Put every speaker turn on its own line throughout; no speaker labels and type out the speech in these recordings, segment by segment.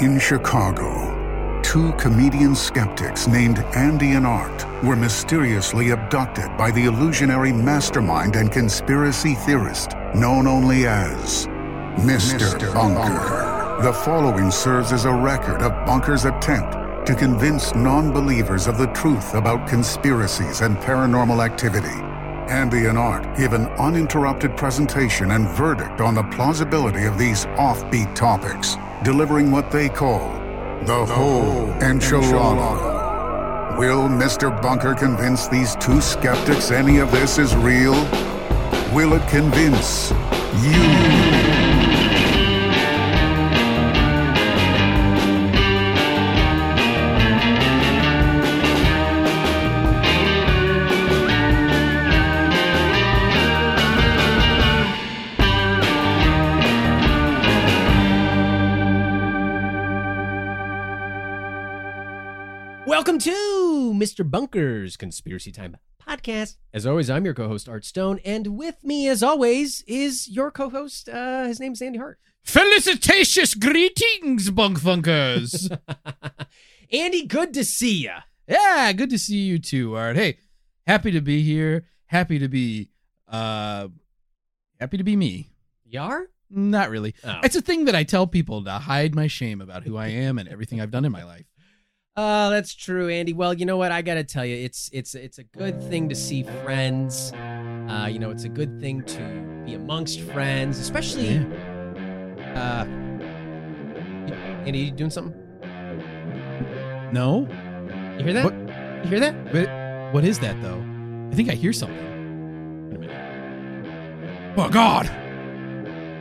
In Chicago, two comedian skeptics named Andy and Art were mysteriously abducted by the illusionary mastermind and conspiracy theorist known only as Mr. Bunker. The following serves as a record of Bunker's attempt to convince non believers of the truth about conspiracies and paranormal activity. Andy and Art give an uninterrupted presentation and verdict on the plausibility of these offbeat topics, delivering what they call the, whole enchilada. Will Mr. Bunker convince these two skeptics any of this is real? Will it convince you?
Mr. Bunker's Conspiracy Time podcast. As always, I'm your co-host Art Stone, and with me, as always, is your co-host. Uh, his name's Andy Hart.
Felicitations greetings, Bunk bunkfunkers.
Andy, good to see you.
yeah, good to see you too, Art. Hey, happy to be here. Happy to be uh happy to be me.
Yar?
Not really.
Oh.
It's a thing that I tell people to hide my shame about who I am and everything I've done in my life.
Uh, that's true, Andy. Well, you know what? I gotta tell you, it's it's it's a good thing to see friends. Uh, you know, it's a good thing to be amongst friends, especially. Uh, Andy, you doing something?
No?
You hear that?
What?
You hear that?
But what is that though? I think I hear something. Wait a minute. Oh God!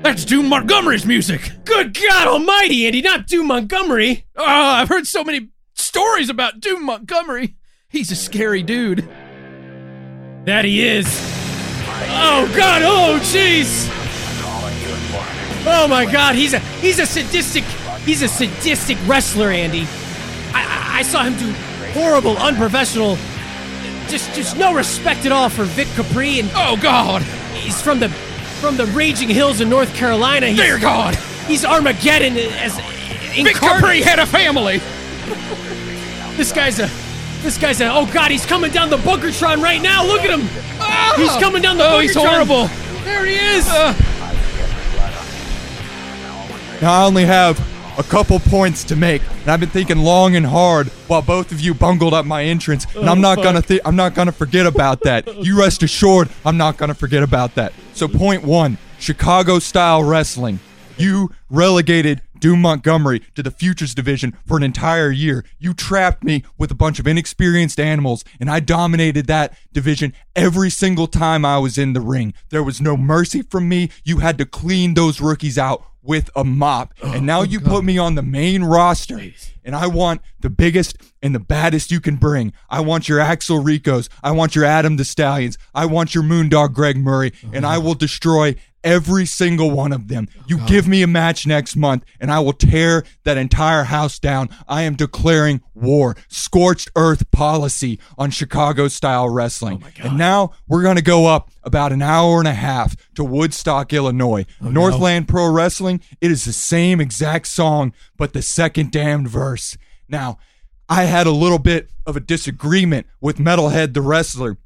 That's Doom Montgomery's music!
Good God Almighty, Andy! Not Doom Montgomery.
Oh, I've heard so many stories about Doom Montgomery. He's a scary dude.
That he is. Oh God! Oh jeez! Oh my God! He's a he's a sadistic he's a sadistic wrestler, Andy. I I, I saw him do horrible, unprofessional, just just no respect at all for Vic Capri, and
Oh God!
he's from the from the raging hills of North Carolina. He's,
Dear God!
he's Armageddon as
Vic Capri had a family.
This guy's a this guy's a oh God! He's coming down the Bunkertron right now. Look at him. He's ah! coming down the
Oh, he's horrible.
There he is. Ah.
Now I only have a couple points to make, and I've been thinking long and hard while both of you bungled up my entrance, and I'm oh, not gonna th- I'm not gonna forget about that. You rest assured, I'm not gonna forget about that. So point one, Chicago style wrestling. You relegated Doom Montgomery to the Futures Division for an entire year. You trapped me with a bunch of inexperienced animals, and I dominated that division every single time I was in the ring. There was no mercy from me. You had to clean those rookies out with a mop. Oh, and now oh, you put me on the main roster, and I want the biggest and the baddest you can bring. I want your Axel Ricos. I want your Adam the Stallions. I want your Moondog Greg Murray, and uh-huh. I will destroy every single one of them. You give me a match next month, and I will tear that entire house down. I am declaring war, scorched earth policy on Chicago style wrestling. And now we're going to go up about an hour and a half to Woodstock, Illinois. Northland Pro Wrestling, it is the same exact song, but the second damned verse. Now, I had a little bit of a disagreement with Metalhead the wrestler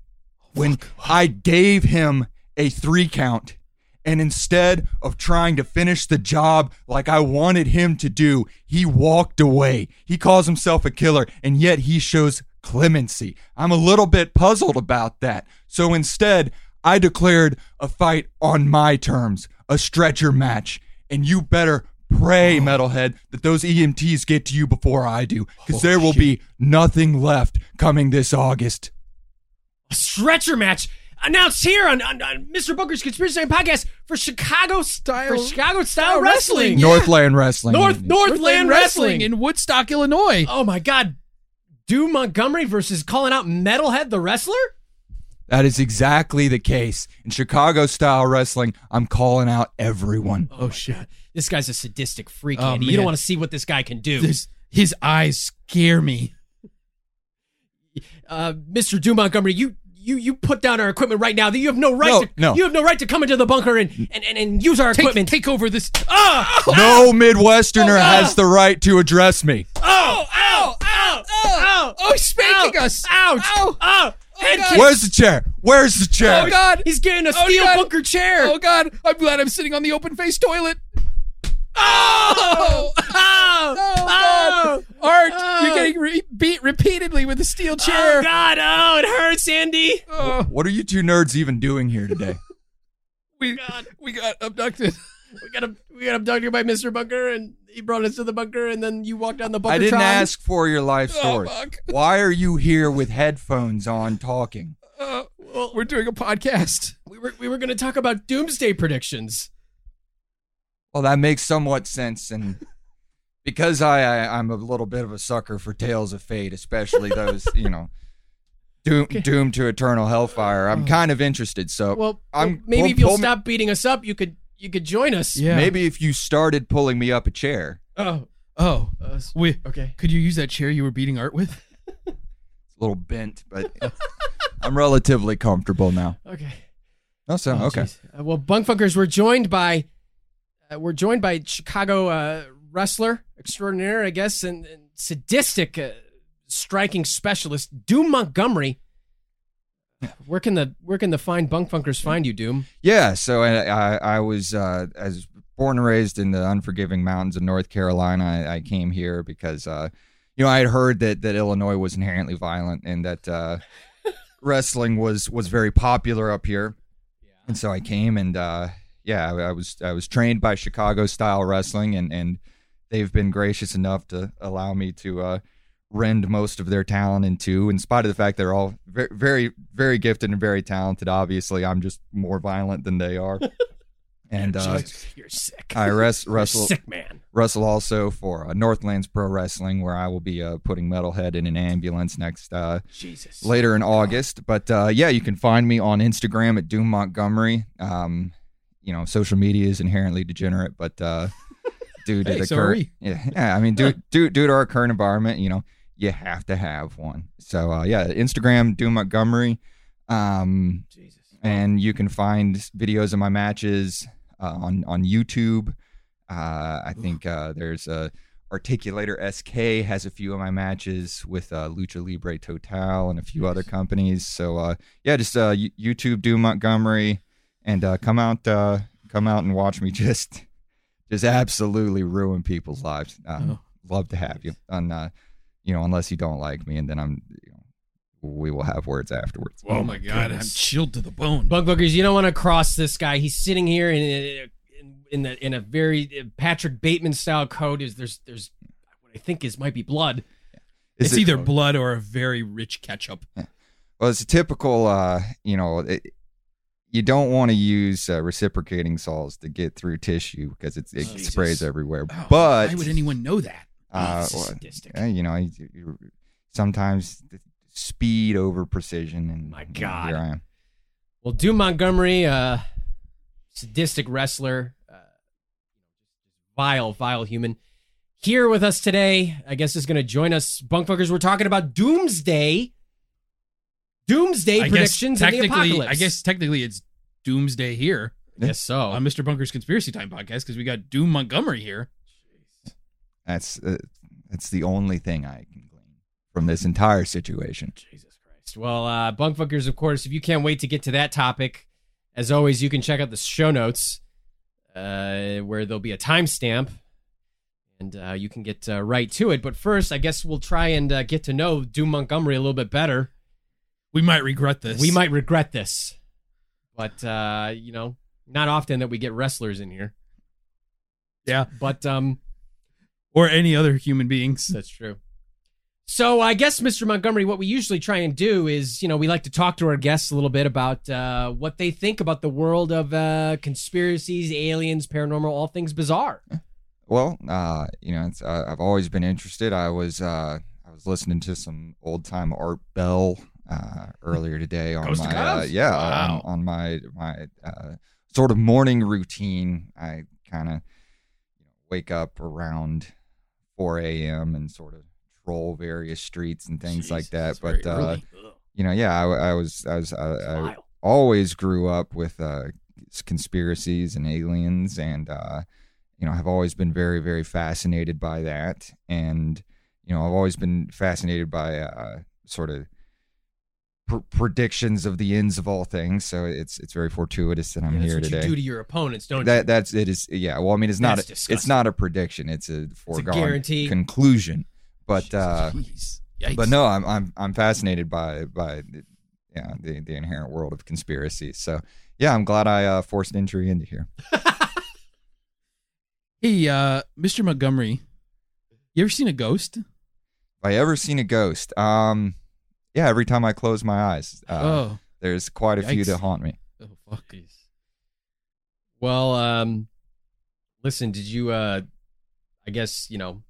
when I gave him a three count. And instead of trying to finish the job like I wanted him to do, he walked away. He calls himself a killer, and yet he shows clemency. I'm a little bit puzzled about that. So instead, I declared a fight on my terms, a stretcher match. And you better pray, oh. Metalhead, that those EMTs get to you before I do, because there will be nothing left coming this August.
A stretcher match announced here on, on, on Mr. Bunker's Conspiracy Time podcast for Chicago style for Chicago style wrestling.
Northland Wrestling.
North Northland Wrestling.
in Woodstock, Illinois.
oh my God, Doom Montgomery versus calling out Metalhead the wrestler.
That is exactly the case. In Chicago style wrestling, I'm calling out everyone.
Oh, shit, this guy's a sadistic freak,
Oh,
Andy. You don't want to see what this guy can do.
This, his eyes scare me.
uh, Mr. Doom Montgomery, you you you put down our equipment right now. That you have no right
No,
to
no.
you have no right to come into the bunker and and, and, and use our
Take,
equipment.
take over this.
Ah!
No ah! Midwesterner
Oh,
has ah! the right to address me.
Oh! Ow! Ow! Oh, ow!
Oh, he's spanking
Ow!
us.
Ouch!
Ow.
Ow! Head kick.
Where's the chair? Where's the chair?
Oh God!
He's getting a
Oh,
steel
God.
bunker chair.
Oh God! I'm glad I'm sitting on the open face toilet.
Oh! Oh!
Oh
Oh!
Art,
Oh.
you're getting re- beat repeatedly with a steel chair. Oh.
God! Oh, it hurts, Andy.
Oh,
What are you two nerds even doing here today?
we we got abducted.
We got a, we got abducted by Mr. Bunker, and he brought us to the bunker, and then you walked down the bunker.
I didn't
tron.
ask for your life
Oh,
story.
fuck.
Why are you here with headphones on talking?
Uh,
Well,
we're doing a podcast.
we were we were going to talk about doomsday predictions.
Well, that makes somewhat sense, and because I, I I'm a little bit of a sucker for tales of fate, especially those you know, doom, doomed to eternal hellfire. I'm kind of interested. So
Well,
I'm
well, maybe
pull-
if you'll
pull me-
stop beating us up, you could you could join us.
Yeah.
maybe if you started pulling me up a chair,
Oh.
Oh,
Uh,
we
okay.
could you use that chair you were beating Art with?
it's a little bent, but I'm relatively comfortable now.
Okay.
Oh, so
Oh,
okay.
Uh, well, bunkfunkers, we're joined by we're joined by Chicago uh, wrestler extraordinaire, I guess, and, and sadistic uh, striking specialist Doom Montgomery. Where can the where can the fine bunk funkers find you, Doom?
Yeah, so I I, I was uh, as born and raised in the unforgiving mountains of North Carolina. I, I came here because uh, you know I had heard that that Illinois was inherently violent and that uh, wrestling was was very popular up here, and so I came and uh, yeah, I, I was I was trained by Chicago style wrestling and and they've been gracious enough to allow me to uh, rend most of their talent in two, in spite of the fact they're all very, very, very gifted and very talented. Obviously, I'm just more violent than they are. And uh,
Jesus, you're sick.
I res- wrestle
sick man.
wrestle also for uh, Northlands Pro Wrestling, where I will be uh, putting Metalhead in an ambulance next uh,
Jesus.
later in August. But uh, yeah, you can find me on Instagram at Doom Montgomery. Um, you know, social media is inherently degenerate, but uh, due to
Hey,
the
so
current, yeah, yeah, I mean, due, due due to our current environment, you know, you have to have one. So uh, yeah, Instagram Doom Montgomery, um,
Jesus.
and you can find videos of my matches uh, on on YouTube. Uh, I think uh, there's a Articulator SK has a few of my matches with uh, Lucha Libre Total and a few other companies. So uh, yeah, just uh, Y- YouTube Doom Montgomery and uh, come out uh, come out and watch me just just absolutely ruin people's lives. Um,
Oh.
Love to have you. And uh, you know, unless you don't like me, and then I'm. You know, we will have words afterwards.
Oh my God! I'm chilled to the bone.
Bunkfunkers, you don't want to cross this guy. He's sitting here in in in, the, in a very uh, Patrick Bateman style coat. Is there's there's what I think is might be blood.
Is
it's
it-
either blood or a very rich ketchup.
Well, it's a typical, uh, you know, it, you don't want to use uh, reciprocating saws to get through tissue because it's, it
Jesus.
sprays everywhere.
Oh,
but
why would anyone know that?
uh, well,
sadistic.
you know, sometimes speed over precision, and
My God.
here I am.
Well, Doom Montgomery, uh, sadistic wrestler, uh, vile, vile human, here with us today. I guess is going to join us. Bunkfuckers, we're talking about Doomsday. Doomsday
I guess
predictions and the
technically,
apocalypse.
I guess technically it's Doomsday here
Yes, so.
on Mr. Bunker's Conspiracy Time podcast because we got Doom Montgomery here.
That's uh, that's the only thing I can glean from this entire situation.
Jesus Christ. Well, uh, Bunkfuckers, of course, if you can't wait to get to that topic, as always, you can check out the show notes uh, where there'll be a timestamp and uh, you can get uh, right to it. But first, I guess we'll try and uh, get to know Doom Montgomery a little bit better.
We might regret this.
We might regret this, but, uh, you know, not often that we get wrestlers in here.
Yeah.
But um,
or any other human beings.
That's true. So I guess, Mr. Montgomery, what we usually try and do is, you know, we like to talk to our guests a little bit about uh, what they think about the world of uh, conspiracies, aliens, paranormal, all things bizarre.
Well, uh, you know, it's, uh, I've always been interested. I was uh, I was listening to some old time Art Bell uh, earlier today on
Coast
my uh, yeah
Wow.
on, on my my uh, sort of morning routine. I kind of you know, wake up around 4 a.m. and sort of troll various streets and things like that. But uh, you know, yeah, I, I was I was I, I always grew up with uh, conspiracies and aliens, and uh, you know, have always been very very fascinated by that, and you know, I've always been fascinated by uh, sort of pr- predictions of the ends of all things. So it's it's very fortuitous that I'm
Yeah,
here today.
you do to your opponents, don't
that
you?
that's it is yeah. Well, I mean, it's not
That's
a, it's not a prediction. It's a foregone
guarantee.
conclusion. But uh.
Yikes.
but no, I'm I'm I'm fascinated by by the, yeah the the inherent world of conspiracies. So yeah, I'm glad I uh, forced entry into here.
Hey, uh, Mr. Montgomery, you ever seen a ghost?
Have I ever seen a ghost? Um, yeah, every time I close my eyes, uh,
oh,
there's quite a few
Yikes.
that haunt me.
oh, fuck.
Well, um, listen, did you? Uh, I guess you know.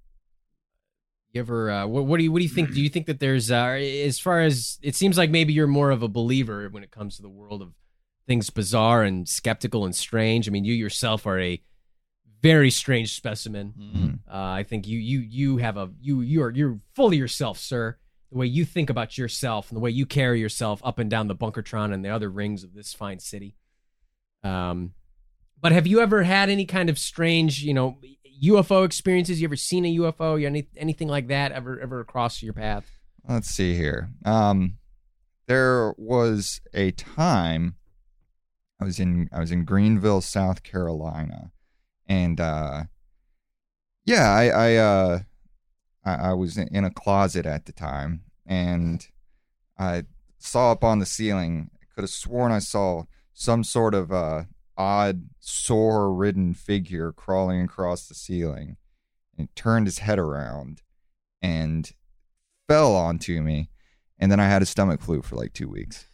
You ever? Uh, what, what do you? What do you think? Do you think that there's? Uh, as far as it seems like, maybe you're more of a believer when it comes to the world of things bizarre and skeptical and strange. I mean, you yourself are a very strange specimen.
Mm.
Uh, I think you you you have a you you are you're full of yourself, sir. The way you think about yourself and the way you carry yourself up and down the Bunkertron and the other rings of this fine city. Um, but have you ever had any kind of strange, you know, UFO experiences? You ever seen a UFO? You any anything like that ever ever cross your path?
Let's see here. Um, there was a time I was in I was in Greenville, South Carolina, and uh, yeah, I I, uh, I I was in a closet at the time, and I saw up on the ceiling. I could have sworn I saw some sort of uh, odd sore-ridden figure crawling across the ceiling, and it turned his head around, and fell onto me, and then I had a stomach flu for like two weeks.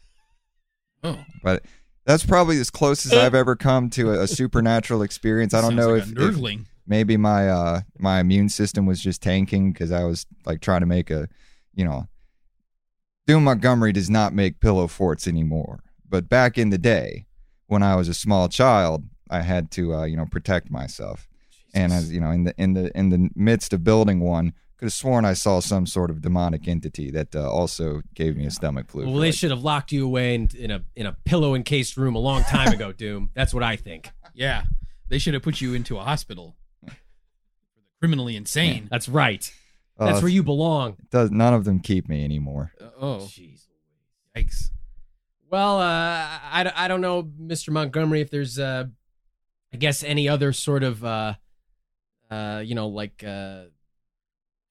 Oh,
But that's probably as close as I've ever come to a, a supernatural experience. I don't
sounds
know
like
if, if. Maybe my uh my immune system was just tanking because I was like trying to make a, you know, Doom Montgomery does not make pillow forts anymore. But back in the day, when I was a small child, I had to uh, you know protect myself. And as you know, in the in the in the midst of building one, could have sworn I saw some sort of demonic entity that uh, also gave me a stomach flu.
Well, they
like,
should have locked you away in, in a in a pillow encased room a long time ago, Doom. That's what I think.
Yeah, they should have put you into a hospital for the criminally insane.
That's right.
uh,
That's where you belong.
does none of them keep me anymore.
Uh, oh,
Jeez.
yikes!
Well, uh, I, I don't know, Mr. Montgomery, if there's, uh, I guess, any other sort of, uh, uh, you know, like uh,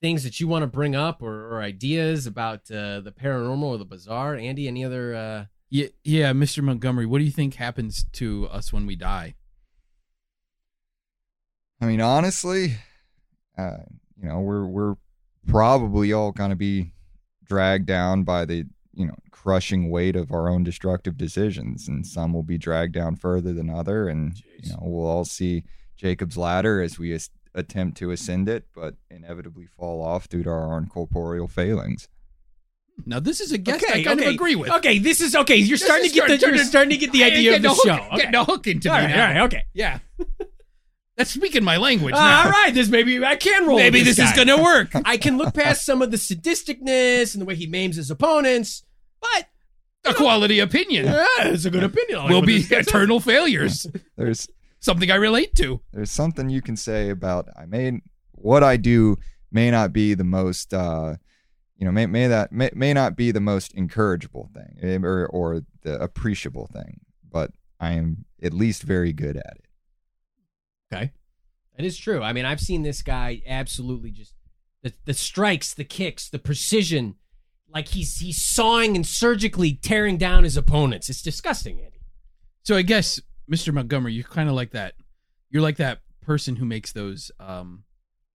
things that you want to bring up or, or ideas about uh, the paranormal or the bizarre. Andy, any other? Uh...
Yeah, yeah, Mr. Montgomery, what do you think happens to us when we die?
I mean, honestly, uh, you know, we're we're probably all gonna be dragged down by the you know crushing weight of our own destructive decisions, and some will be dragged down further than other, and you know, we'll all see Jacob's ladder as we as- attempt to ascend it, but inevitably fall off due to our own corporeal failings.
Now, this is a guess I kind of agree with.
Okay, this is okay. You're
This
starting to get the
starting-
you're starting to get the idea of the
Getting
show.
hook-
Okay.
Getting a hook into
All
me
right,
now.
all right, okay.
Yeah. That's speaking my language
Uh,
now.
all right, this maybe I can roll.
Maybe this, is
guy.
going to work.
I can look past some of the sadisticness and the way he maims his opponents, but
a quality opinion.
yeah, it's a good opinion. I like
will be
this guy
eternal failures.
There's
Something I relate to.
there's something you can say about I may what I do may not be the most uh you know may may that may, may not be the most encourageable thing eh, or or the appreciable thing but I am at least very good at it.
Okay. That is true. I mean, I've seen this guy absolutely just the the strikes, the kicks, the precision, like he's he's sawing and surgically tearing down his opponents. It's disgusting, Andy.
So I guess, Mr. Montgomery, you're kind of like that. You're like that person who makes those. Um,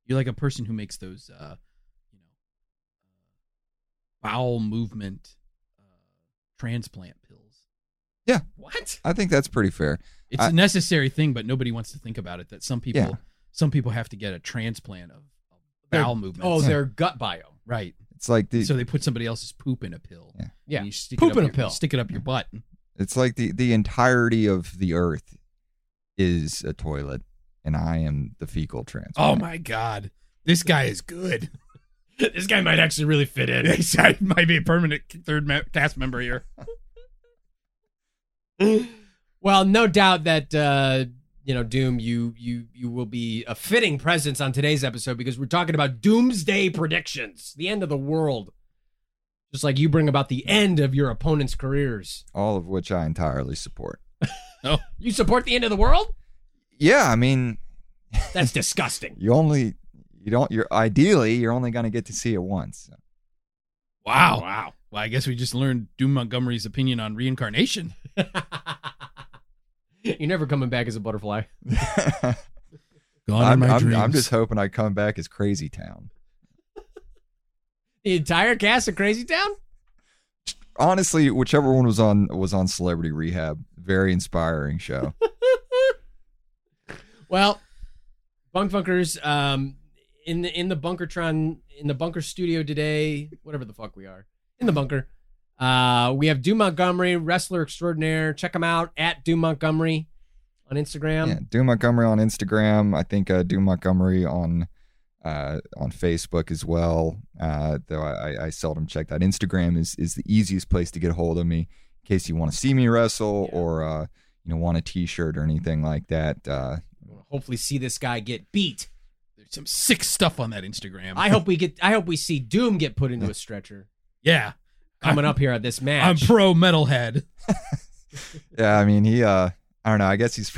you're like a person who makes those. Uh, you know, bowel movement uh, transplant pills. Yeah.
What?
I think that's pretty fair.
It's
I-
a necessary thing, but nobody wants to think about it. That some people,
Yeah.
some people have to get a transplant of, of bowel movements.
Oh, their gut bio.
right.
It's like the
So they put somebody else's poop in a pill.
Yeah.
Yeah.
And you stick
Poop
it up
in a
your-
pill.
Stick it up your butt.
it's like the the entirety of the earth is a toilet and I am the fecal transplant.
Oh my god, this guy is good.
this guy might actually really fit in.
He might be a permanent third me- cast member here.
well, no doubt that uh, you know Doom, you you you will be a fitting presence on today's episode because we're talking about doomsday predictions, the end of the world. Just like you bring about the end of your opponent's careers.
All of which I entirely support.
Oh, you support the end of the world?
Yeah, I mean,
That's disgusting.
you only you don't you're ideally you're only going to get to see it once.
Wow.
Wow.
Well, I guess we just learned Doom Montgomery's opinion on reincarnation.
You're never coming back as a butterfly.
Gone
I'm, I'm, I'm just hoping I come back as Crazy Town.
The entire cast of Crazy Town?
Honestly, whichever one was on was on Celebrity Rehab, very inspiring show.
Well, Bunk Funkers, um, in the in the Bunkertron in the bunker studio today, whatever the fuck we are in the bunker. Uh, we have Doom Montgomery, wrestler extraordinaire. Check him out at Doom Montgomery on Instagram.
yeah, Doom Montgomery on Instagram. I think uh, Doom Montgomery on uh, on Facebook as well. Uh, though I, I seldom check that. Instagram is is the easiest place to get a hold of me in case you want to see me wrestle
Yeah.
or uh, you know want a T-shirt or anything like that. Uh,
Hopefully, see this guy get beat.
There's some sick stuff on that Instagram.
I hope we get. I hope we see Doom get put into a stretcher
yeah.
Coming up here at this match.
I'm pro metalhead.
yeah, I mean he. Uh, I don't know. I guess he's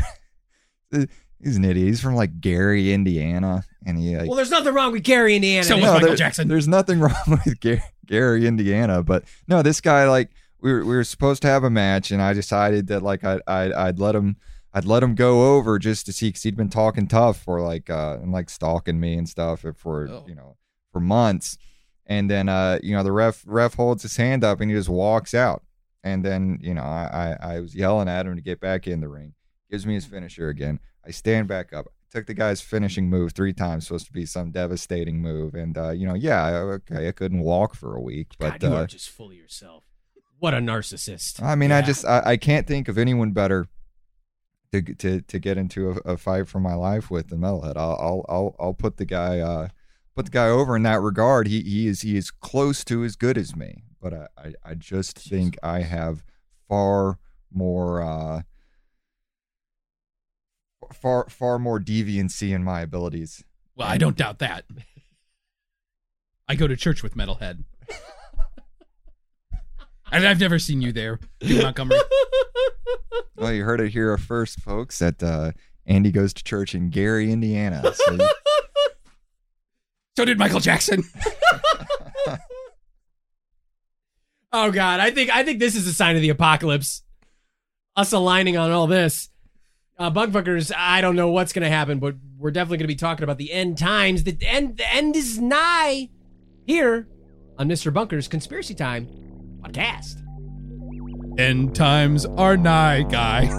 he's an idiot. He's from like Gary, Indiana, and he like
well, there's nothing wrong with Gary, Indiana.
So
They-
was Michael
there-
Jackson.
There's nothing wrong with Gary, Gary, Indiana, but no, this guy like we were, we were supposed to have a match, and I decided that like I I'd, I'd let him I'd let him go over just to see because he'd been talking tough for like uh and like stalking me and stuff for
Oh.
you know for months, and then uh you know the ref ref holds his hand up and he just walks out, and then you know I I, I was yelling at him to get back in the ring, gives me his finisher again. I stand back up. Took the guy's finishing move three times, supposed to be some devastating move, and uh, you know, yeah, okay, I couldn't walk for a week, but
God, you
uh,
are just full of yourself. What a narcissist.
I mean, I just I, I can't think of anyone better to to to get into a, a fight for my life with than Metalhead. I'll I'll I'll, I'll put the guy uh put the guy over in that regard. He he is he is close to as good as me, but I I, I just think I have far more uh far far more deviancy in my abilities.
Well, I don't doubt that. I go to church with metalhead. and I've never seen you there, Doom Montgomery.
Well, you heard it here first, folks. That uh, Andy goes to church in Gary, Indiana. So
So did Michael Jackson.
Oh God, I think I think this is a sign of the apocalypse. Us aligning on all this. Uh, Bunkfuckers, I don't know what's gonna happen, but we're definitely gonna be talking about the end times. The end the end is nigh here on Mr. Bunker's Conspiracy Time podcast.
End times are nigh, guy.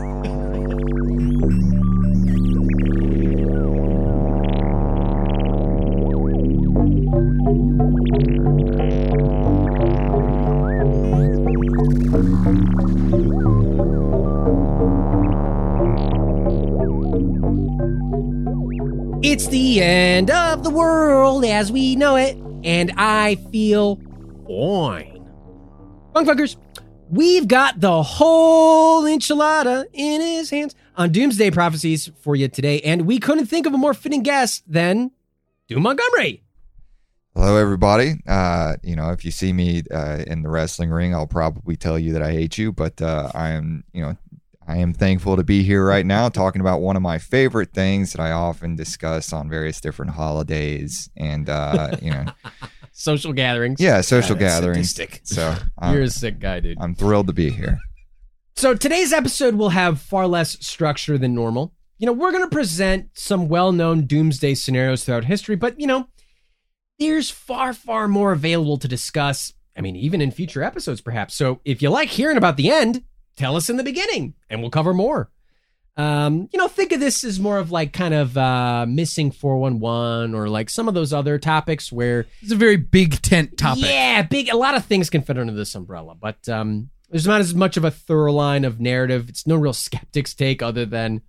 of the world as we know it, and I feel fine. Bunkfuckers, we've got the whole enchilada in his hands on Doomsday Prophecies for you today, and we couldn't think of a more fitting guest than Doom Montgomery.
Hello, everybody. Uh, you know, if you see me uh, in the wrestling ring, I'll probably tell you that I hate you. But uh, I am, you know, I am thankful to be here right now, talking about one of my favorite things that I often discuss on various different holidays, and uh, you know,
Social gatherings.
yeah, social
God,
gatherings.
sadistic.
So
You're a sick guy, dude.
I'm thrilled to be here.
So today's episode will have far less structure than normal. You know, we're going to present some well-known doomsday scenarios throughout history, but you know, there's far far more available to discuss. I mean, even in future episodes perhaps. So if you like hearing about the end, tell us in the beginning and we'll cover more. Um, you know, think of this as more of like kind of uh missing 411 or like some of those other topics where
It's a very big tent topic.
yeah, big. A lot of things can fit under this umbrella, but um, there's not as much of a thorough line of narrative. It's no real skeptic's take, other than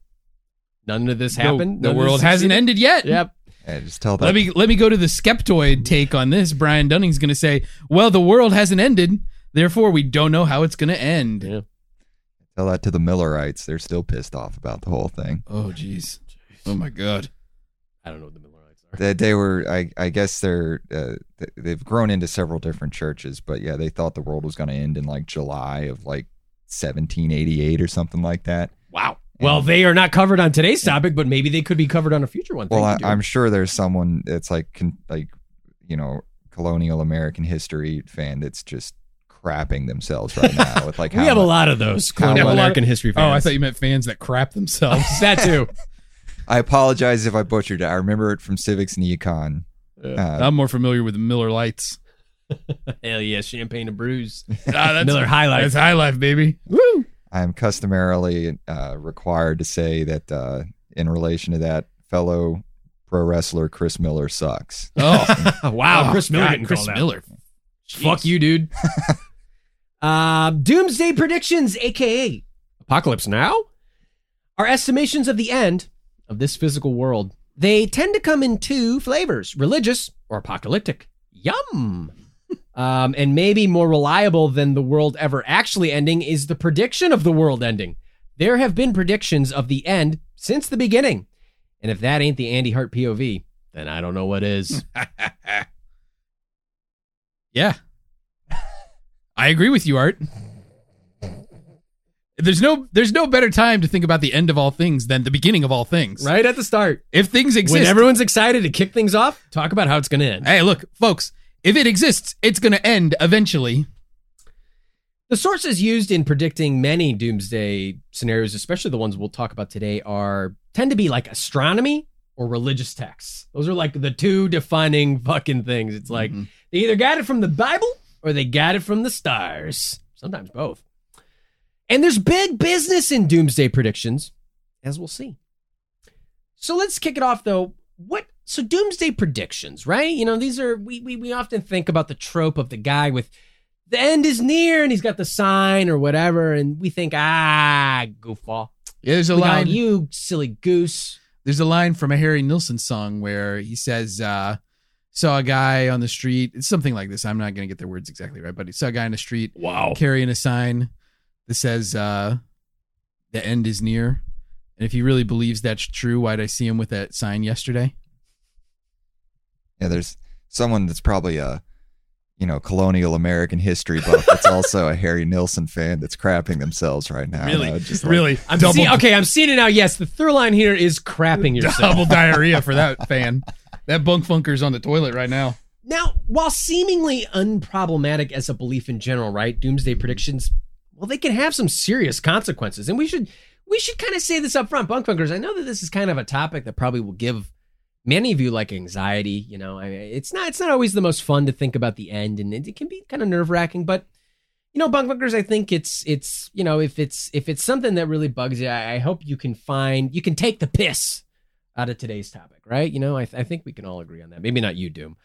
none of this
The-
happened.
The,
none of this
world hasn't ended yet.
Yep.
Yeah, just tell that.
Let me let me go to the skeptoid take on this. Brian Dunning's going to say, "Well, the world hasn't ended, therefore we don't know how it's going to end."
Yeah.
Tell that to the Millerites. They're still pissed off about the whole thing.
Oh, jeez. Oh my God.
I don't know what the Millerites are.
They, they were, I, I guess they're, uh, they've grown into several different churches, but yeah, they thought the world was going to end in like July of like 1788 or something like that.
Wow. Well, they are not covered on today's topic, but maybe they could be covered on a future one.
Well, I, I'm sure there's someone that's like, con- like, you know, colonial American history fan that's just crapping themselves right now with like
we
how
have a lot of those
how
colonial
much-
American history fans.
Oh, I thought you meant fans that crap themselves.
that too.
I apologize if I butchered it. I remember it from civics and econ. Uh,
I'm more familiar with the Miller Lites.
Hell yeah, champagne and brews.
Ah, that's,
Miller High Life.
That's High Life, baby.
Woo!
I'm customarily uh, required to say that uh, in relation to that fellow pro wrestler Chris Miller sucks.
Oh,
wow,
Oh,
Chris Miller
God,
getting
Chris
called out.
Miller.
Fuck you, dude. Um, Doomsday predictions, aka Apocalypse Now, are estimations of the end of this physical world. They tend to come in two flavors religious or apocalyptic. Yum. um, and maybe more reliable than the world ever actually ending is the prediction of the world ending. There have been predictions of the end since the beginning. And if that ain't the Andy Hart POV, then I don't know what is.
Yeah. I agree with you, Art. There's no there's no better time to think about the end of all things than the beginning of all things.
right at the start.
If things exist,
When everyone's excited to kick things off, talk about how it's going to end.
hey, look, folks, if it exists, it's going to end eventually.
The sources used in predicting many doomsday scenarios, especially the ones we'll talk about today, are tend to be like astronomy or religious texts. Those are like the two defining fucking things. It's like
Mhm.
they either got it from the Bible or they got it from the stars. Sometimes both. And there's big business in doomsday predictions, as we'll see. So let's kick it off though. What so doomsday predictions, right? You know, these are we we we often think about the trope of the guy with the end is near and he's got the sign or whatever, and we think, ah, goofball.
Yeah, there's a
Look
line.
you silly goose.
There's a line from a Harry Nilsson song where he says, uh, "Saw a guy on the street." It's something like this. I'm not going to get their words exactly right, but he saw a guy on the street
Wow.
carrying a sign that says, uh, "The end is near." And if he really believes that's true, why'd I see him with that sign yesterday?
Yeah, there's someone that's probably a, you know, colonial American history buff that's also a Harry Nilsson fan that's crapping themselves right now.
Really,
you know, just like-
really,
I'm
double,
see- okay, I'm seeing it now. Yes, the through line here is crapping yourself.
double diarrhea for that fan. That bunk funker's on the toilet right now.
Now, while seemingly unproblematic as a belief in general, right? Doomsday predictions, well, they can have some serious consequences. And we should we should kind of say this up front, bunkfunkers. I know that this is kind of a topic that probably will give many of you like anxiety. You know, I mean, it's not it's not always the most fun to think about the end, and it, it can be kind of nerve wracking. But you know, bunkfunkers, I think it's it's you know if it's if it's something that really bugs you, I, I hope you can find you can take the piss out of today's topic, right? You know, I, I think we can all agree on that. Maybe not you, Doom,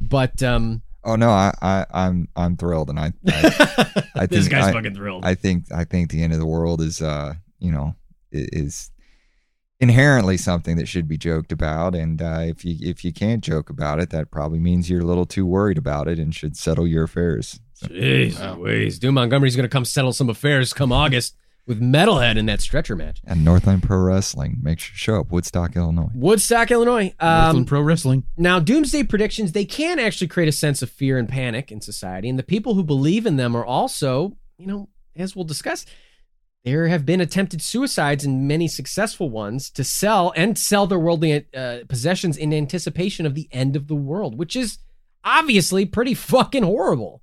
but um,
Oh no, I, I I'm I'm thrilled, and I I, I
this
think
guy's
I-
fucking thrilled.
I think I think the end of the world is uh you know is inherently something that should be joked about, and uh, if you if you can't joke about it, that probably means you're a little too worried about it and should settle your affairs. So,
Jeez,
Wow.
Louise. Doom Montgomery's going to come settle some affairs come August with Metalhead in that stretcher match.
and Northland Pro Wrestling, make sure to show up Woodstock, Illinois.
Woodstock, Illinois.
Northland
Um,
Pro Wrestling.
now, doomsday predictions, they can actually create a sense of fear and panic in society. And the people who believe in them are also, you know, as we'll discuss, there have been attempted suicides and many successful ones to sell and sell their worldly uh, possessions in anticipation of the end of the world, which is obviously pretty fucking horrible.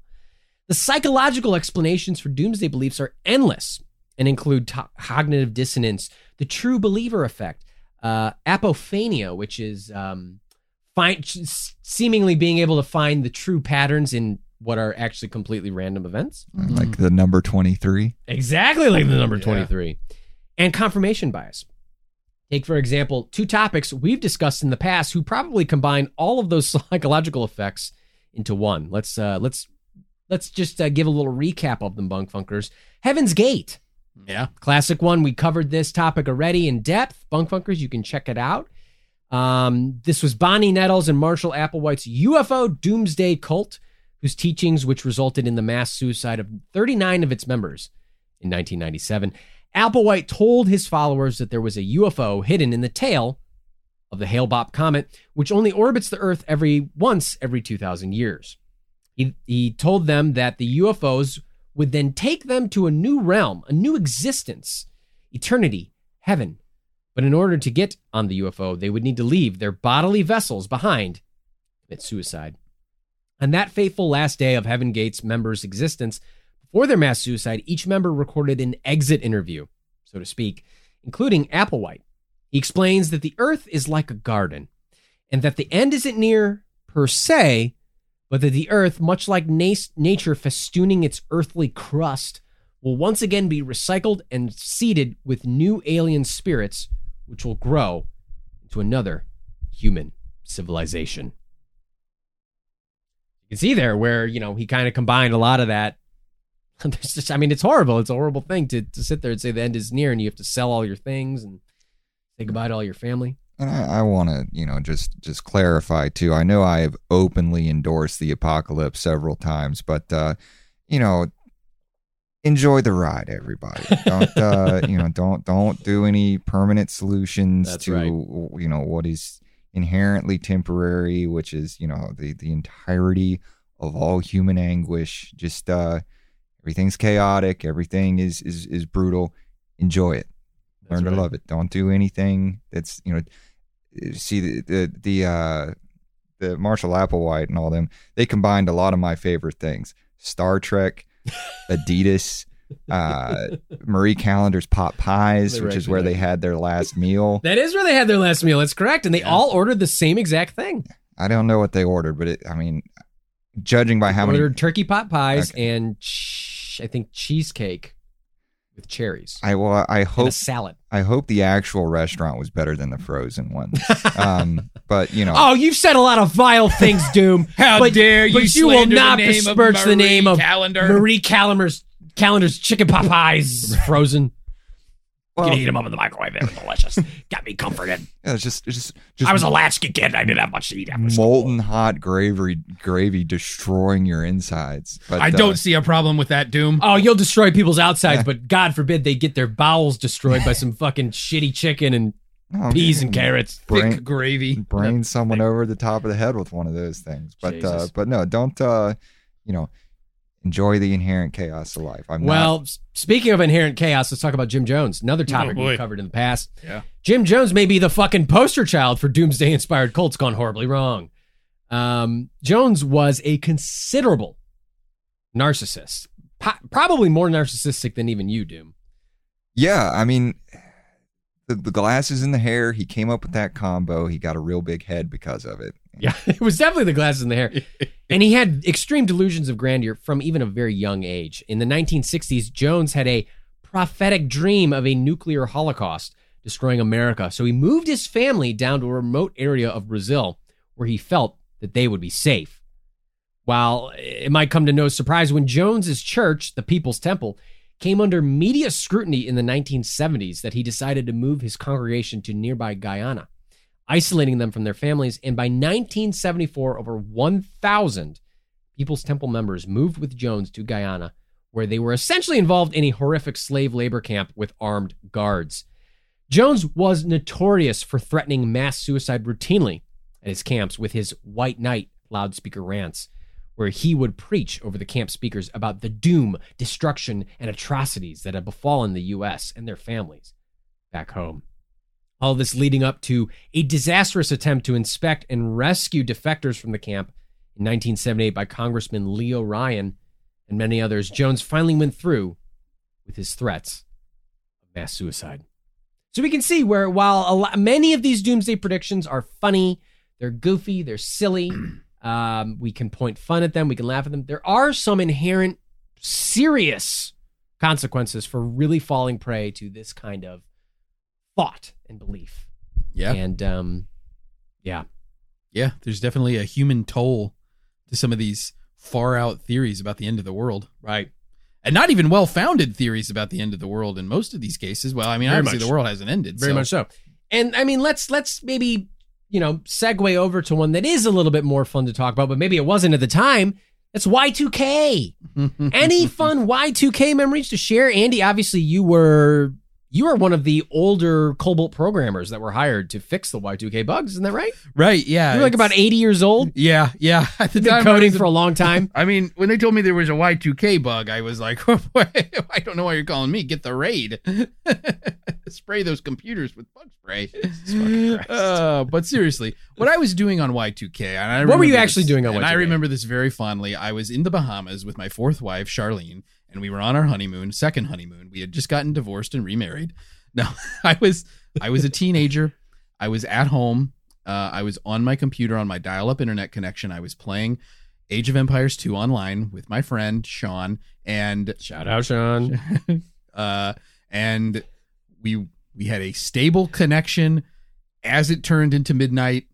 The psychological explanations for doomsday beliefs are endless and include to- cognitive dissonance, the true believer effect, uh, apophenia, which is um, find, seemingly being able to find the true patterns in what are actually completely random events.
Like the number twenty three.
Exactly like the number
Yeah.
23. And confirmation bias. Take, for example, two topics we've discussed in the past who probably combine all of those psychological effects into one. Let's uh, let's let's just uh, give a little recap of them, bunk funkers. Heaven's Gate,
Yeah.
classic one. We covered this topic already in depth. Bunk funkers, you can check it out. Um, this was Bonnie Nettles and Marshall Applewhite's UFO Doomsday Cult, whose teachings, which resulted in the mass suicide of 39 of its members in 1997. Applewhite told his followers that there was a UFO hidden in the tail of the Hale-Bopp comet, which only orbits the Earth every once every 2,000 years. He, he told them that the UFOs would then take them to a new realm, a new existence, eternity, heaven. But in order to get on the UFO, they would need to leave their bodily vessels behind, commit suicide. On that fateful last day of Heaven Gate's members' existence, before their mass suicide, each member recorded an exit interview, so to speak, including Applewhite. He explains that the earth is like a garden and that the end isn't near per se, but that the earth, much like na- nature festooning its earthly crust, will once again be recycled and seeded with new alien spirits, which will grow into another human civilization. You can see there where, you know, he kind of combined a lot of that. Just, I mean, it's horrible. It's a horrible thing to, to sit there and say the end is near and you have to sell all your things and say goodbye to all your family.
And I, I want to, you know, just just clarify too. I know I have openly endorsed the apocalypse several times, but uh, you know, enjoy the ride, everybody. Don't uh, you know? Don't don't do any permanent solutions
That's
to
right.
you know what is inherently temporary, which is you know the the entirety of all human anguish. Just uh, everything's chaotic. Everything is is is brutal. Enjoy it. Learn
That's
to love it. Don't do anything that's you know. See the the the uh, the Marshall Applewhite and all them. They combined a lot of my favorite things: Star Trek, Adidas, uh, Marie Callender's pot pies,
They
which is where they had their last meal.
That is where they had their last meal. That's correct. And they all ordered the same exact thing.
I don't know what they ordered, but it, I mean, judging by how many,
ordered turkey pot pies
Okay.
and ch- I think cheesecake with cherries
I well, I hope
a salad.
I hope the actual restaurant was better than the frozen one. um, but you know,
Oh, you've said a lot of vile things, Doom.
How
but,
dare you
But you will
slander the
not
name of
besmirch the
Marie
name of
Callender.
Marie Callender's Calendar's chicken pot pies frozen.
Well,
Can heat them up in the microwave. They're delicious. Got me comforted.
yeah, it's just it's just just
I was a latchkey kid. I didn't have much to eat after school.
molten hot gravy gravy destroying your insides. But
I
uh,
don't see a problem with that, Doom.
Oh, you'll destroy people's outsides, but God forbid they get their bowels destroyed by some fucking shitty chicken and
no,
peas and carrots.
brain-
Thick gravy.
brain someone over the top of the head with one of those things. But uh, but no, don't uh, you know, enjoy the inherent chaos of life. I'm
Well,
not,
speaking of inherent chaos, let's talk about Jim Jones. Another topic
boy.
we've covered in the past.
Yeah.
Jim Jones may be the fucking poster child for doomsday inspired cults gone horribly wrong. Um, Jones was a considerable narcissist, Po- probably more narcissistic than even you, Doom.
yeah, I mean, the, the glasses and the hair. He came up with that combo. He got a real big head because of it.
Yeah, it was definitely the glasses and the hair. and he had extreme delusions of grandeur from even a very young age. In the 1960s, Jones had a prophetic dream of a nuclear holocaust destroying America. So he moved his family down to a remote area of Brazil where he felt that they would be safe. While it might come to no surprise when Jones's church, the People's Temple, came under media scrutiny in the 1970s that he decided to move his congregation to nearby Guyana isolating them from their families. And by 1974, over 1,000 People's Temple members moved with Jones to Guyana, where they were essentially involved in a horrific slave labor camp with armed guards. Jones was notorious for threatening mass suicide routinely at his camps with his White Night loudspeaker rants, where he would preach over the camp speakers about the doom, destruction, and atrocities that had befallen the U.S. and their families back home. All this leading up to a disastrous attempt to inspect and rescue defectors from the camp in 1978 by Congressman Leo Ryan and many others. Jones finally went through with his threats of mass suicide. So we can see where, while a lot, many of these doomsday predictions are funny, they're goofy, they're silly, um, we can point fun at them, we can laugh at them, there are some inherent serious consequences for really falling prey to this kind of thought and belief.
Yeah.
And um, yeah,
Yeah. There's definitely a human toll to some of these far out theories about the end of the world.
right.
And not even well founded theories about the end of the world in most of these cases. Well, I mean,
Very
obviously
much.
the world hasn't ended.
Very
so-
much so. And I mean, let's let's maybe you know, segue over to one that is a little bit more fun to talk about, but maybe it wasn't at the time. It's Y2K. Any fun Y2K memories to share? Andy, obviously you were you are one of the older COBOL programmers that were hired to fix the Y2K bugs, isn't that right?
Right? Yeah.
You're like about 80 years old.
Yeah, yeah. At the
You've been coding for a long time.
I mean, when they told me there was a Y2K bug, I was like, I don't know why you're calling me. Get the raid. spray those computers with bug spray. Uh, but seriously, what I was doing on Y2K, and I
What were you actually
this-
doing on
and I
Y2K?
remember this very fondly. I was in the Bahamas with my fourth wife, Charlene, and we were on our honeymoon, second honeymoon. We had just gotten divorced and remarried. No, I was I was a teenager. I was at home. Uh, I was on my computer on my dial-up internet connection. I was playing Age of Empires 2 online with my friend Sean, and
Shout out, Sean.
uh, and we we had a stable connection as it turned into midnight,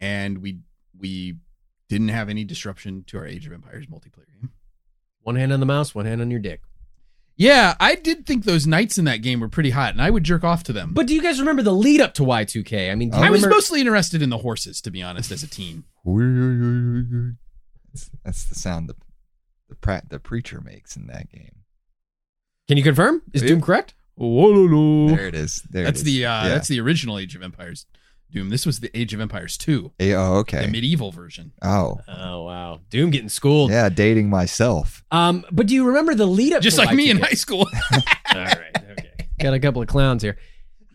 and we we didn't have any disruption to our Age of Empires multiplayer game.
One hand on the mouse, one hand on your dick.
Yeah, I did think those nights in that game were pretty hot, and I would jerk off to them.
But do you guys remember the lead up to Y2K? I mean, do you
I was
remember-
mostly interested in the horses, to be honest, as a teen.
That's, that's the sound the the, pra- the preacher makes in that game.
Can you confirm? Is Doom correct?
There it is. There
that's
it is.
the uh,
Yeah.
that's the original Age of Empires Doom. This was the Age of Empires 2,
Oh, okay.
the medieval version.
Oh,
Oh wow, Doom getting schooled.
yeah. Dating myself.
Um, but do you remember the lead up?
Just
to
like me in
Y2K?
high school.
All right, okay. Got a couple of clowns here.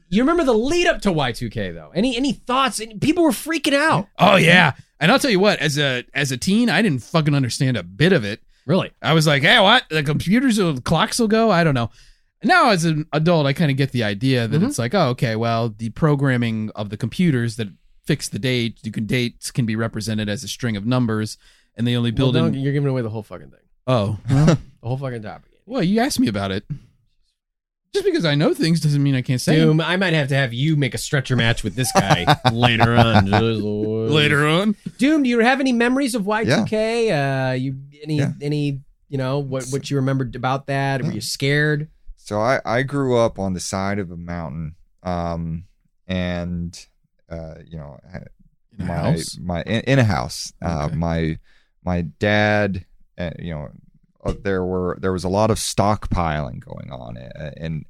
You remember the lead up to Y2K though? Any any thoughts? People were freaking out.
Oh yeah, and I'll tell you what. As a as a teen, I didn't fucking understand a bit of it.
Really?
I was like, hey, what? The computers, will, clocks will go. I don't know. Now, as an adult, I kind of get the idea that
Mhm.
it's like, oh, okay, well, the programming of the computers that fix the date, you can dates can be represented as a string of numbers, and they only
Well,
build
don't-
in.
you're giving away the whole fucking thing.
Oh,
The whole fucking topic.
well, you asked me about it. Just because I know things doesn't mean I can't say them.
Doom, I might have to have you make a stretcher match with this guy later on.
later on.
Doom, do you have any memories of Y2K? Uh, you any
Yeah.
any you know what what you remembered about that? Were you scared?
So I, I grew up on the side of a mountain, um, and uh, you know,
In a
my
house?
my in, in a house. Uh,
Okay.
my my dad, uh, you know, uh, there were there was a lot of stockpiling going on, uh, and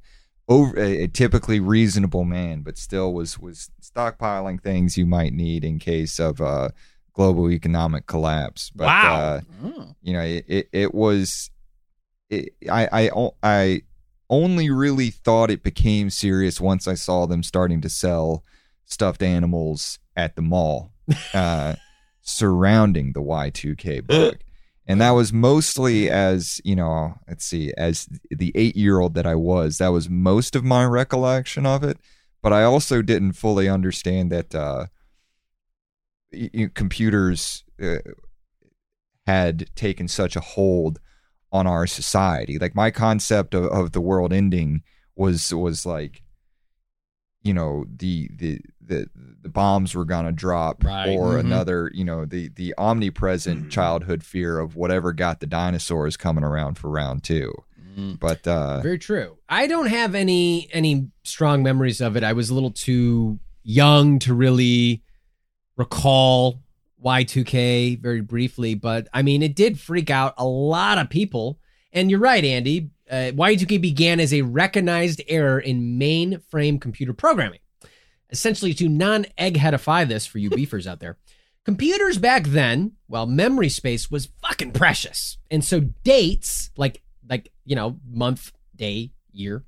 over a, a typically reasonable man, but still was was stockpiling things you might need in case of uh, global economic collapse. But,
Wow.
Uh,
Oh.
you know it it, it was it, I, I I only really thought it became serious once I saw them starting to sell stuffed animals at the mall uh, surrounding the Y2K bug. And that was mostly as, you know, let's see, as the eight year old that I was, that was most of my recollection of it. But I also didn't fully understand that uh, y- computers uh, had taken such a hold on our society. Like my concept of, of the world ending was was like, you know, the the the, the bombs were gonna drop,
Right.
or
Mhm.
another, you know, the the omnipresent childhood fear of whatever got the dinosaurs coming around for round two.
Mm.
But uh,
Very true. I don't have any any strong memories of it. I was a little too young to really recall Y2K very briefly, but I mean, it did freak out a lot of people. And you're right, Andy. Uh, Y2K began as a recognized error in mainframe computer programming. Essentially, to non eggheadify this for you beefers out there, computers back then, well, memory space was fucking precious. And so dates, like like you know month day year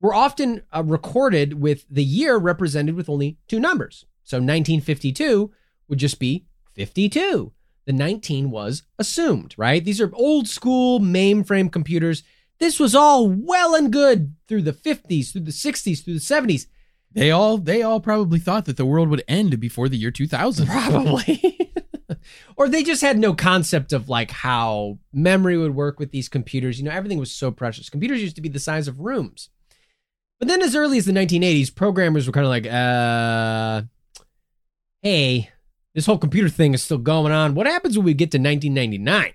were often uh, recorded with the year represented with only two numbers so 1952 would just be 52 the 19 was assumed right these are old school mainframe computers this was all well and good through the 50s through the 60s through the 70s
They all they all probably thought that the world would end before the year 2000.
Probably. or they just had no concept of like how memory would work with these computers. You know, everything was so precious. Computers used to be the size of rooms. But then as early as the 1980s, programmers were kind of like, uh, hey, this whole computer thing is still going on. What happens when we get to 1999?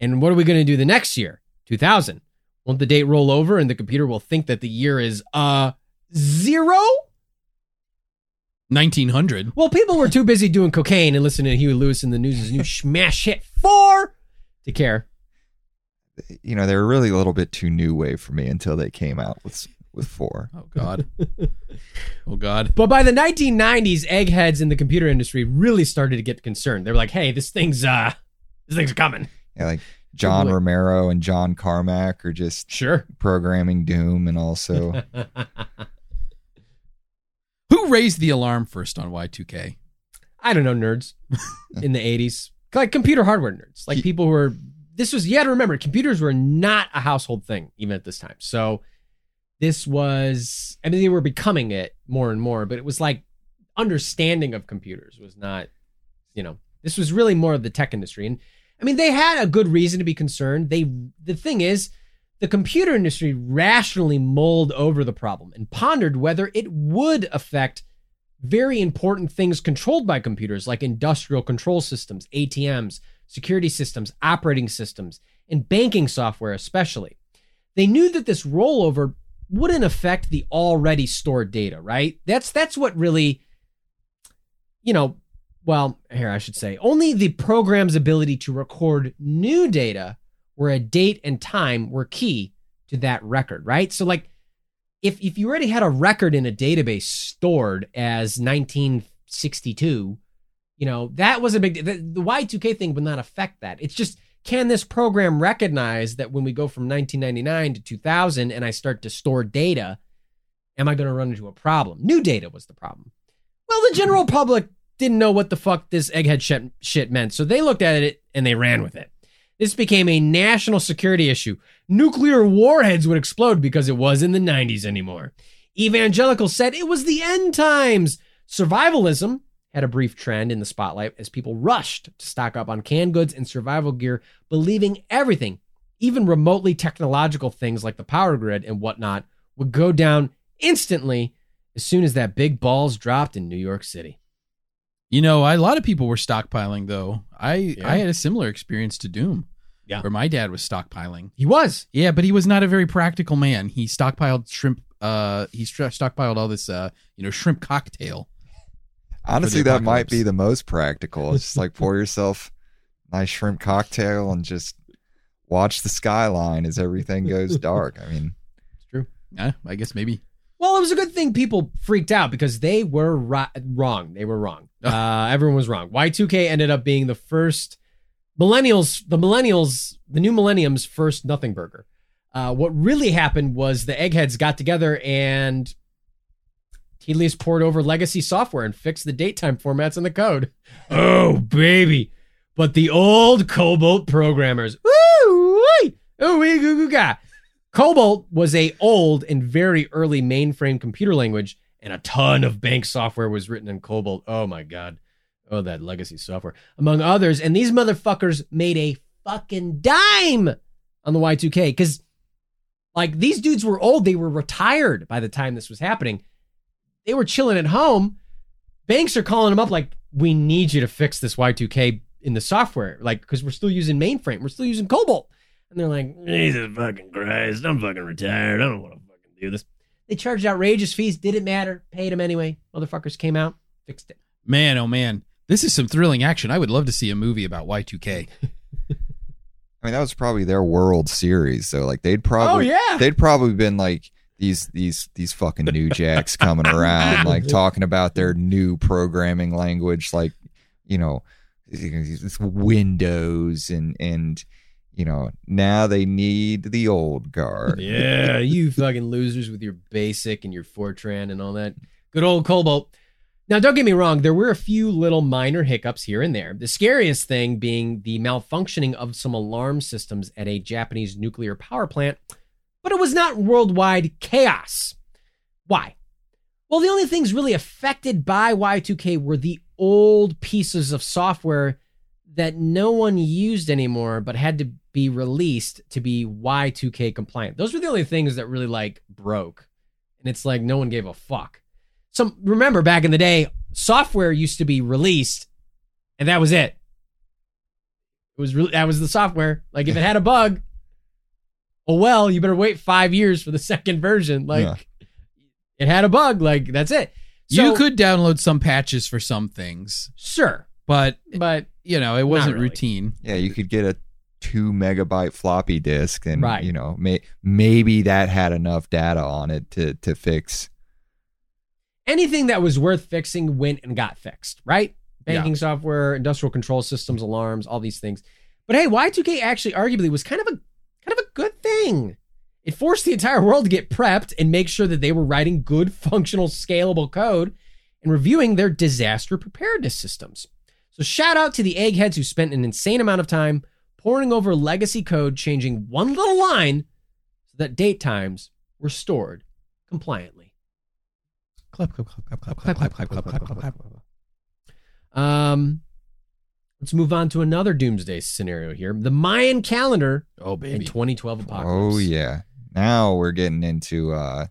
And what are we going to do the next year? 2000. Won't the date roll over and the computer will think that the year is uh zero?
1900.
Well, people were too busy doing cocaine and listening to Huey Lewis and the News' new smash hit four to care.
You know, they were really a little bit too new wave for me until they came out with with four.
Oh God. oh God.
But by the 1990s, eggheads in the computer industry really started to get concerned. They were like, "Hey, this thing's uh, this thing's coming."
Yeah, like John
Really?
Romero and John Carmack are just
Sure.
programming Doom and also
Who raised the alarm first on Y2K?
I don't know, nerds in the 80s, like computer hardware nerds, like people who were. This was you got to remember, computers were not a household thing even at this time. So this was, I mean, they were becoming it more and more, but it was like understanding of computers was not, you know, this was really more of the tech industry. And I mean, they had a good reason to be concerned. They, the thing is, the computer industry rationally mulled over the problem and pondered whether it would affect very important things controlled by computers like industrial control systems, ATMs, security systems, operating systems, and banking software, especially. They knew that this rollover wouldn't affect the already stored data, right? That's that's what really, you know, well, here I should say, only the program's ability to record new data where a date and time were key to that record, right? So like if if you already had a record in a database stored as 1962, you know, that was a big the, the Y2K thing would not affect that. It's just can this program recognize that when we go from 1999 to 2000 and I start to store data, am I going to run into a problem? New data was the problem. Well, the general hmm. public didn't know what the fuck this egghead shit, shit meant, so they looked at it and they ran with it. This became a national security issue. Nuclear warheads would explode because it was in the 90s anymore. Evangelicals said it was the end times. Survivalism had a brief trend in the spotlight as people rushed to stock up on canned goods and survival gear, believing everything, even remotely technological things like the power grid and whatnot, would go down instantly as soon as that big balls dropped in New York City.
You know, a lot of people were stockpiling though. I
Yeah.
I had a similar experience to Doom.
Yeah.
Where my dad was stockpiling.
He was.
Yeah, but he was not a very practical man. He stockpiled shrimp uh he stockpiled all this uh you know shrimp cocktail.
Honestly that might be the most practical. It's just like pour yourself a nice shrimp cocktail and just watch the skyline as everything goes dark. I mean, it's true.
Yeah, I guess maybe.
Well, it was a good thing people freaked out because they were ri- wrong. They were wrong. Uh, everyone was wrong. Y2K ended up being the first millennials, the millennials, the new millennium's first nothing burger. Uh, what really happened was the eggheads got together and Tedious poured over legacy software and fixed the daytime formats in the code. Oh, baby. But the old COBOL programmers, woo. COBOL was a old and very early mainframe computer language, and a ton of bank software was written in COBOL. Oh my god. Oh, that legacy software. Among others, and these motherfuckers made a fucking dime on the Y2K because like these dudes were old, they were retired by the time this was happening. They were chilling at home. Banks are calling them up like, we need you to fix this Y2K in the software, like, because we're still using mainframe, we're still using COBOL. And they're like, Jesus fucking Christ, I'm fucking retired. I don't want to fucking do this. They charged outrageous fees, didn't matter, paid them anyway. Motherfuckers came out, fixed it.
Man, oh man. This is some thrilling action. I would love to see a movie about Y2K.
I mean that was probably their World Series, so like they'd oh, probably
Oh, yeah.
they'd probably been like these these these fucking new jacks coming around like talking about their new programming language like you know windows and and you know now they need the old guard
Yeah, you fucking losers with your basic and your Fortran and all that. Good old COBOL. Now, don't get me wrong, there were a few little minor hiccups here and there. The scariest thing being the malfunctioning of some alarm systems at a Japanese nuclear power plant, but it was not worldwide chaos. Why? Well, the only things really affected by Y2K were the old pieces of software that no one used anymore but had to be released to be Y2K compliant. Those were the only things that really like broke. And it's like no one gave a fuck. So remember back in the day, software used to be released and that was it. It was really that was the software. Like if it had a bug, oh well, you better wait 5 years for the second version. Like
Yeah.
it had a bug, like that's it. So,
you could download some patches for some things,
sure,
but
but
you know it wasn't
really.
routine.
Yeah, you could get a two megabyte floppy disk, and
Right.
you know, may, maybe that had enough data on it to to fix.
anything that was worth fixing went and got fixed, right? Banking software, industrial control systems, alarms, all these things. But hey, Y2K actually arguably was kind of a kind of a good thing. It forced the entire world to get prepped and make sure that they were writing good, functional, scalable code and reviewing their disaster preparedness systems. So shout out to the eggheads who spent an insane amount of time poring over legacy code, changing one little line so that date times were stored compliantly.
Clap, clap, clap, clap, clap, clap, clap, clap, clap, clap, clap. clap.
Um, let's move on to another doomsday scenario here. The Mayan calendar
Oh
in
baby,
2012 apocalypse.
Oh yeah, now we're getting into uh,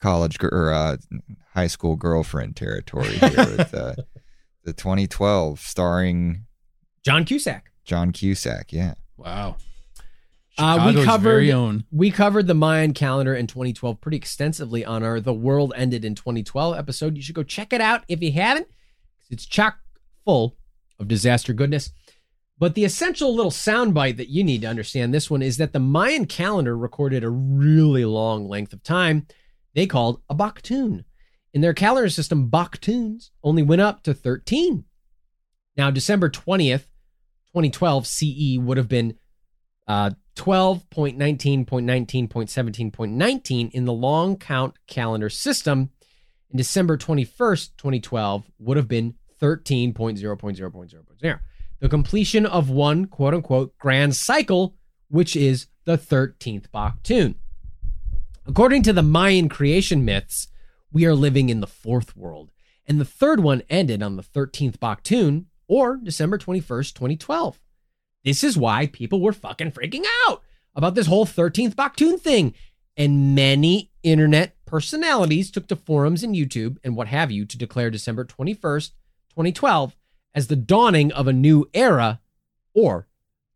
college gr- or uh, high school girlfriend territory here with uh, the 2012 starring
John Cusack.
John Cusack. Yeah,
wow.
Uh, we covered-
very own.
We covered the Mayan calendar in 2012 pretty extensively on our The World Ended in 2012 episode. You should go check it out if you haven't. it's chock full of disaster goodness. But the essential little soundbite that you need to understand this one is that the Mayan calendar recorded a really long length of time they called a Baktun. In their calendar system, Baktuns only went up to 13. Now, December 20th, 2012 CE would have been uh, 12.19.19.17.19 in the long count calendar system. And December 21st, 2012 would have been 13.0.0.0.0. The completion of one quote unquote grand cycle, which is the 13th Baktun. According to the Mayan creation myths, we are living in the fourth world. And the third one ended on the 13th Baktun, or December 21st, 2012. This is why people were fucking freaking out about this whole 13th Baktun thing. And many internet personalities took to forums and YouTube and what have you to declare December 21st, 2012 as the dawning of a new era or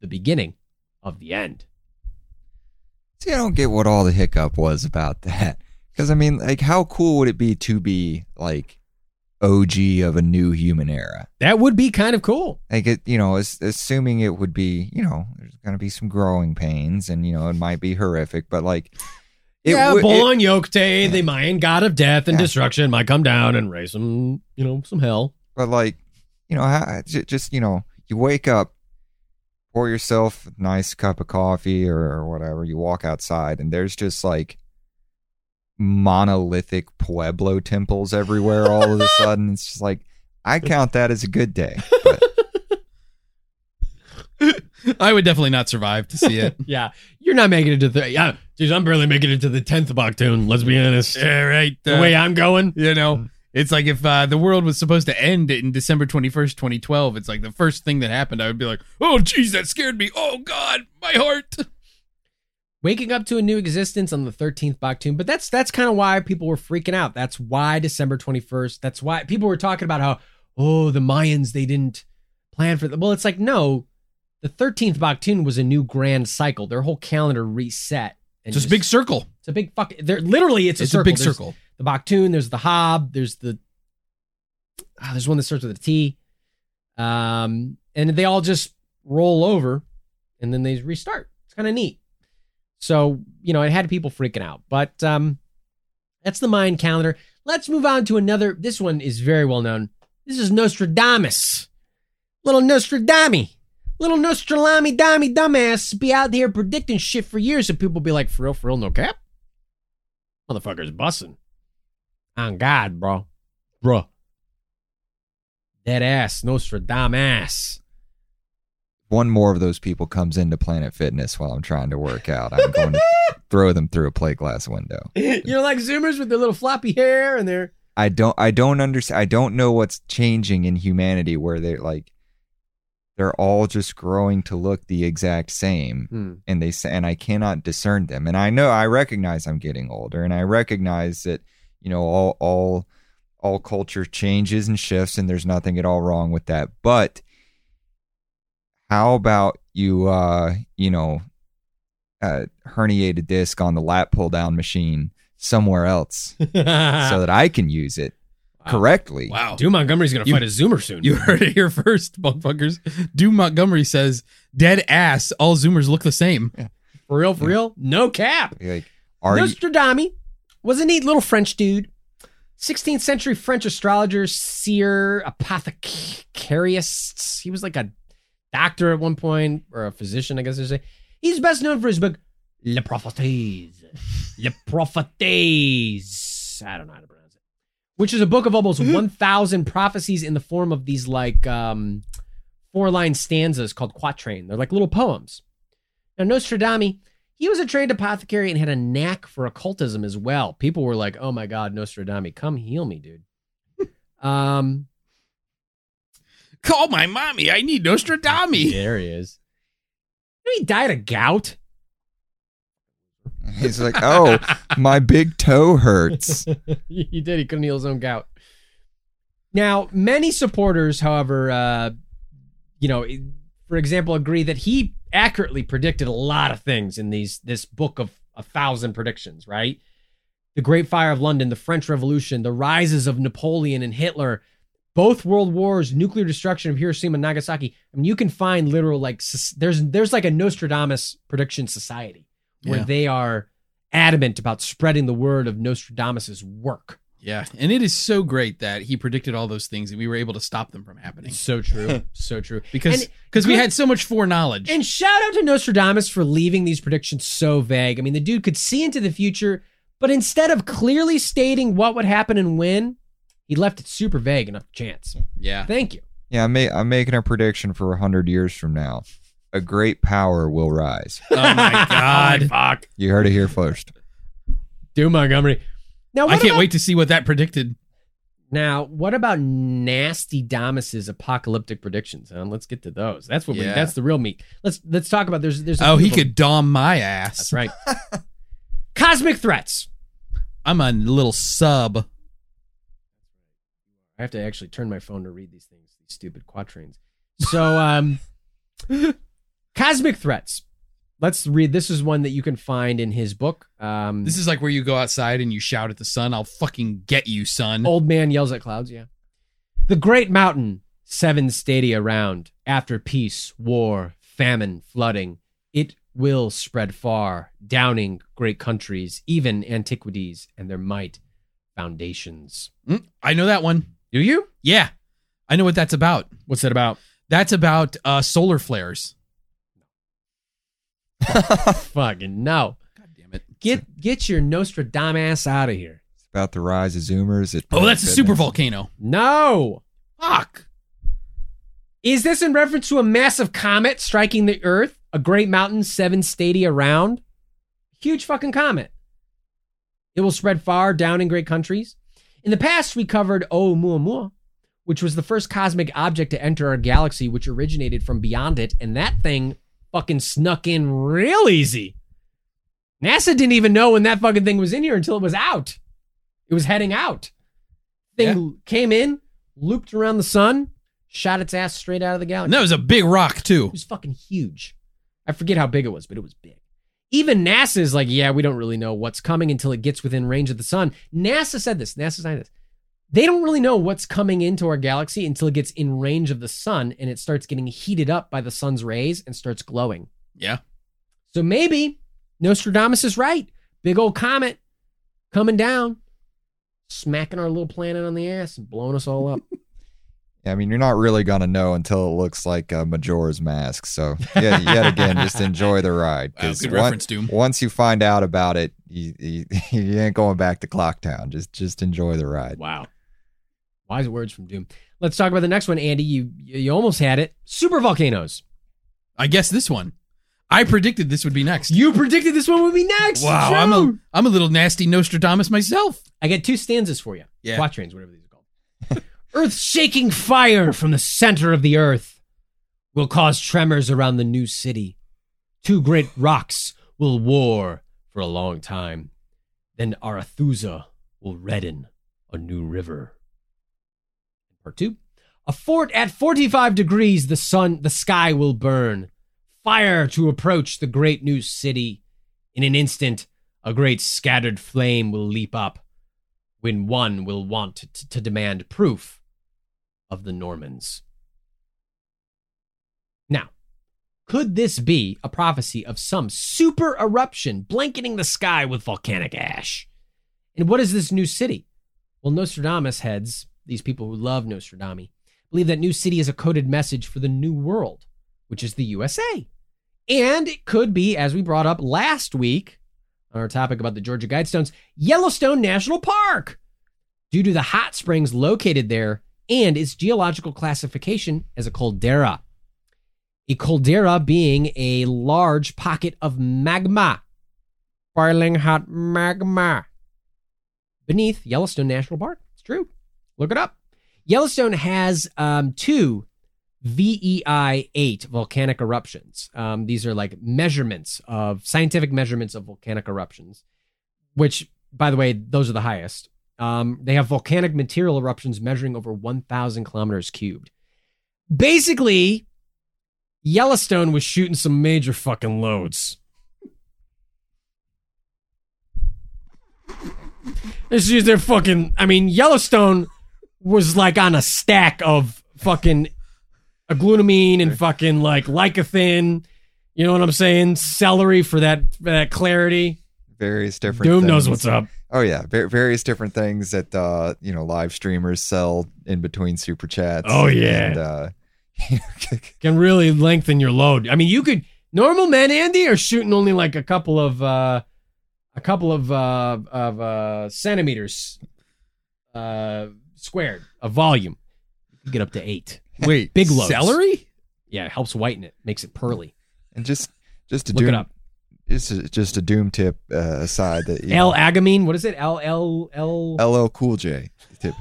the beginning of the end.
see, I don't get what all the hiccup was about that. Because I mean, like, how cool would it be to be like OG of a new human era?
That would be kind of cool.
like it you know as, assuming it would be you know there's going to be some growing pains and you know it might be horrific but like it
yeah,
would-
Bull
it-
on Yokte, the Mayan god of death and
Yeah.
destruction, might come down and raise some, you know, some hell.
But like you know just you know you wake up pour yourself a nice cup of coffee or, or whatever you walk outside and there's just like monolithic pueblo temples everywhere all of a sudden it's just like i count that as a good day but
I would definitely not survive to see it.
Yeah, you're not making it to the. Yeah, geez, I'm barely making it to the tenth Baktun. Let's be honest.
yeah, right.
The
uh,
way I'm going,
you know, it's like if uh, the world was supposed to end in December 21st, 2012, it's like the first thing that happened, I would be like, oh, geez, that scared me. Oh, God, my heart.
waking up to a new existence on the 13th Baktun. But that's that's kind of why people were freaking out. That's why December 21st. That's why people were talking about how oh the Mayans they didn't plan for the. Well, it's like no, the 13th Baktun was a new grand cycle. Their whole calendar reset. And
Just a big circle.
It's a big fuck. They're literally it's a circle.
It's
circle.
a big
There's
circle.
The Baktun. There's the Haab. There's the. ah, there's one that starts with a T. Um, and they all just roll over, and then they restart. It's kind of neat. So you know, it had people freaking out, but um, that's the Mayan calendar. Let's move on to another. This one is very well known. This is Nostradamus, little Nostradami, little Nostradami, dummy, dumbass, be out here predicting shit for years, and people be like, for real, for real, no cap, motherfucker's bussing. On God, bro, bro, dead ass Nostradamus.
one more of those people comes into Planet Fitness while I'm trying to work out, I'm going to throw them through a plate glass window.
you know, like Zoomers with their little floppy hair and their
I don't I don't understand I don't know what's changing in humanity where they're like they're all just growing to look the exact same
Hmm.
and they say and I cannot discern them. And I know I recognize I'm getting older and I recognize that you know all all all culture changes and shifts and there's nothing at all wrong with that. But how about you uh you know uh herniate a disc on the lat pull down machine somewhere else so that I can use it correctly.
Wow.
Doom Montgomery's gonna
You-
fight a Zoomer soon.
You heard it here first, motherfuckers. Doom Montgomery says, dead ass, all Zoomers look the same.
for real, for real? No cap.
Like, are you,
Nostradamus was a neat little French dude. 16th century French astrologer, seer, apothecariist. He was like a doctor at one point, or a physician, I guess they say. He's best known for his book, Le Prophéties. Le Prophéties. I don't know how to pronounce it. Which is a book of almost 1,000 prophecies in the form of these like um, four line stanzas called quatrain. They're like little poems. Now, Nostradamus, he was a trained apothecary and had a knack for occultism as well. People were like, "Oh my God, Nostradamus, come heal me, dude." um,
Call my mommy. I need Nostradamus.
there he is. You He died of gout.
he's like, oh, my big toe hurts.
he did. He couldn't heal his own gout. Now, many supporters, however, uh, you know, for example, agree that he accurately predicted a lot of things in these this book of a thousand predictions. Right, the Great Fire of London, the French Revolution, the rises of Napoleon and Hitler, both world wars, nuclear destruction of Hiroshima and Nagasaki. I mean, you can find literal like there's there's like a Nostradamus prediction society where
Yeah.
they are adamant about spreading the word of Nostradamus's work.
Yeah. And it is so great that he predicted all those things and we were able to stop them from happening.
So true. so true.
Because because we had so much foreknowledge.
And shout out to Nostradamus for leaving these predictions so vague. I mean, the dude could see into the future, but instead of clearly stating what would happen and when, he left it super vague enough chance.
yeah.
Thank you.
Yeah, I'm, ma- I'm making a prediction for 100 years from now. A great power will rise.
Oh my god.
fuck.
You heard it here first.
Do Montgomery. Now,
I can't
about-
wait to see what that predicted.
Now, what about Nasty Damas's apocalyptic predictions? Huh? Let's get to those. That's what we. That's the real meat. Let's let's talk about. There's there's. a
Oh, he could dom my ass.
That's right. Cosmic threats.
I'm a little sub.
I have to actually turn my phone to read these things, these stupid quatrains. So, um, cosmic threats. Let's read. This is one that you can find in his book. Um,
This is like where you go outside and you shout at the sun, I'll fucking get you, son.
old man yells at clouds. Yeah. The great mountain, seven stadia round. After peace, war, famine, flooding, it will spread far, downing great countries, even antiquities and their might foundations.
Mm, I know that one.
Do you?
Yeah. I know what that's about.
What's that about?
That's about uh, solar flares.
Fucking no.
God damn it.
Get get your Nostradamus out of here.
It's about the rise of Zoomers. At
Oh, that's a
Planet
super volcano.
No.
Fuck.
Is this in reference to a massive comet striking the Earth? A great mountain, seven stadia round? Huge fucking comet. It will spread far down in great countries. In the past, we covered Oumuamua, which was the first cosmic object to enter our galaxy, which originated from beyond it, and that thing fucking snuck in real easy. NASA didn't even know when that fucking thing was in here until it was out. It was heading out. Thing came in, looped around the sun, shot its ass straight out of the galaxy.
And that was a big rock, too.
It was fucking huge. I forget how big it was, but it was big. Even NASA is like, yeah, we don't really know what's coming until it gets within range of the sun. NASA said this. NASA said this. They don't really know what's coming into our galaxy until it gets in range of the sun and it starts getting heated up by the sun's rays and starts glowing.
Yeah.
So maybe Nostradamus is right. Big old comet coming down, smacking our little planet on the ass and blowing us all up.
Yeah, I mean, you're not really gonna know until it looks like uh, Majora's Mask. So, yeah, yet again, just enjoy the ride.
Wow,
'cause
good
on-
reference, Doom.
Once you find out about it, you, you, you ain't going back to Clock Town. Just just enjoy the ride.
Wow. Wise words from Doom. Let's talk about the next one, Andy. You you almost had it. Super volcanoes.
I guess this one. I predicted this would be next.
You predicted this one would be next.
wow, I'm a I'm a little nasty Nostradamus myself.
I get two stanzas for you.
Yeah.
Quatrains, whatever these are called. earth shaking fire from the center of the earth will cause tremors around the new city. Two great rocks will war for a long time. Then Arethusa will redden a new river. Part two. A fort at 45 degrees, the sun, the sky will burn. Fire to approach the great new city. In an instant, a great scattered flame will leap up. when one will want to, to demand proof of the Normans. Now, could this be a prophecy of some super eruption blanketing the sky with volcanic ash? And what is this new city? Well, Nostradamus heads, these people who love Nostradamus, believe that new city is a coded message for the new world, which is the USA. And it could be, as we brought up last week on our topic about the Georgia Guidestones, Yellowstone National Park, due to the hot springs located there and its geological classification as a caldera. A caldera being a large pocket of magma, boiling hot magma, beneath Yellowstone National Park. It's true. Look it up. Yellowstone has um, two VEI 8 volcanic eruptions. Um, these are like measurements of scientific measurements of volcanic eruptions, which, by the way, those are the highest. Um, they have volcanic material eruptions measuring over 1,000 kilometers cubed. Basically, Yellowstone was shooting some major fucking loads. This is their fucking. I mean, Yellowstone was like on a stack of fucking agglutinin and fucking like lycothin. You know what I'm saying? Celery for that for that clarity.
Various different.
Doom knows what's up.
Oh yeah, va- various different things that uh, you know live streamers sell in between super chats.
Oh, yeah.
and, uh,
Can really lengthen your load. I mean, you could normal men, Andy, are shooting only like a couple of uh a couple of uh of uh centimeters uh squared of volume. You get up to eight.
Wait,
Big loads.
celery?
Yeah, it helps whiten it, makes it pearly.
and just just to
Look
doom,
it up.
Just a, just a doom tip uh, aside that you
L
know,
agamine. What is it? L L L.
LL Cool J tip.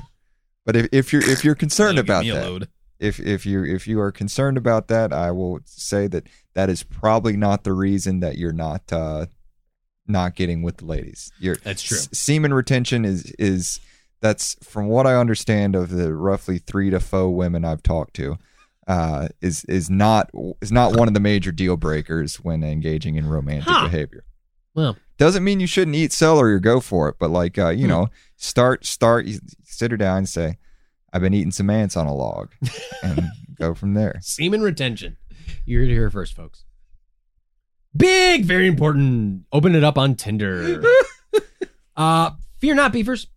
But if, if you're if you're concerned about that,
load.
if if you if you are concerned about that, I will say that that is probably not the reason that you're not uh, not getting with the ladies. You're,
That's true.
s- semen retention is is that's from what I understand of the roughly three to four women I've talked to. Uh, is is not is not one of the major deal breakers when engaging in romantic
Huh.
behavior.
Well,
Doesn't mean you shouldn't eat celery or go for it, but like uh, you
Hmm.
know, start start sit her down and say, "I've been eating some ants on a log," and go from there.
semen retention. You heard it here first, folks. Big, very important. Open it up on Tinder. uh, fear not, beefers.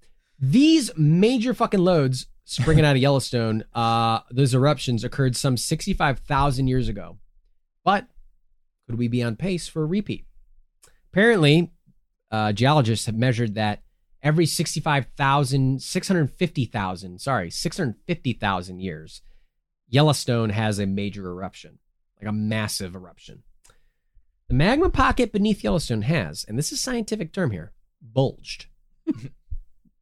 These major fucking loads springing out of Yellowstone, uh, those eruptions occurred some 65,000 years ago. But could we be on pace for a repeat? Apparently, uh, geologists have measured that every 65,000, 650,000, sorry, 650,000 years, Yellowstone has a major eruption, like a massive eruption. The magma pocket beneath Yellowstone has, and this is a scientific term here, bulged.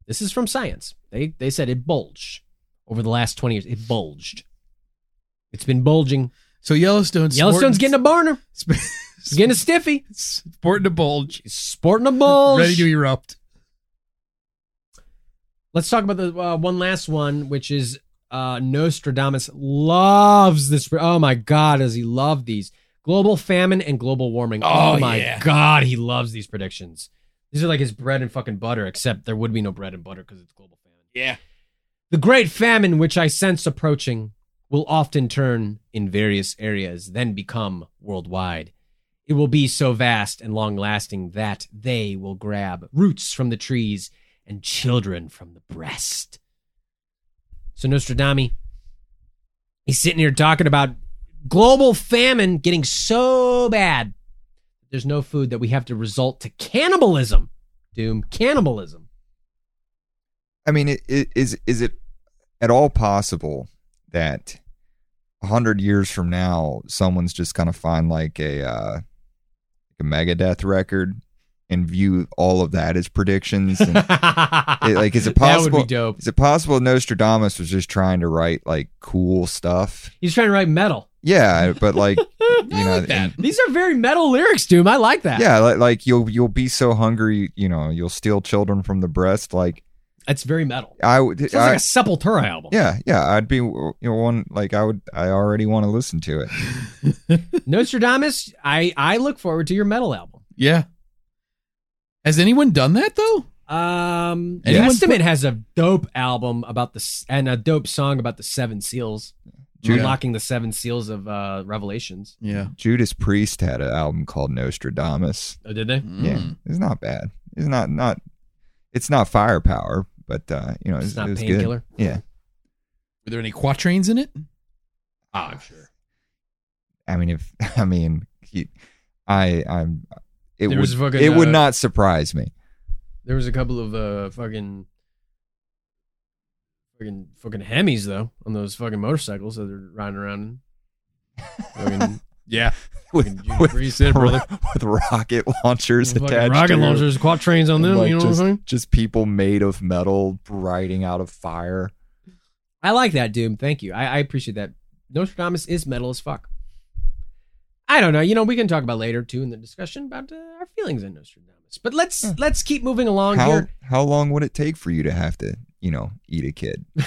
this is from science. They they said it bulged over the last 20 years. It bulged. It's been bulging.
So Yellowstone's
Yellowstone's getting a burner.
sporting,
It's getting a stiffy.
sporting a bulge,
sporting a bulge.
ready to erupt.
Let's talk about the uh, one last one, which is uh, Nostradamus loves this. Oh my God, does he love these? Global famine and global warming. Oh,
Oh,
my
yeah.
God, he loves these predictions. These are like his bread and fucking butter, except there would be no bread and butter because it's global famine.
Yeah.
The great famine, which I sense approaching, will often turn in various areas, then become worldwide. It will be so vast and long lasting that they will grab roots from the trees and children from the breast. So Nostradamus, he's sitting here talking about global famine getting so bad. There's no food that we have to result to cannibalism. Doom, cannibalism.
I mean, it, it, is is it at all possible that a hundred years from now, someone's just gonna find like a uh, a Megadeth record and view all of that as predictions? And, it- like, is it
That
possible?
would be dope.
is it possible Nostradamus was just trying to write like cool stuff?
He's trying to write metal.
Yeah, but like you know,
like that.
and-
These are very metal lyrics, Doom. I like that.
yeah, like, like you'll you'll be so hungry, you know, you'll steal children from the breast. Like
it's very metal.
I would,
Sounds
I-
like a Sepultura album.
yeah, yeah, I'd be you know one like I would, I already want to listen to it.
Nostradamus, I, I look forward to your metal album.
Yeah. Has anyone done that though?
Um,
Anyone
Testament has a dope album about the s- and a dope song about the seven seals,
Jude-
unlocking the seven seals of uh, Revelations.
Yeah.
Judas Priest had an album called Nostradamus.
Oh, did they?
Yeah,
Mm.
it's not bad. It's not not. It's not firepower, but uh, you know,
It's
it's,
not
it was
painkiller.
good. Yeah,
Were there any quatrains in it?
Oh, I'm sure.
I mean, if I mean, he, I, I'm. It
There
would
fucking,
it would
uh,
not surprise me.
There was a couple of uh fucking fucking fucking Hemis though on those fucking motorcycles that they're riding around in. Fucking,
Yeah.
With, with,
brother.
with rocket launchers
fucking
attached.
rocket launchers, quatrains on
And,
them.
like,
you know
just,
what I'm saying?
just people made of metal riding out of fire.
I like that, Doom. Thank you. I, I appreciate that. Nostradamus is metal as fuck. I don't know. You know, we can talk about later too in the discussion about uh, our feelings in Nostradamus. But let's
Hmm.
let's keep moving along
How
here.
how long would it take for you to have to, you know, eat a kid?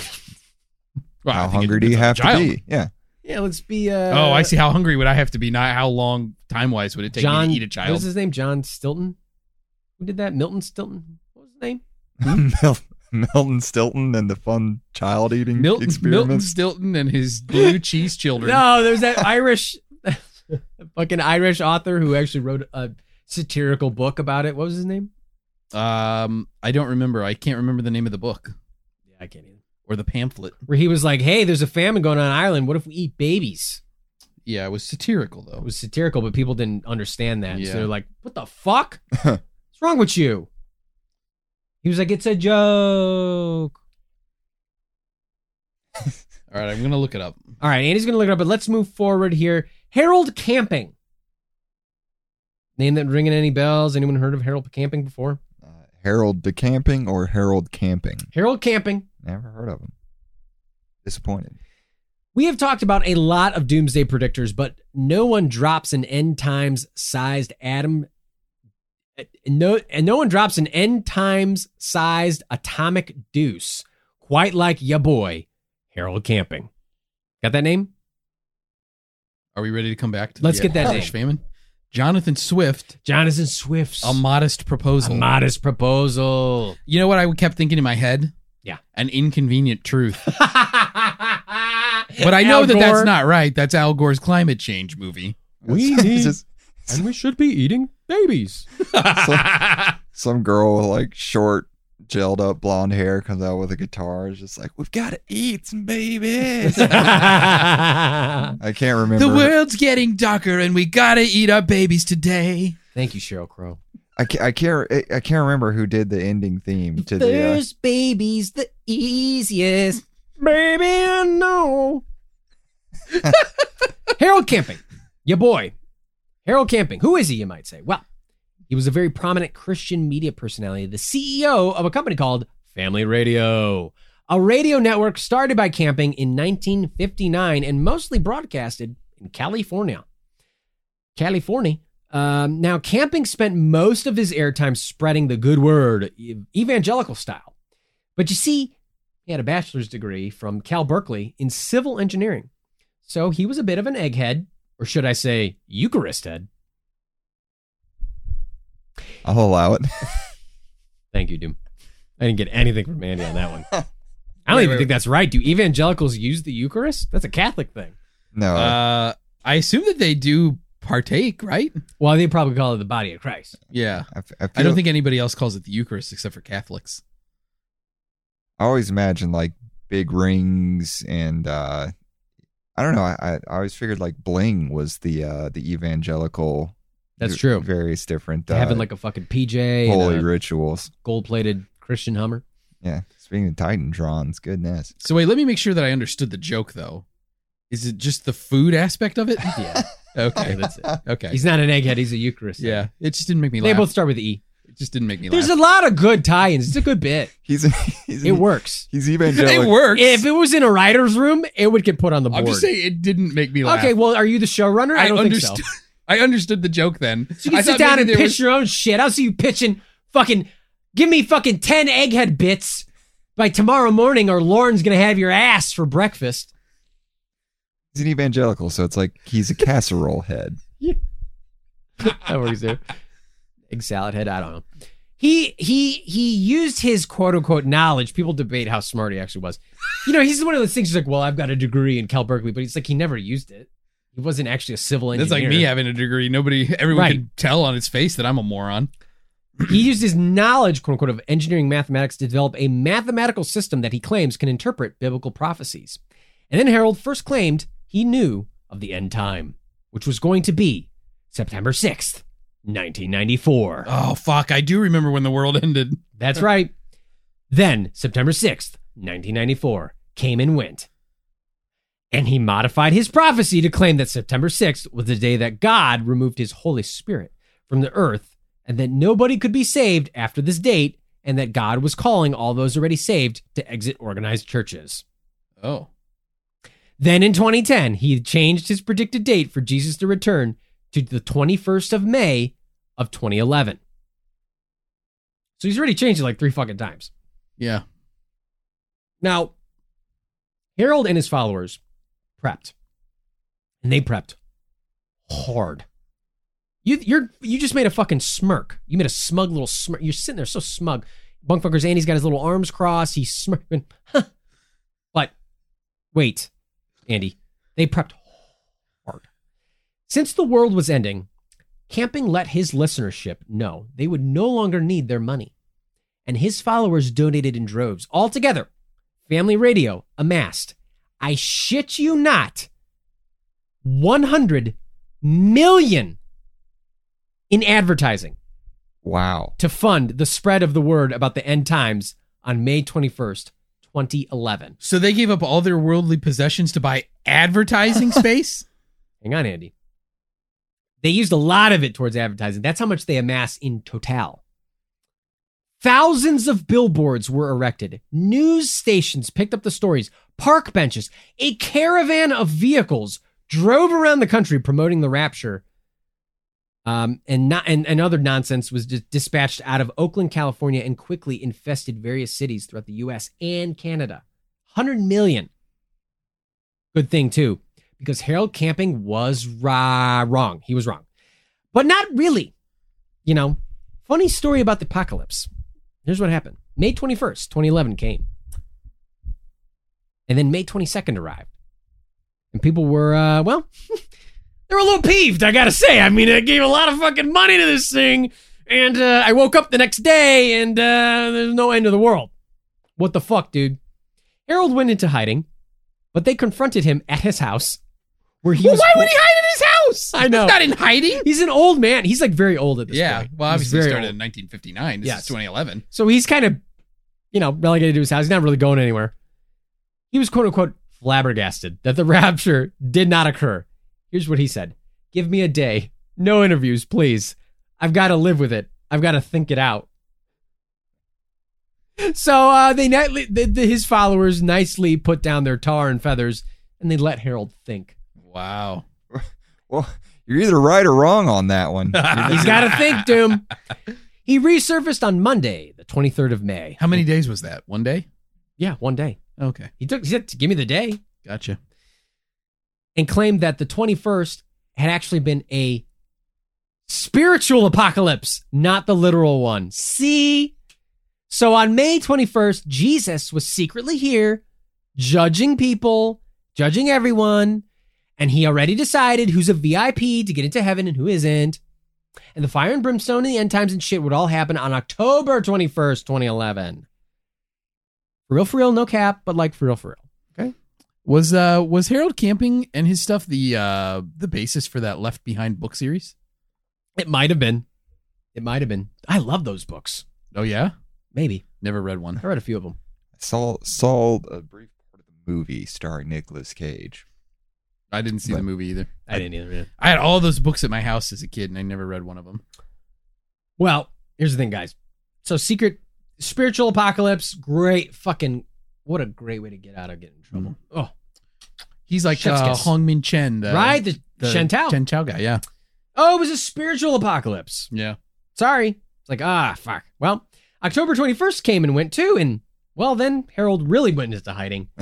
Well,
how hungry do you have to be? Yeah.
Yeah, let's be. Uh,
Oh, I see. How hungry would I have to be? Not how long time wise would it take
John,
me to eat a
What
child?
was his name? John Stilton. Who did that? Milton Stilton. What was his name?
Mil- Milton Stilton and the fun child eating
Milton, Milton. Stilton and his blue cheese children.
No, there's that Irish, fucking Irish author who actually wrote a satirical book about it. What was his name?
Um, I don't remember. I can't remember the name of the book
Yeah, I can't either.
or the pamphlet.
Where he was like, "Hey, there's a famine going on in Ireland. What if we eat babies?"
Yeah, it was satirical though.
It was satirical, but people didn't understand that.
Yeah.
So they're like, "What the fuck? What's wrong with you?" He was like, "It's a joke."
All right, I'm gonna look it up.
All right, Andy's gonna look it up, but let's move forward here. Harold Camping. Name that ringing any bells? Anyone heard of Harold Camping before?
Uh, Harold decamping or Harold camping?
Harold Camping.
Never heard of him. Disappointed.
We have talked about a lot of doomsday predictors, but no one drops an end times sized atom. No, and no one drops an end times sized atomic deuce quite like ya boy, Harold Camping. Got that name?
Are we ready to come back to
Let's
the
get that
Irish
name.
famine? Jonathan Swift,
Jonathan Swift's
a modest
a
proposal.
modest proposal.
you know what I kept thinking in my head?
Yeah.
An inconvenient truth.
but
But I know that that's not right. That's Al Gore's climate change movie.
We need,
just
and we should be eating babies.
some girl with like short, gelled up blonde hair comes out with a guitar. It's just like, we've got to eat some babies. I can't remember.
the world's getting darker and we gotta eat our babies today.
Thank you, Sheryl Crow.
I can't, I can't. I can't remember who did the ending theme to the. Uh,
First baby's the easiest. Baby, I know. Harold Camping, your boy. Harold Camping. Who is he, you might say? Well, he was a very prominent Christian media personality, the CEO of a company called Family Radio, a radio network started by Camping in 1959 and mostly broadcasted in California. California. Um, now, Camping spent most of his airtime spreading the good word, evangelical style. But you see, he had a bachelor's degree from Cal Berkeley in civil engineering. So he was a bit of an egghead, or should I say, Eucharist head.
I'll allow it.
Thank you, Doom. I didn't get anything from Andy on that one. I don't
Wait,
even
wait,
think that's right. Do evangelicals use the Eucharist? That's a Catholic thing.
No,
Uh, I assume that they do partake, right?
Well, they probably call it the body of Christ.
Yeah.
I, f- I,
I
feel-
don't think anybody else calls it the Eucharist except for Catholics.
I always imagine like big rings and uh I don't know. I, I I always figured like bling was the uh the evangelical.
That's true.
Various different uh,
Having like a fucking PJ
holy
and
rituals.
gold-plated Christian Hummer.
Yeah. Speaking of Titantrons, goodness.
So wait, let me make sure that I understood the joke though. Is it just the food aspect of it?
Yeah,
Okay.
that's it.
Okay.
He's not an egghead. He's a Eucharist. head.
Yeah. It just didn't make me
They
laugh.
They both start with E.
it just didn't make me
There's
laugh.
There's a lot of good tie-ins. It's a good bit.
He's he's
It works.
he's evangelical.
it works.
If it was in a writer's room, it would get put on the board.
I'm just saying it didn't make me laugh.
Okay, well, are you the showrunner? I,
I
don't
understood.
think so.
I understood the joke then.
So you
I
can sit down and pitch
was-
your own shit. I'll see you pitching fucking. Give me fucking ten egghead bits by tomorrow morning, or Lauren's gonna have your ass for breakfast.
He's an evangelical, so it's like he's a casserole head.
That works there. Egg salad head. I don't know. he he he used his quote unquote knowledge. People debate how smart he actually was. You know, he's one of those things. He's like, well, I've got a degree in Cal Berkeley, but he's like, he never used it. He wasn't actually a civil engineer.
That's like me having a degree. Nobody, everyone
Right.
can tell on his face that I'm a moron.
he used his knowledge, quote unquote, of engineering mathematics to develop a mathematical system that he claims can interpret biblical prophecies. And then Harold first claimed he knew of the end time, which was going to be September 6th, 1994.
Oh fuck! I do remember when the world ended.
That's right. Then, September 6th, 1994, came and went. And he modified his prophecy to claim that September 6th was the day that God removed his Holy Spirit from the earth and that nobody could be saved after this date and that God was calling all those already saved to exit organized churches.
Oh,
Then in 2010, he changed his predicted date for Jesus to return to the 21st of May of 2011. So he's already changed it like three fucking times.
yeah.
Now, Harold and his followers prepped, and they prepped hard. You you're you just made a fucking smirk. You made a smug little smirk. You're sitting there so smug. Bunkfuckers Andy's got his little arms crossed. He's smirking. Huh. But wait, Andy, they prepped hard. Since the world was ending, Camping let his listenership know they would no longer need their money and his followers donated in droves. Altogether, Family Radio amassed, I shit you not, 100 million in advertising
Wow.
to fund the spread of the word about the end times on May 21st, 2011.
So they gave up all their worldly possessions to buy advertising space.
Hang on, Andy. They used a lot of it towards advertising. That's how much they amass in total. Thousands of billboards were erected. News stations picked up the stories. Park benches. A caravan of vehicles drove around the country promoting the rapture. Um, and not and, and other nonsense was dispatched out of Oakland, California, and quickly infested various cities throughout the U.S. and Canada. Hundred million. Good thing too because Harold Camping was ra- wrong. He was wrong. But not really. You know, funny story about the apocalypse. Here's what happened May 21st, 2011 came. And then May 22nd arrived. And people were, uh, well, they were a little peeved, I gotta say. I mean, I gave a lot of fucking money to this thing. And uh, I woke up the next day and uh, there's no end of the world. What the fuck, dude? Harold went into hiding, but they confronted him at his house where he
well,
was.
why would he hide in his house?
I know.
He's not in hiding.
He's an old man. He's like very old at this
Yeah.
point.
Well, obviously, it
very
started
old.
in 1959. This
Yes.
is 2011.
So he's kind of, you know, relegated to his house. He's not really going anywhere. He was quote unquote flabbergasted that the rapture did not occur. Here's what he said Give me a day. No interviews, please. I've got to live with it. I've got to think it out. So uh, they nightly, the, the, his followers nicely put down their tar and feathers and they let Harold think.
Wow.
Well, you're either right or wrong on that one.
He's got to think, Doom. He resurfaced on Monday, the 23rd of May.
How many days was that? One day?
Yeah, one day.
Okay.
He took, he said, give me the day.
Gotcha.
and claimed that the 21st had actually been a spiritual apocalypse, not the literal one. See? So on May 21st, Jesus was secretly here, judging people, judging everyone, and he already decided who's a VIP to get into heaven and who isn't. And the fire and brimstone and the end times and shit would all happen on October 21st, 2011. For real, for real, no cap, but like for real, for real. Okay.
Was uh was Harold Camping and his stuff the uh the basis for that Left Behind book series?
It might have been. It might have been. I love those books.
Oh yeah,
Maybe.
never read one.
I read a few of them.
I saw saw a brief part of the movie starring Nicolas Cage.
I didn't see the movie either.
I didn't either. yeah.
I had all those books at my house as a kid, and I never read one of them.
Well, here's the thing, guys. So, secret spiritual apocalypse, great fucking. What a great way to get out of getting in trouble. Oh,
He's like
Chef's
uh,
kiss.
Hong Min Chen, the,
right? The,
the
Shen Tao.
Chen Tao guy. Yeah,
oh, it was a spiritual apocalypse.
yeah.
Sorry. It's like, ah, fuck. Well, October 21st came and went too. And, well, then Harold really went into hiding.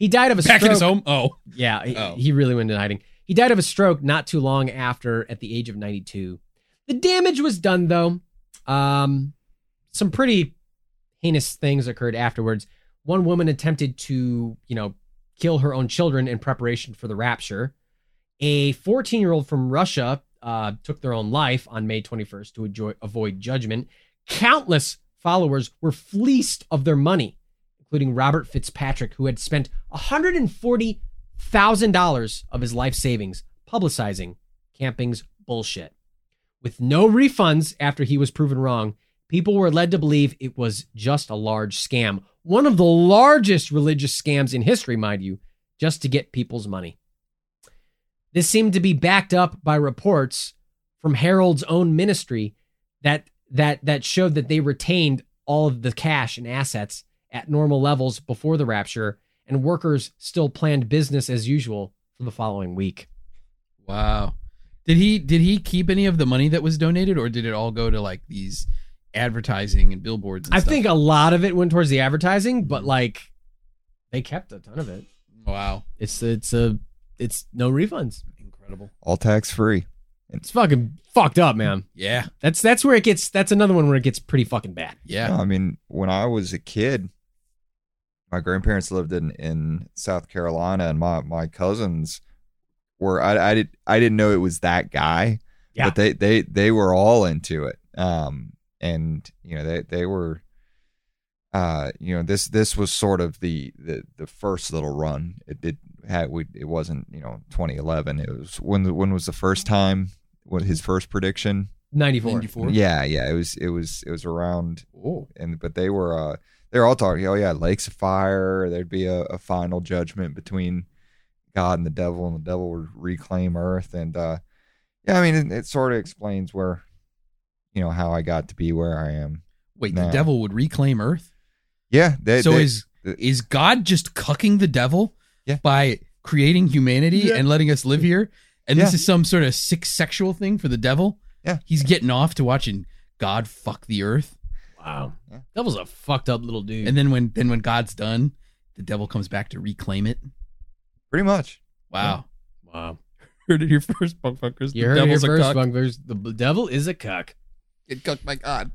He died of a
Back
stroke.
in his home. Oh,
Yeah, he,
Oh.
he really went into hiding. He died of a stroke not too long after, at the age of 92. The damage was done, though. Um, some pretty heinous things occurred afterwards. One woman attempted to, you know, kill her own children in preparation for the rapture. A 14 year old from Russia uh, took their own life on May 21st to enjoy, avoid judgment. Countless followers were fleeced of their money, including Robert Fitzpatrick, who had spent $140,000 of his life savings publicizing Camping's bullshit. With no refunds after he was proven wrong, people were led to believe it was just a large scam. One of the largest religious scams in history, mind you, just to get people's money. This seemed to be backed up by reports from Harold's own ministry that that that showed that they retained all of the cash and assets at normal levels before the rapture, and workers still planned business as usual for the following week.
Wow. Did he did he keep any of the money that was donated, or did it all go to like these advertising and billboards? And
I
stuff?
think a lot of it went towards the advertising, but like they kept a ton of it.
Wow.
It's it's a it's no refunds.
Incredible.
All tax free.
It's fucking fucked up, man.
Yeah.
That's that's where it gets. That's another one where it gets pretty fucking bad.
Yeah.
No, I mean, when I was a kid, my grandparents lived in, in South Carolina, and my, my cousins were I, I did I didn't know it was that guy,
Yeah.
but they they they were all into it. Um, and you know they they were, uh, you know this this was sort of the the the first little run. It did had we it wasn't you know 2011. It was when when was the first time what his first prediction?
Ninety four.
94.
Yeah, yeah. It was it was it was around
Oh.
and but they were uh they're all talking oh yeah lakes of fire there'd be a, a final judgment between god and the devil and the devil would reclaim earth and uh yeah i mean it, it sort of explains where you know how i got to be where i am
Wait, the devil would reclaim Earth?
yeah they,
so
they-
is is God just cucking the devil
Yeah.
by creating humanity
Yeah.
and letting us live here? And this is some sort of sick sexual thing for the devil?
Yeah.
He's getting off to watching God fuck the earth.
Wow.
Yeah.
Devil's a fucked up little dude.
And then when then when God's done, the devil comes back to reclaim it.
pretty much
Wow.
wow.
Heard it here first, motherfuckers.
You
the
heard it here first,
cuck.
bunglers. The devil is a cuck.
Get cucked by God.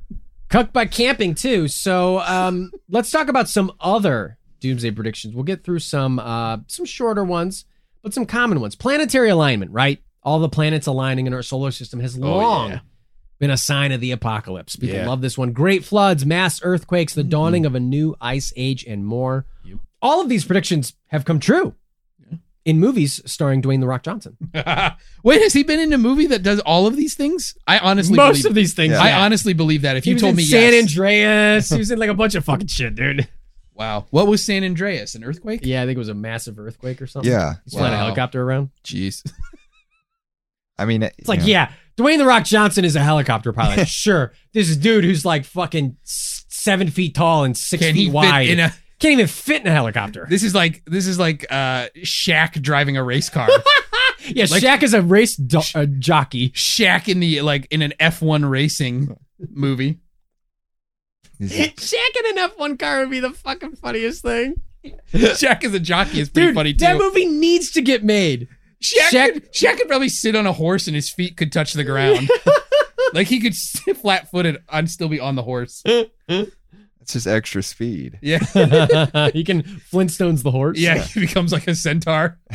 Cucked by Camping too. So um, let's talk about some other doomsday predictions. We'll get through some uh, some shorter ones, but some common ones. Planetary alignment, right? All the planets aligning in our solar system has long
yeah.
been a sign of the apocalypse. People
Yeah.
love this one. Great floods, mass earthquakes, the dawning of a new ice age, and more.
Yep.
All of these predictions have come true in movies starring Dwayne the Rock Johnson.
Wait, has he been in a movie that does all of these things? I honestly
Most
believe,
of these things.
Yeah.
I honestly believe that. If
he
you
was
told
in
me
San
yes.
Andreas. He was in like a bunch of fucking shit, dude.
Wow. What was San Andreas? An earthquake?
Yeah, I think it was a massive earthquake or something.
yeah
He's flying a helicopter around.
Jeez.
i mean
It's like, yeah, Dwayne the Rock Johnson is a helicopter pilot. sure, this is dude who's like fucking seven feet tall and six
Can
feet
he
wide.
fit in a
Can't even fit in a helicopter.
This is like this is like uh Shaq driving a race car.
yeah,
like-
Shaq is a race do- uh, jockey.
Shaq in the like in an F1 racing movie.
Shaq in an F1 car would be the fucking funniest thing.
Shaq as a jockey is pretty
Dude,
funny too.
that movie needs to get made.
Shaq,
Shaq-
Could, Shaq could probably sit on a horse and his feet could touch the ground. like he could sit flat footed and still be on the horse.
It's just extra speed
Yeah.
he can Flintstones the horse.
Yeah, he becomes like a centaur.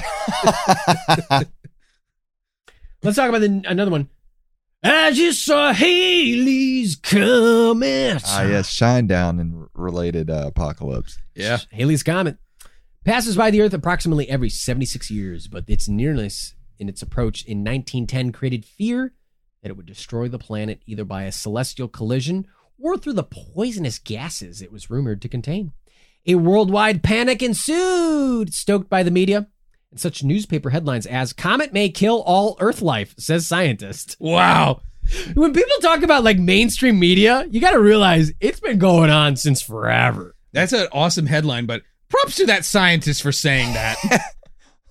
Let's talk about the, another one. I just saw Halley's comet.
ah yes shine down and related uh, apocalypse
Yeah.
Halley's Comet passes by the Earth approximately every 76 years, but its nearness in its approach in 1910 created fear that it would destroy the planet either by a celestial collision or through the poisonous gases it was rumored to contain. A worldwide panic ensued, stoked by the media and such newspaper headlines as Comet may kill all Earth life, says scientist.
Wow.
When people talk about like mainstream media, you got to realize it's been going on since forever.
That's an awesome headline, but props to that scientist for saying that.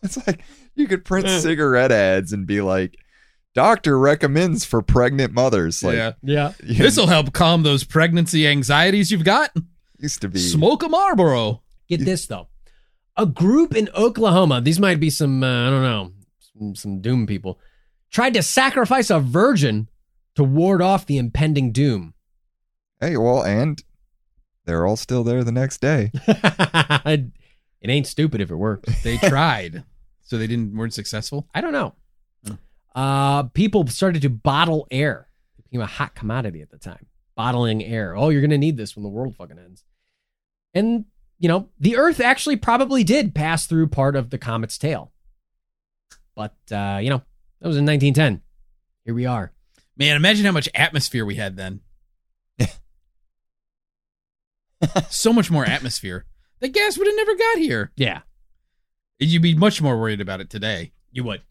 It's like you could print cigarette ads and be like, "Doctor recommends for pregnant mothers." Like,
yeah.
Yeah.
This will help calm those pregnancy anxieties you've got.
used to be.
Smoke a Marlboro.
Get this though. A group in Oklahoma, these might be some, uh, I don't know, some, some doom people, tried to sacrifice a virgin to ward off the impending doom.
Hey, well, and they're all still there the next day.
it ain't stupid if it works.
They tried, so they didn't weren't successful.
I don't know. Uh, people started to bottle air. It became a hot commodity at the time. Bottling air. Oh, you're gonna need this when the world fucking ends. And you know, the Earth actually probably did pass through part of the comet's tail. But uh, you know, that was in 1910. Here we are.
Man, imagine how much atmosphere we had then. so much more atmosphere. The gas would have never got here.
Yeah,
You'd be much more worried about it today.
you would.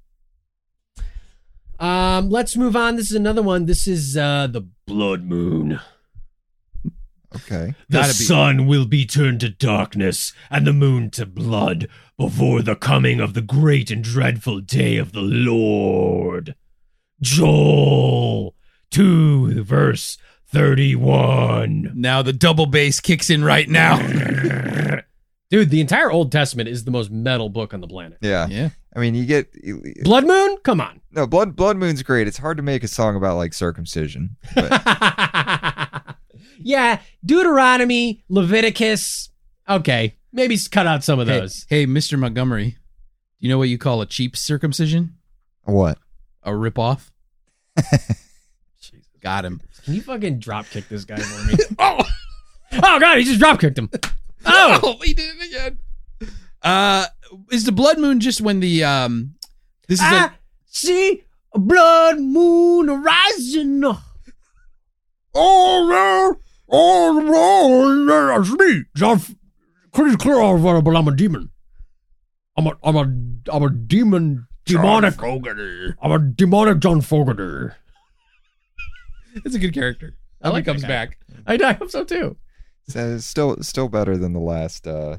Um, let's move on. This is another one. This is uh the blood moon.
Okay.
The
Gotta be.
sun will be turned to darkness and the moon to blood before the coming of the great and dreadful day of the Lord. Joel 2, verse 31.
Now the double bass kicks in right now.
Dude, the entire Old Testament is the most metal book on the planet.
Yeah.
yeah.
I mean, you get
Blood Moon? Come on.
no blood. Blood Moon's great. It's hard to make a song about like circumcision. But
yeah, Deuteronomy, Leviticus. Okay, maybe s- cut out some of
Hey,
those.
hey, Mr. Montgomery, do you know what you call a cheap circumcision?
what?
A ripoff? Got him.
Can you fucking drop kick this guy for me? oh, oh god, he just drop kicked him. Oh,
he did it again. Uh, is the blood moon just when the um? This is
I
a,
see a blood moon rising.
Oh, well, oh, oh, that's me. John, pretty clear, but I'm a demon. I'm a, I'm a, I'm a demon, demonic. I'm a demonic John Fogerty.
it's a good character. I
I like
comes
guy.
back.
I, I hope so too.
So it's still still better than the last uh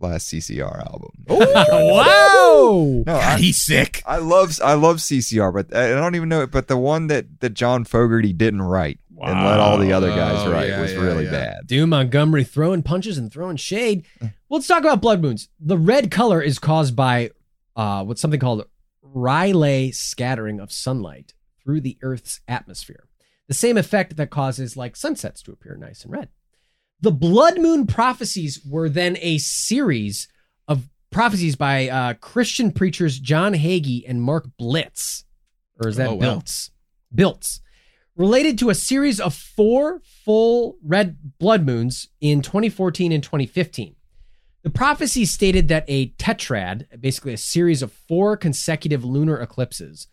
last CCR album.
Oh wow.
No, I,
he's sick.
I love I love CCR, but I don't even know it. But the one that that John Fogerty didn't write and let all the other guys
Oh,
write
yeah,
was
yeah,
really
yeah.
bad.
Doom Montgomery throwing punches and throwing shade. Well, let's talk about blood moons. The red color is caused by uh, what's something called Rayleigh scattering of sunlight through the Earth's atmosphere. The same effect that causes like sunsets to appear nice and red. The blood moon prophecies were then a series of prophecies by uh, Christian preachers John Hagee and Mark Blitz, or is that
Oh, wow.
Biltz? Biltz related to a series of four full red blood moons in 2014 and 2015. The prophecy stated that a tetrad, basically a series of four consecutive lunar eclipses,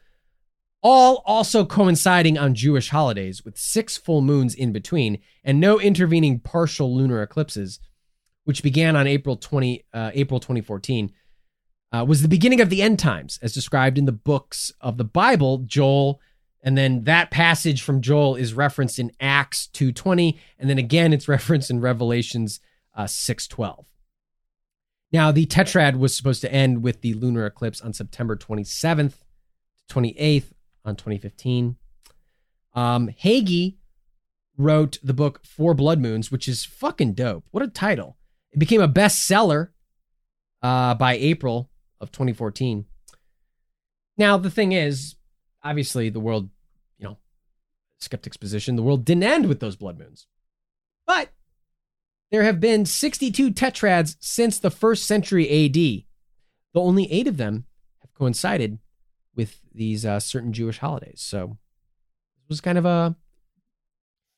all also coinciding on Jewish holidays with six full moons in between and no intervening partial lunar eclipses, which began on April 20 uh, April 2014, uh, was the beginning of the end times, as described in the books of the Bible, Joel, and then that passage from Joel is referenced in Acts 2:20, and then again it's referenced in Revelations uh, 6:12. Now, the tetrad was supposed to end with the lunar eclipse on September 27th to 28th on 2015. Um, Hagee wrote the book Four Blood Moons, which is fucking dope. What a title! It became a bestseller uh, by April of 2014. Now, the thing is, obviously, the world, you know, skeptic's position, the world didn't end with those blood moons. But there have been 62 tetrads since the first century AD, though only eight of them have coincided with these uh, certain Jewish holidays. So it was kind of a,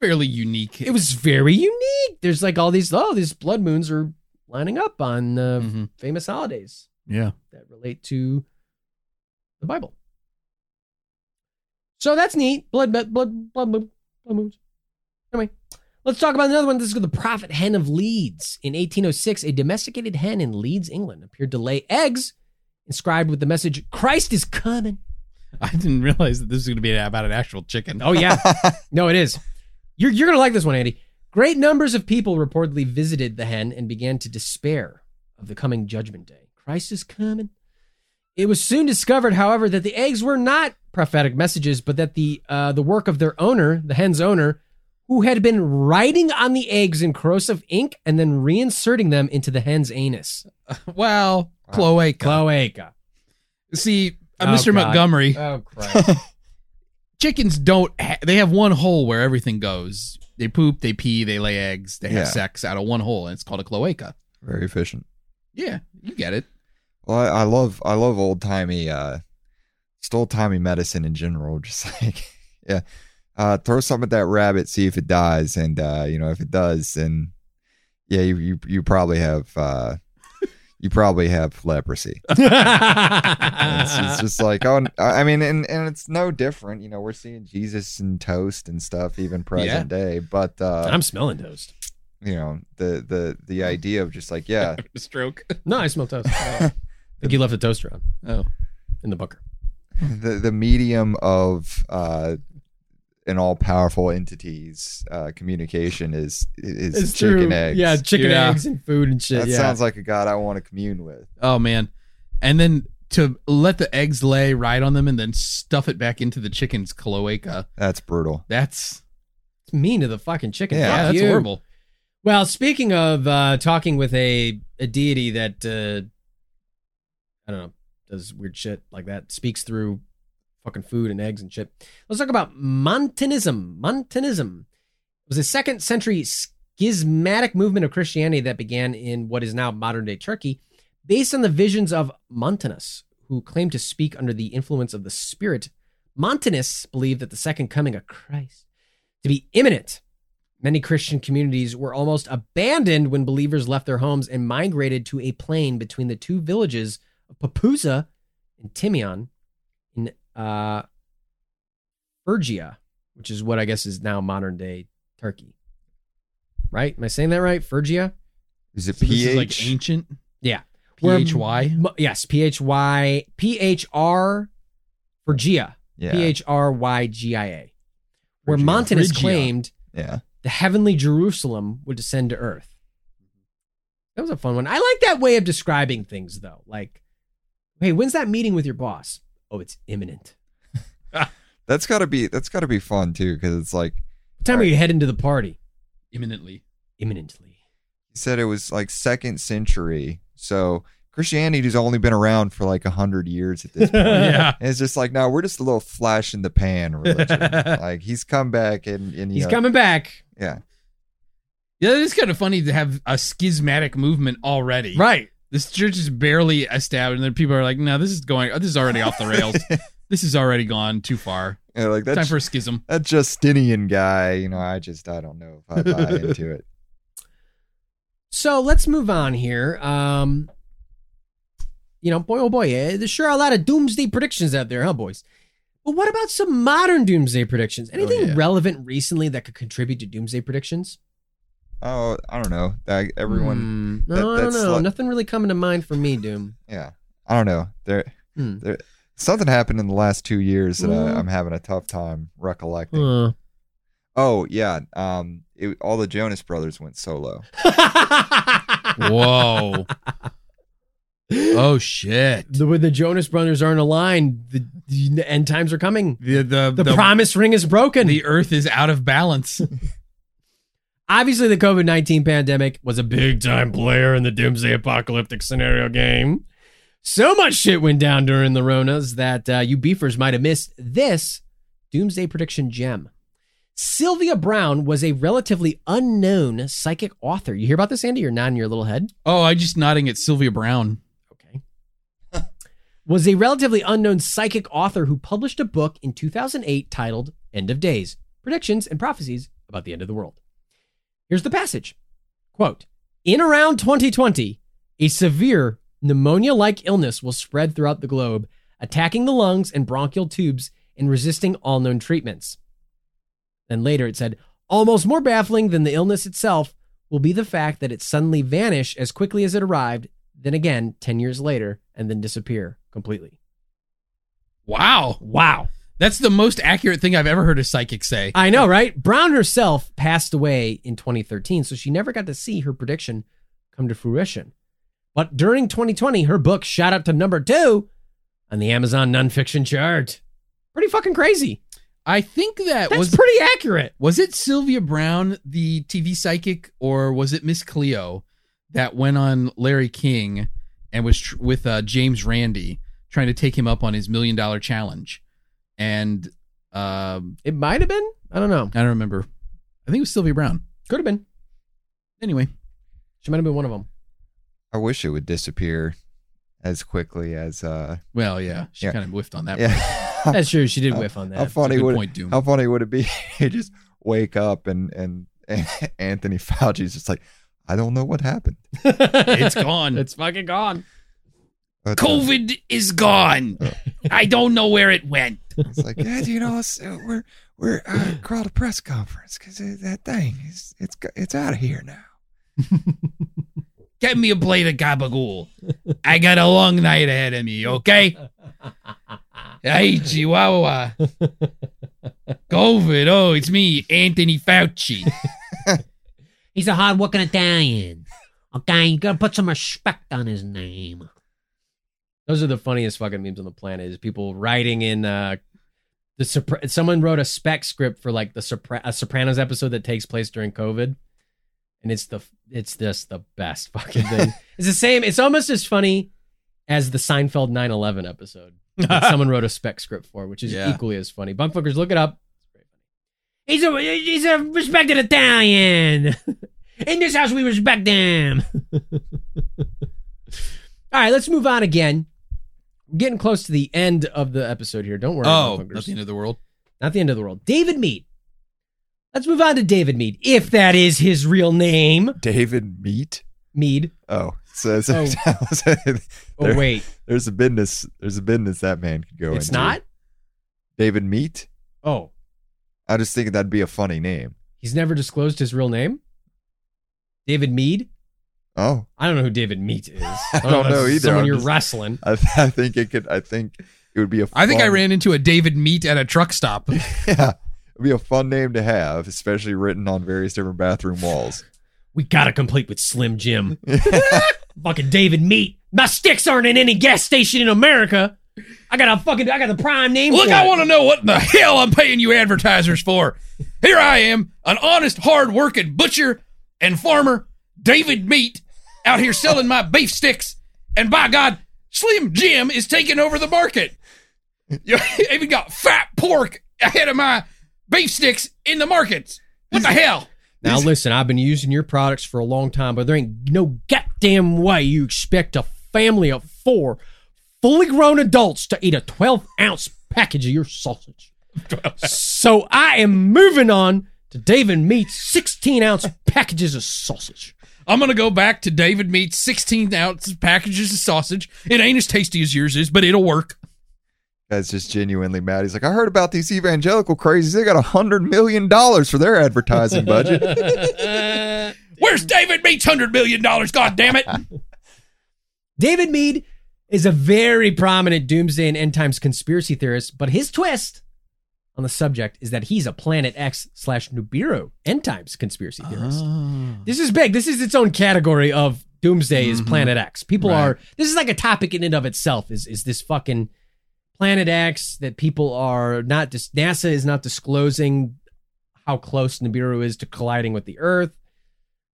Fairly unique.
it was very unique. There's like all these, oh, these blood moons are lining up on uh,
Mhm.
famous holidays
Yeah.
that relate to the Bible. So that's neat. Blood, blood, blood, blood, blood moons. Anyway, let's talk about another one. This is the prophet hen of Leeds. In 1806, a domesticated hen in Leeds, England, appeared to lay eggs inscribed with the message, Christ is coming.
I didn't realize that this was going to be about an actual chicken.
Oh, yeah. no, it is. You're, you're going to like this one, Andy. Great numbers of people reportedly visited the hen and began to despair of the coming judgment day. Christ is coming. It was soon discovered, however, that the eggs were not prophetic messages, but that the uh, the work of their owner, the hen's owner, who had been writing on the eggs in corrosive ink and then reinserting them into the hen's anus.
Well, cloaca.
Cloaca.
See, uh,
Oh,
Mr.
God.
Montgomery,
Oh, Christ.
chickens don't. Ha- they have one hole where everything goes. they poop, they pee, they lay eggs, they have
Yeah.
sex out of one hole, and it's called a cloaca.
Very efficient.
Yeah, you get it.
Well, I, I love I love old timey uh just old timey medicine in general. Just like yeah. Uh throw something at that rabbit, see if it dies. And uh, you know, if it does, then yeah, you you, you probably have uh you probably have leprosy. it's, it's just like oh I mean and, and it's no different. You know, we're seeing Jesus and toast and stuff even present day. But uh
I'm smelling toast.
you know, the the the idea of just like, yeah,
stroke.
No, I smell toast. I think you left the toaster on
Oh,
in the bunker.
the the medium of uh an all powerful entity's uh communication is is chicken eggs.
Yeah, chicken
Yeah.
eggs and food and shit.
that
yeah.
sounds like a god I want to commune with.
oh man, and then to let the eggs lay right on them and then stuff it back into the chicken's cloaca.
That's brutal.
That's
It's mean to the fucking chicken.
Yeah,
yeah, that's
you.
horrible.
Well, speaking of uh, talking with a, a deity that uh, I don't know does weird shit like that, speaks through fucking food and eggs and shit. Let's talk about Montanism. Montanism was a second century schismatic movement of Christianity that began in what is now modern day Turkey, based on the visions of Montanus, who claimed to speak under the influence of the Spirit. Montanists believed that the second coming of Christ to be imminent. Many Christian communities were almost abandoned when believers left their homes and migrated to a plain between the two villages of Pepuza and Tymion in uh, Phrygia, which is what I guess is now modern day Turkey. Right? Am I saying that right? Phrygia?
Is it
So
pH?
like ancient.
Yeah.
P H Y.
Mo- Yes, P H Y P H R Phrygia.
yeah.
P H R Y G I A. Where
Phrygia.
Montanus
Phrygia.
claimed
yeah.
the heavenly Jerusalem would descend to earth. That was a fun one. I like that way of describing things, though. Like, hey, when's that meeting with your boss? Oh, it's imminent.
That's got to be that's got to be fun too because it's like
What time are you heading to the party?
Imminently.
Imminently.
he said it was like second century. So Christianity's only been around for like a hundred years at this point.
Yeah.
And it's just like, no, we're just a little flash in the pan religion. like he's come back and, and
He's
know,
coming back.
Yeah.
Yeah, it is kind of funny to have a schismatic movement already.
Right.
This church is barely established, and then people are like, "No, this is going. This is already off the rails. this is already gone too far.
Yeah, like
Time for a schism."
that Justinian guy, you know, I just I don't know if I buy into it.
So let's move on here. Um, you know, boy, oh boy, eh, there's sure a lot of doomsday predictions out there, huh, boys? But what about some modern doomsday predictions? Anything
yeah.
relevant recently that could contribute to doomsday predictions?
Oh, I don't know. That everyone that-
no, I don't know.
like-
Nothing really coming to mind for me, Doom.
yeah. I don't know. There
Hmm.
there something happened in the last two years that
Mm.
I, I'm having a tough time recollecting.
Huh.
Oh yeah. Um it, all the Jonas brothers went solo.
Whoa. oh shit.
the way the Jonas Brothers aren't aligned, the, the end times are coming.
The the
The,
the,
promise ring is broken.
the Earth is out of balance.
Obviously, the COVID 19 pandemic was a big time player in the doomsday apocalyptic scenario game. So much shit went down during the Ronas that uh, you beefers might have missed this doomsday prediction gem. Sylvia Browne was a relatively unknown psychic author. You hear about this, Andy? You're nodding your little head.
oh, I'm just nodding at Sylvia Browne.
Okay. was a relatively unknown psychic author who published a book in 2008 titled End of Days Predictions and Prophecies About the End of the World. Here's the passage Quote In around 2020, a severe pneumonia like illness will spread throughout the globe, attacking the lungs and bronchial tubes and resisting all known treatments. Then later it said, almost more baffling than the illness itself will be the fact that it suddenly vanish as quickly as it arrived, then again 10 years later, and then disappear completely.
Wow.
Wow.
That's the most accurate thing I've ever heard a psychic say.
I know, right? Browne herself passed away in 2013, so she never got to see her prediction come to fruition. But during 2020, her book shot up to number two on the Amazon nonfiction chart. Pretty fucking crazy.
I think that
That's
was
pretty accurate.
was it Sylvia Browne, the TV psychic, or was it Miss Cleo that went on Larry King and was tr- with uh, James Randi trying to take him up on his million dollar challenge? And um,
It might have been. I don't know.
I don't remember. I think it was Sylvia Browne.
Could have been.
Anyway,
She might have been one of them.
I wish it would disappear as quickly as uh
well, yeah, she
Yeah.
kind of whiffed on that.
yeah.
That's true. She did
How-
whiff on that.
How
that.
funny would
point, Doom.
how funny would it be? you just wake up and and, and Anthony Fauci's just like, I don't know what happened.
It's gone.
It's fucking gone.
But, uh,
COVID is gone. I don't know where it went.
It's like, yeah, you know, uh, we're we're uh, called a press conference because that thing is it's it's out of here now.
Get me a plate of gabagool. I got a long night ahead of me, okay? Hey, Chihuahua. COVID. Oh, it's me, Anthony Fauci.
He's a hard-working Italian. Okay, you gotta put some respect on his name.
Those are the funniest fucking memes on the planet. Is people writing in uh the Sopra- someone wrote a spec script for like the Sopra- a Sopranos episode that takes place during COVID, and it's the it's just the best fucking thing. it's the same. It's almost as funny as the Seinfeld 9/11 episode that someone wrote a spec script for, which is
Yeah.
equally as funny. Bunkfuckers, look it up.
He's a he's a respected Italian. In this house, we respect them.
All right, let's move on again. We're getting close to the end of the episode here. Don't worry,
Oh, not the end of the world.
Not the end of the world. David Meade. Let's move on to David Meade, if that is his real name.
David Meat.
Meade.
Oh, so, so
Oh. Oh
there-
wait,
there's a business. There's a business that man could go
it's
into.
not.
David Meat.
Oh,
I just think that'd be a funny name.
he's never disclosed his real name. David Meade.
Oh,
I don't know who David Meat is. I
don't
if
know
it's
either.
Someone
I'm
you're
just-
wrestling.
I, I think it could. I think it would be a.
I think I ran into a David Meat at a truck stop.
Yeah, it'd be a fun name to have, especially written on various different bathroom walls.
We gotta complete with Slim Jim. fucking David Meat. My sticks aren't in any gas station in America. I got a fucking. I got the prime name.
Look,
for
I want to know what in the hell I'm paying you advertisers for. Here I am, an honest, hard-working butcher and farmer, David Meat, out here selling my beef sticks, and by God, Slim Jim is taking over the market. You even got fat pork ahead of my beef sticks in the markets. What the hell?
Now listen, I've been using your products for a long time, but there ain't no goddamn way you expect a family of four fully grown adults to eat a 12 ounce package of your sausage. so I am moving on to David Meat's 16 ounce packages of sausage.
I'm gonna go back to David Meat's 16 ounce packages of sausage. It ain't as tasty as yours is, but it'll work.
Guy's just genuinely mad. He's like, I heard about these evangelical crazies. They got a hundred million dollars for their advertising budget.
Where's David Meat's hundred million dollars? God damn it!
David Meade is a very prominent doomsday and end times conspiracy theorist, but his twist on the subject is that he's a Planet X slash Nibiru end times conspiracy theorist. This is big. This is its own category of doomsday is
Mhm.
Planet X. People
Right.
are this is like a topic in and of itself. Is is this fucking Planet X that people are not dis- NASA is not disclosing how close Nibiru is to colliding with the Earth.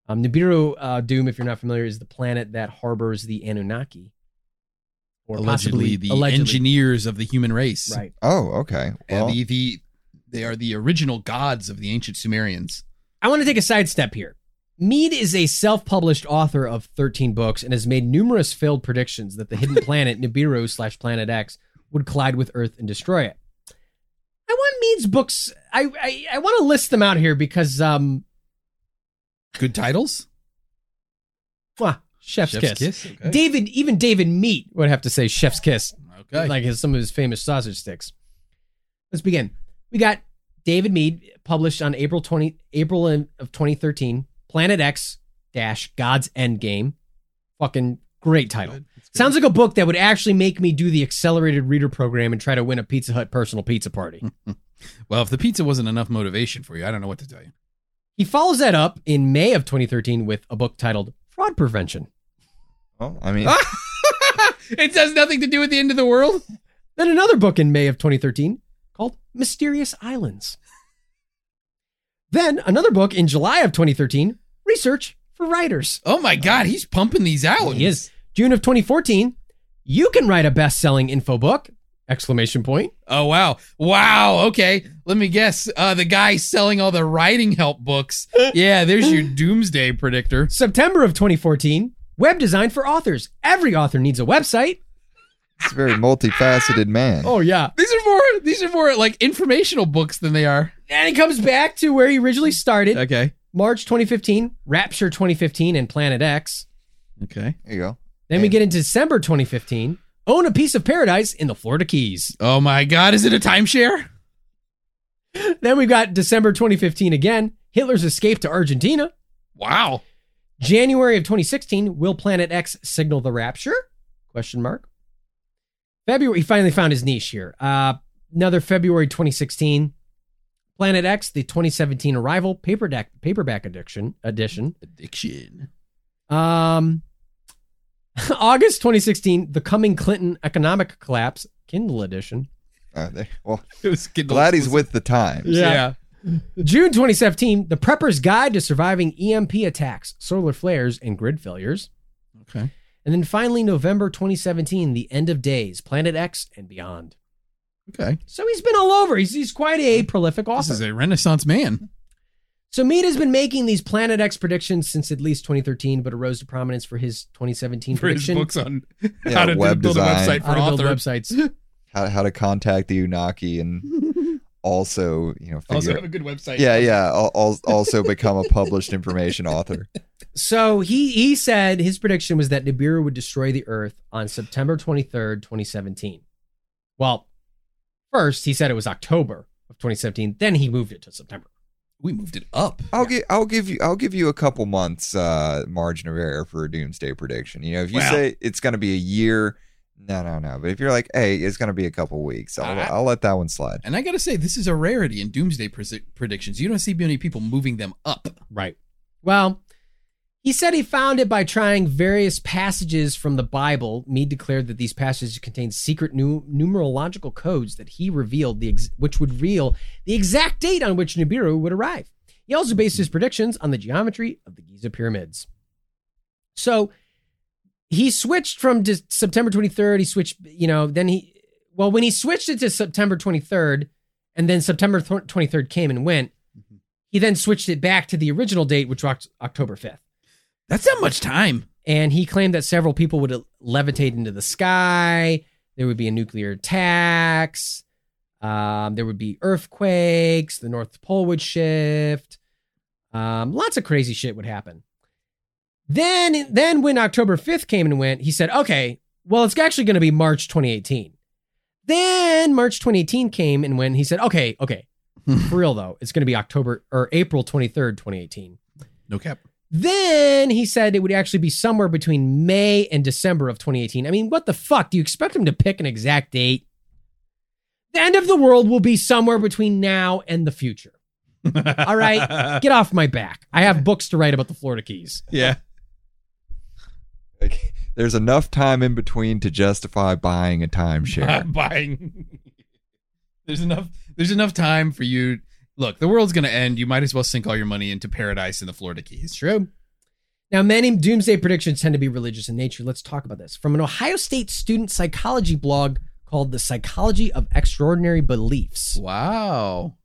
Um, Nibiru uh, Doom, if you're not familiar, is the planet that harbors the Anunnaki, or
allegedly
possibly
the
allegedly.
engineers of the human race.
Right.
oh, okay. Well,
the, the they are the original gods of the ancient Sumerians.
I want to take a sidestep here. Meade is a self-published author of 13 books and has made numerous failed predictions that the hidden planet Nibiru slash Planet X would collide with Earth and destroy it. I want Meade's books. I I, I want to list them out here because um,
Good titles.
mwah, Chef's,
Chef's
kiss.
kiss. Okay.
David, even David Meat would have to say Chef's kiss.
Okay.
like his, some of his famous sausage sticks. Let's begin. We got David Meade published on April 20 April of 2013, Planet X dash God's Endgame. Fucking great title.
Good. Good.
Sounds like a book that would actually make me do the accelerated reader program and try to win a Pizza Hut personal pizza party.
well. If the pizza wasn't enough motivation for you, I don't know what to tell you.
he follows that up in May of 2013 with a book titled Fraud Prevention.
well, I mean,
it has nothing to do with the end of the world.
Then another book in May of 2013 called Mysterious Islands. Then another book in July of 2013, Research for Writers.
Oh my God, he's pumping these out.
He is. June of 2014, you can write a best selling info book. Exclamation point.
Oh wow. Wow. Okay. Let me guess. Uh the guy selling all the writing help books. Yeah, there's your doomsday predictor.
September of 2014. Web design for authors. Every author needs a website.
It's a very multifaceted man.
Oh yeah.
These are more these are more like informational books than they are.
And it comes back to where he originally started.
Okay.
March 2015, Rapture 2015, and Planet X.
Okay.
There you go.
Then we get into December 2015. Own a piece of paradise in the Florida Keys.
Oh my god, is it a timeshare?
Then we've got December 2015 again. Hitler's escape to Argentina.
Wow.
January of 2016. Will Planet X signal the rapture? Question mark. February. He finally found his niche here. Uh, another February 2016. Planet X, the 2017 arrival paperback paperback edition edition.
Addiction.
Um, August 2016, the coming Clinton economic collapse Kindle edition.
Uh, they, well,
It was Kindle
glad he's with the times.
Yeah.
June 2017, the Prepper's Guide to Surviving EMP Attacks, Solar Flares, and Grid Failures.
Okay.
And then finally, November 2017, The End of Days, Planet X, and Beyond.
Okay.
So he's been all over. He's, he's quite a prolific author.
This is a renaissance man.
So Meade has been making these Planet X predictions since at least 2013, but arose to prominence for his 2017
For his
prediction.
books on
Yeah,
how to
web
build
design.
a website for
how to build
author.
websites.
How, how to contact the Unaki and also, you know, figure
Also have a good website.
Yeah, yeah. al- al- Also become a published information author.
So he he said his prediction was that Nibiru would destroy the Earth on September 23rd, 2017. Well, first he said it was October of 2017. Then he moved it to September.
We moved it up.
I'll give I'll give you I'll give you a couple months uh margin of error for a doomsday prediction. You know, if you
Wow.
say it's going to be a year, no, no, no. But if you're like, hey, it's going to be a couple weeks, I'll,
I-
I'll let that one slide.
And I got to say, this is a rarity in doomsday presi- predictions. You don't see many people moving them up.
Right. Well, he said he found it by trying various passages from the Bible. Meade declared that these passages contained secret nu- numerological codes that he revealed, the ex- which would reveal the exact date on which Nibiru would arrive. He also based his predictions on the geometry of the Giza pyramids. So he switched from September 23rd. He switched, you know, then he, well, when he switched it to September 23rd, and then September th- 23rd came and went, mm-hmm. he then switched it back to the original date, which was October 5th.
That's not much time.
And he claimed that several people would levitate into the sky. There would be a nuclear attacks. Um, there would be earthquakes. The North Pole would shift. Um, lots of crazy shit would happen. Then, then when October 5th came and went, he said, okay, well, it's actually going to be March 2018. Then March 2018 came and went. He said, okay, okay, for real though, it's going to be October or April 23rd, 2018.
No cap.
Then he said it would actually be somewhere between May and December of 2018. I mean, what the fuck? Do you expect him to pick an exact date? The end of the world will be somewhere between now and the future. All right, get off my back. I have books to write about the Florida Keys.
Yeah.
Like, there's enough time in between to justify buying a timeshare.
Buying. there's enough. There's enough time for you. Look, the world's gonna end. You might as well sink all your money into paradise in the Florida Keys.
True. Now, many doomsday predictions tend to be religious in nature. Let's talk about this. From an Ohio State student psychology blog called The Psychology of Extraordinary Beliefs.
Wow.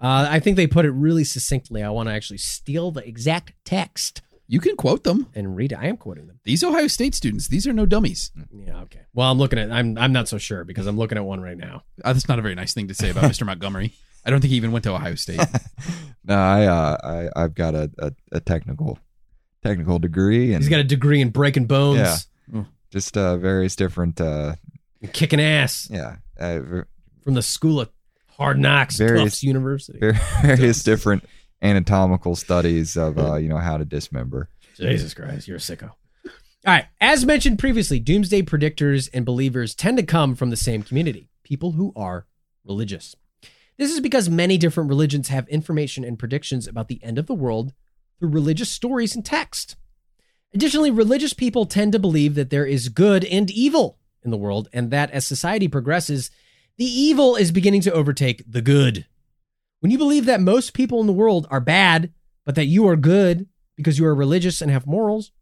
Uh, I think they put it really succinctly. I want to actually steal the exact text
You can quote them.
and read it. I am quoting them.
These Ohio State students. These are no dummies.
Yeah, okay. Well, I'm looking at. I'm. I'm not so sure because I'm looking at one right now.
Uh, that's not a very nice thing to say about Mr. Montgomery. I don't think he even went to Ohio State.
no, I, uh, I I've got a, a, a technical technical degree and
He's got a degree in breaking bones,
Yeah. just uh, various different uh,
kicking ass
yeah uh, ver-
from the School of Hard Knocks,
Various-
Tufts University.
ver- various different anatomical studies of uh, you know how to dismember.
Jesus Christ, you're a sicko. All right. As mentioned previously, doomsday predictors and believers tend to come from the same community people who are religious. This is because many different religions have information and predictions about the end of the world through religious stories and text. Additionally, religious people tend to believe that there is good and evil in the world, and that as society progresses, the evil is beginning to overtake the good. When you believe that most people in the world are bad, but that you are good because you are religious and have morals,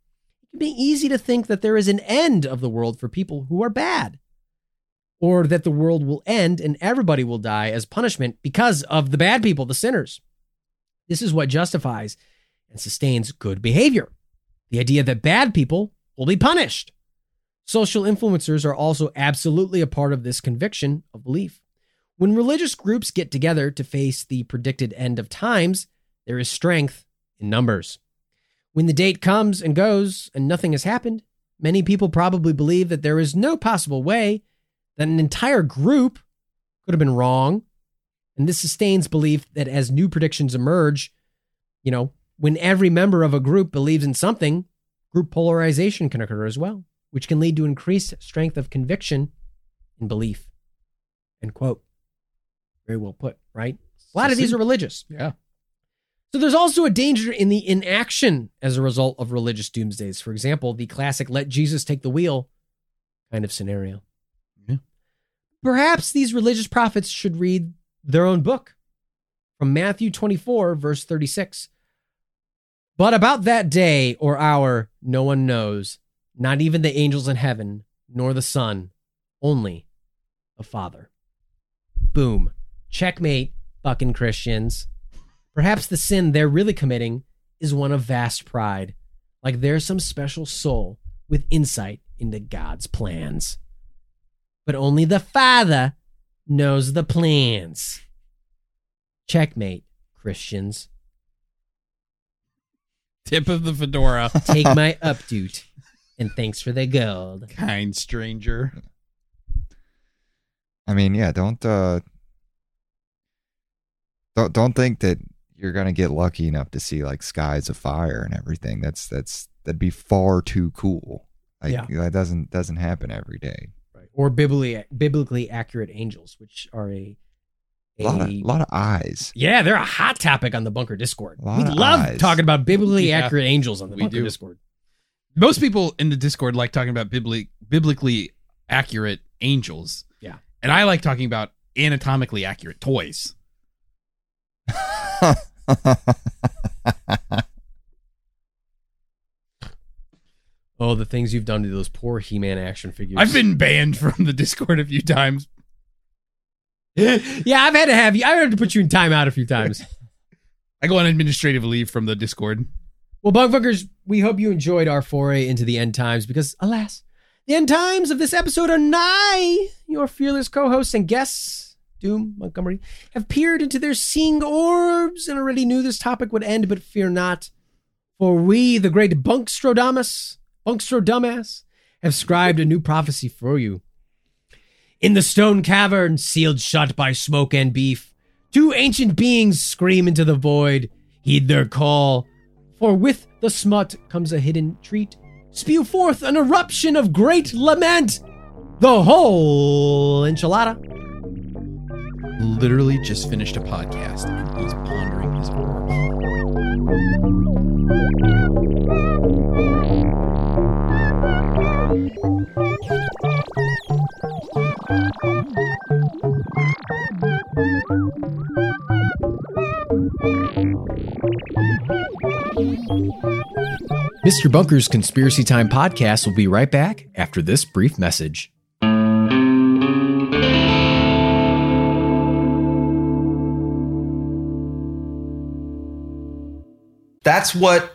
it can be easy to think that there is an end of the world for people who are bad. Or that the world will end and everybody will die as punishment because of the bad people, the sinners. This is what justifies and sustains good behavior. The idea that bad people will be punished. Social influencers are also absolutely a part of this conviction of belief. When religious groups get together to face the predicted end of times, there is strength in numbers. When the date comes and goes and nothing has happened, many people probably believe that there is no possible way that an entire group could have been wrong. And this sustains belief that as new predictions emerge, you know, when every member of a group believes in something, group polarization can occur as well, which can lead to increased strength of conviction and belief. End quote. Very well put, right? A lot of these are religious.
Yeah.
So there's also a danger in the inaction as a result of religious doomsdays. For example, the classic let Jesus take the wheel kind of scenario. Perhaps these religious prophets should read their own book from Matthew 24, verse 36. But about that day or hour, no one knows, not even the angels in heaven, nor the Son, only the Father. Boom. Checkmate, fucking Christians. Perhaps the sin they're really committing is one of vast pride, like they're some special soul with insight into God's plans. But only the Father knows the plans. Checkmate, Christians.
Tip of the fedora.
Take my updoot, and thanks for the gold.
kind stranger.
I mean, yeah, don't uh don't don't think that you're gonna get lucky enough to see like skies of fire and everything. That's that's that'd be far too cool. Like
Yeah.
that doesn't doesn't happen every day.
Right. Or biblically biblically accurate angels, which are a,
A lot of lot of eyes.
yeah, they're a hot topic on the Bunker Discord.
Lot
We
of
love
eyes.
talking about biblically
Yeah,
accurate angels on the
we
Bunker
do.
Discord.
Most people in the Discord like talking about bibli- biblically accurate angels.
Yeah.
And I like talking about anatomically accurate toys.
Oh, the things you've done to those poor He-Man action figures.
I've been banned from the Discord a few times.
yeah, I've had to have you. I've had to put you in timeout a few times.
I go on administrative leave from the Discord.
Well, Bunkfuckers, we hope you enjoyed our foray into the end times because, alas, the end times of this episode are nigh. Your fearless co hosts and guests, Doom, Montgomery, have peered into their seeing orbs and already knew this topic would end, but fear not. For we, the great Bunkstrodamus, Bunkstro Dumbass, have scribed a new prophecy for you. In the stone cavern, sealed shut by smoke and beef, two ancient beings scream into the void. Heed their call. For with the smut comes a hidden treat. Spew forth an eruption of great lament. The whole enchilada.
Literally just finished a podcast and he's pondering his orb.
Mr. Bunker's Conspiracy Time podcast will be right back after this brief message.
That's what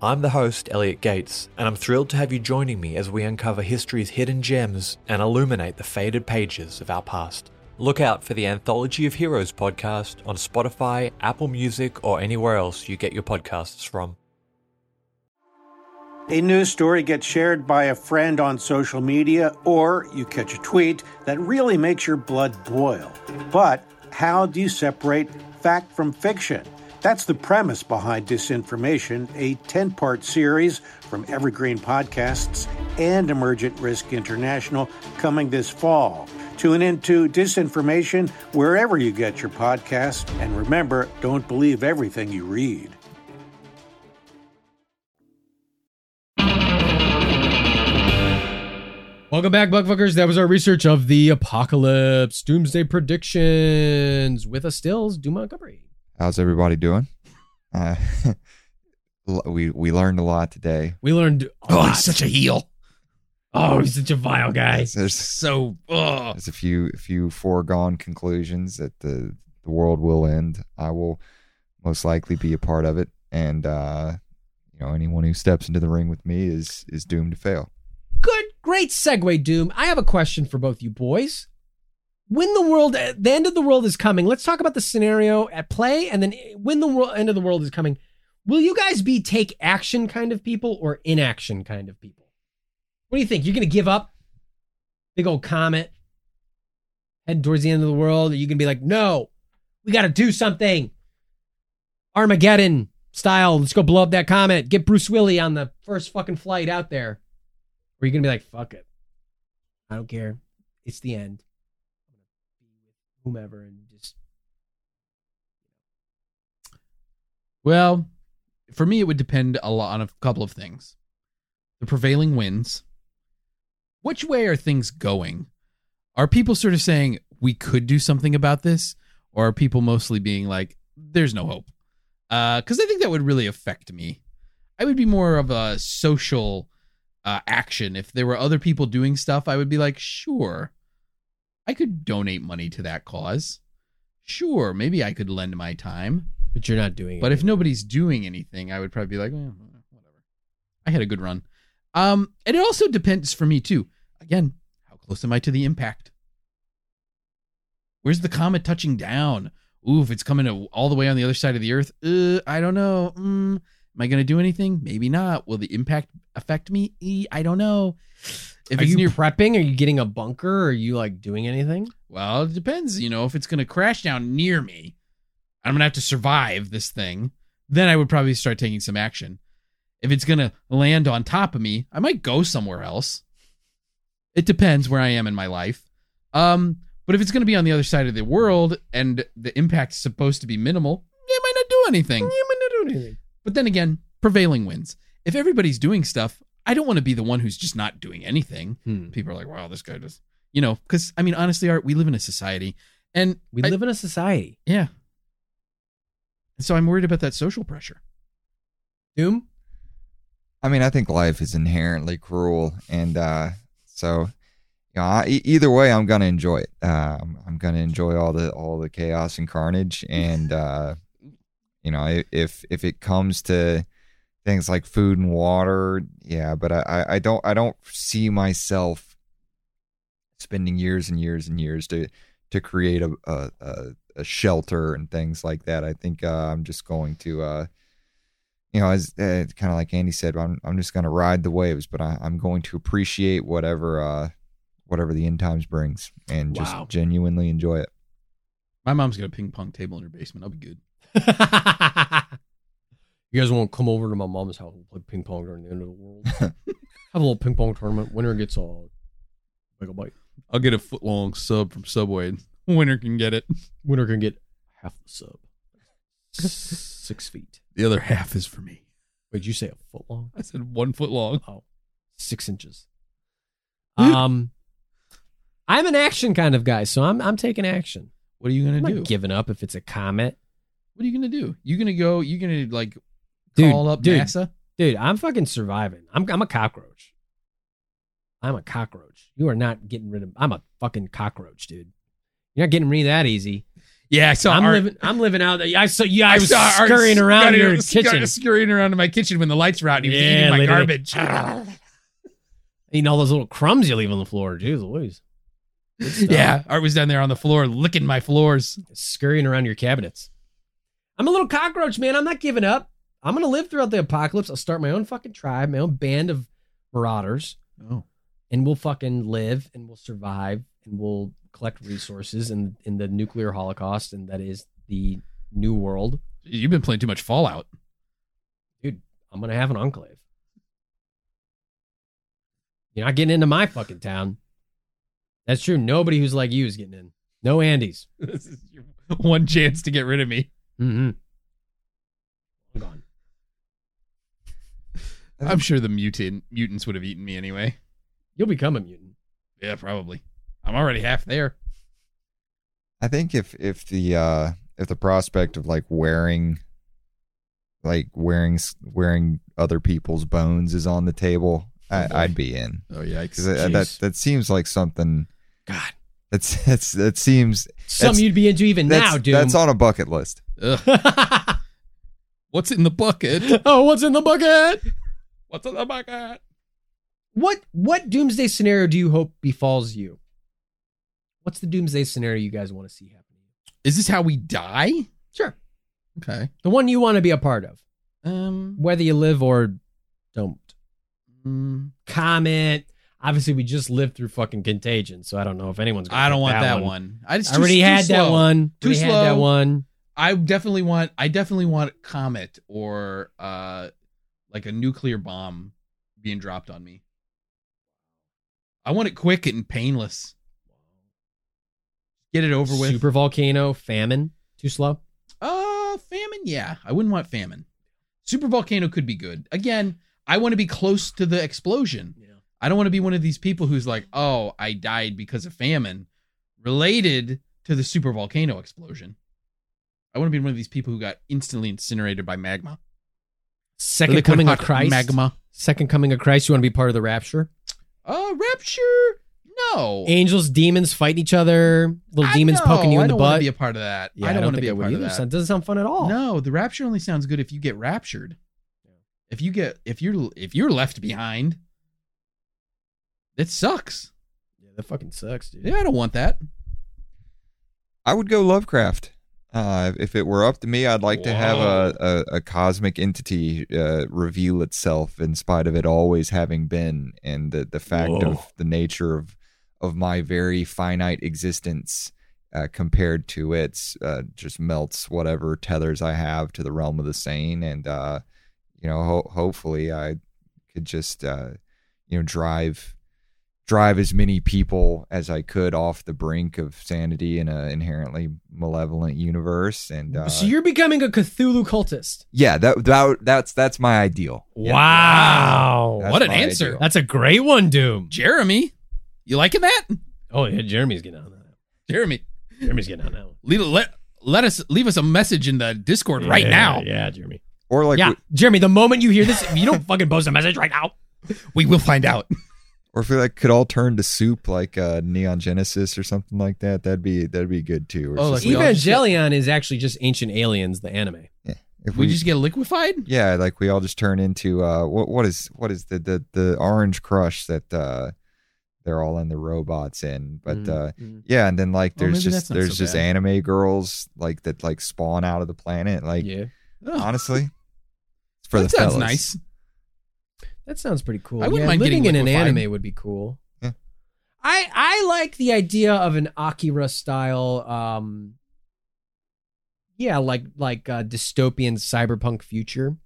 I'm the host, Elliot Gates, and I'm thrilled to have you joining me as we uncover history's hidden gems and illuminate the faded pages of our past. Look out for the Anthology of Heroes podcast on Spotify, Apple Music, or anywhere else you get your podcasts from.
A news story gets shared by a friend on social media, or you catch a tweet that really makes your blood boil. But how do you separate fact from fiction? That's the premise behind Disinformation, a 10 part series from Evergreen Podcasts and Emergent Risk International coming this fall. Tune into Disinformation wherever you get your podcasts, and remember, don't believe everything you read.
Welcome back, Bunkfuckers. That was our research of the apocalypse, doomsday predictions with a stills, Doom Montgomery.
How's everybody doing? Uh, we we learned a lot today.
We learned.
Oh, he's such a heel.
Oh, he's such a vile guy.
There's
So, oh,
there's a few a few foregone conclusions that the the world will end. I will most likely be a part of it, and uh, you know anyone who steps into the ring with me is is doomed to fail.
Good, great segue, Doom. I have a question for both you boys. When the world, uh, the end of the world is coming, let's talk about the scenario at play, and then when the world, end of the world is coming, will you guys be take action kind of people or inaction kind of people? What do you think? You're gonna give up? Big old comet head towards the end of the world? Or you gonna be like, no, we got to do something? Armageddon style. Let's go blow up that comet. Get Bruce Willie on the first fucking flight out there. Or are you gonna be like, fuck it. I don't care. It's the end. I'm gonna be with whomever and just
Well, for me, it would depend a lot on a couple of things. The prevailing winds. Which way are things going? Are people sort of saying we could do something about this, or are people mostly being like, "There's no hope"? Because I think that would really affect me. I would be more of a social uh, action. If there were other people doing stuff, I would be like, "Sure, I could donate money to that cause. Sure, maybe I could lend my time."
but you're not doing it.
But if nobody's doing anything, I would probably be like, "Eh, whatever. I had a good run. Um, and it also depends for me too. Again, how close am I to the impact? Where's the comet touching down? Ooh, if it's coming all the way on the other side of the Earth, uh, I don't know. Mm, am I going to do anything? Maybe not. Will the impact affect me? I don't know. If
are you
near,
prepping? Are you getting a bunker? Are you like doing anything?
well, it depends. You know, if it's going to crash down near me, I'm going to have to survive this thing. Then I would probably start taking some action. If it's going to land on top of me, I might go somewhere else. It depends where I am in my life. Um, but if it's going to be on the other side of the world and the impact's supposed to be minimal, I might not do anything.
You might not do anything.
But then again, prevailing wins. If everybody's doing stuff, I don't want to be the one who's just not doing anything.
Hmm.
People are like, wow, this guy does. You know, because, I mean, honestly, Art, we live in a society. And
We
I-
live in a society.
yeah. And so I'm worried about that social pressure.
Doom.
I mean, I think life is inherently cruel, and uh, so you know, I, e- either way, I'm gonna enjoy it. Um, I'm gonna enjoy all the all the chaos and carnage, and uh, you know, if if it comes to things like food and water, yeah, but I, I, don't I don't see myself spending years and years and years to to create a a, a, shelter and things like that. I think uh, I'm just going to. Uh, you know, as uh, kind of like Andy said, I'm I'm just going to ride the waves, but I, I'm going to appreciate whatever uh whatever the end times brings and just genuinely enjoy it.
My mom's got a ping pong table in her basement. I'll be good.
You guys won't come over to my mom's house and play ping pong during the end of the world. Have a little ping pong tournament. Winner gets a megabyte.
I'll get a foot long sub from Subway. Winner can get it.
Winner can get half the sub. Six feet.
The other half is for me.
Wait, did you say a foot long?
I said one foot long.
Oh, six inches. Um, I'm an action kind of guy, so I'm I'm taking action.
What are you
I'm
gonna do?
not giving up if it's a comet.
What are you gonna do? You gonna go? You gonna like
Dude,
call up
dude.
NASA?
Dude, I'm fucking surviving. I'm I'm a cockroach. I'm a cockroach. You are not getting rid of I'm a fucking cockroach, dude. You're not getting rid of that easy.
Yeah, I saw.
I'm
Art-
living I'm living out I saw yeah, I, was
saw Art
scurrying around your kitchen.
scurrying around in my kitchen when the lights were out. And he was
Yeah,
eating my
literally.
garbage.
Eating all those little crumbs you leave on the floor. Jeez Louise.
Yeah, Art was down there on the floor licking my floors.
Scurrying around your cabinets. I'm a little cockroach, man. I'm not giving up. I'm gonna live throughout the apocalypse. I'll start my own fucking tribe, my own band of marauders.
Oh,
and we'll fucking live and we'll survive and we'll collect resources in in the nuclear holocaust and that is the new world
you've been playing too much Fallout.
dude i'm gonna have an enclave you're not getting into my fucking town that's true nobody who's like you is getting in no andes
this is your one chance to get rid of me.
Mm-hmm i'm gone
I'm sure the mutant mutants would have eaten me anyway.
you'll become a mutant
Yeah, probably. I'm already half there.
I think if if the uh if the prospect of like wearing like wearing wearing other people's bones is on the table, I, I'd be in.
Oh yeah,
Because that that seems like something.
God.
That's that's that seems
something
that's-
you'd be into even now dude
That's on a bucket list.
What's in the bucket?
oh what's in the bucket
What's in the bucket?
What what doomsday scenario do you hope befalls you? What's the doomsday scenario you guys want to see happen?
Is this how we die?
Sure.
Okay.
The one you want to be a part of,
Um.
whether you live or don't.
mm,
Comment. Obviously, we just lived through fucking contagion, so I don't know if anyone's. Gonna
I don't want that one. I, just
I already had
too
that one.
Too
Already
slow.
had that one.
I definitely want. I definitely want comet or uh, like a nuclear bomb being dropped on me. I want it quick and painless. Get it over with.
Super volcano, famine. Too slow.
Uh, famine. Yeah, I wouldn't want famine. Super volcano could be good. Again, I want to be close to the explosion.
Yeah.
I don't want to be one of these people who's like, "Oh, I died because of famine," related to the super volcano explosion. I want to be one of these people who got instantly incinerated by magma.
Second
Liquid
coming of Christ.
Magma.
Second coming of Christ. You want to be part of the rapture?
Uh, rapture. No.
Angels, demons fighting each other. Little
I
demons
know,
poking you
I
in the
don't wanna
butt.
be a part of that.
Yeah,
I don't, want to be a
would
part of
either.
that.
It doesn't sound fun at all.
No, the rapture only sounds good if you get raptured. If you get if you're if you're left behind, it sucks.
Yeah, that fucking sucks, dude.
Yeah, I don't want that.
I would go Lovecraft. Uh, if it were up to me, I'd like to have a, a, a cosmic entity uh, reveal itself in spite of it always having been, and the, the fact
Whoa.
of the nature of of my very finite existence uh, compared to its uh, just melts whatever tethers I have to the realm of the sane, and uh, you know, ho- hopefully I could just uh, you know drive drive as many people as I could off the brink of sanity in an inherently malevolent universe. And uh,
so you're becoming a Cthulhu cultist.
yeah, that, that that's that's my ideal.
Wow.
That's
what an answer.
ideal.
That's a great one, Doom.
Jeremy, you liking that?
Oh yeah, Jeremy's getting on that.
Jeremy,
Jeremy's getting on that one.
leave, let let us leave us a message in the Discord right
Yeah,
now.
Yeah, Jeremy.
Or like,
yeah,
we-
Jeremy. The moment you hear this, if you don't fucking post a message right now.
We will find out.
Or if we like could all turn to soup like uh, Neon Genesis or something like that, that'd be that'd be good too. Or
Oh,
just
like we all just
Evangelion is actually just Ancient Aliens, the anime.
if
We just get liquefied.
yeah, like we all just turn into uh, what what is what is the the the orange crush that uh, they're all in the robots in, but
Mm,
uh,
mm.
yeah, and then like
Oh,
there's
maybe
just
not
there's
so
just
bad.
anime girls like that like spawn out of the planet. Like
Yeah,
honestly, it's for
that
the
sounds
fellas.
nice.
That sounds pretty cool.
I wouldn't
yeah,
mind
living
getting
in an
liquefied.
anime would be cool.
Yeah.
I I like the idea of an Akira style. Um, yeah, like like uh, dystopian cyberpunk future.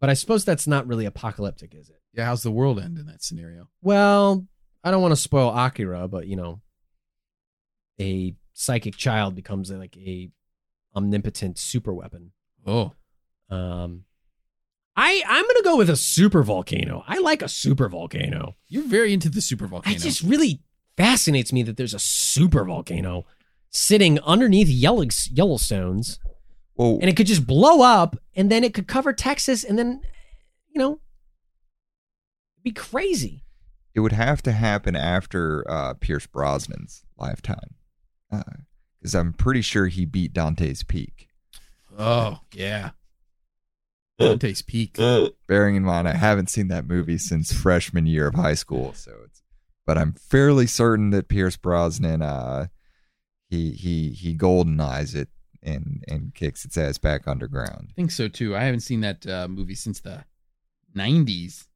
But I suppose that's not really apocalyptic, is it?
Yeah, how's the world end in that scenario?
Well, I don't want to spoil Akira, but you know, a psychic child becomes like a omnipotent super weapon.
Oh,
Um, I I'm gonna go with a super volcano. I like a super volcano.
you're very into the super volcano.
It just really fascinates me that there's a super volcano. sitting underneath Yellow, Yellowstones,
Well,
and it could just blow up, and then it could cover Texas, and then, you know, be crazy.
it would have to happen after uh, Pierce Brosnan's lifetime, because I'm pretty sure he beat Dante's Peak.
Oh yeah. Dante's Peak.
Bearing in mind, I haven't seen that movie since freshman year of high school, so it's. But I'm fairly certain that Pierce Brosnan, uh, he he he golden eyes it and and kicks its ass back underground.
I think so too. I haven't seen that uh, movie since the '90s.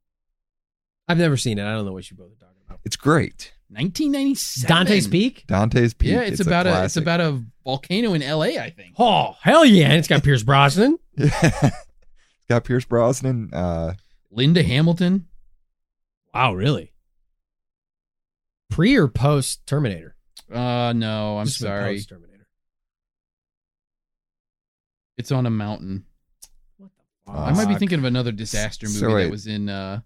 I've never seen it. I don't know what you both are talking about.
It's great.
1997.
Dante's Peak?
Dante's Peak.
Yeah, it's,
a
about a, it's about a volcano in L.A. I think.
Oh, hell yeah. And it's got Pierce Brosnan.
it's got Pierce Brosnan. Uh,
Linda Hamilton.
Wow, really? Pre or post Terminator?
Uh no, I'm
Just
sorry.
post-Terminator.
It's on a mountain.
What the fuck?
I might be thinking of another disaster movie
So wait.
that was in uh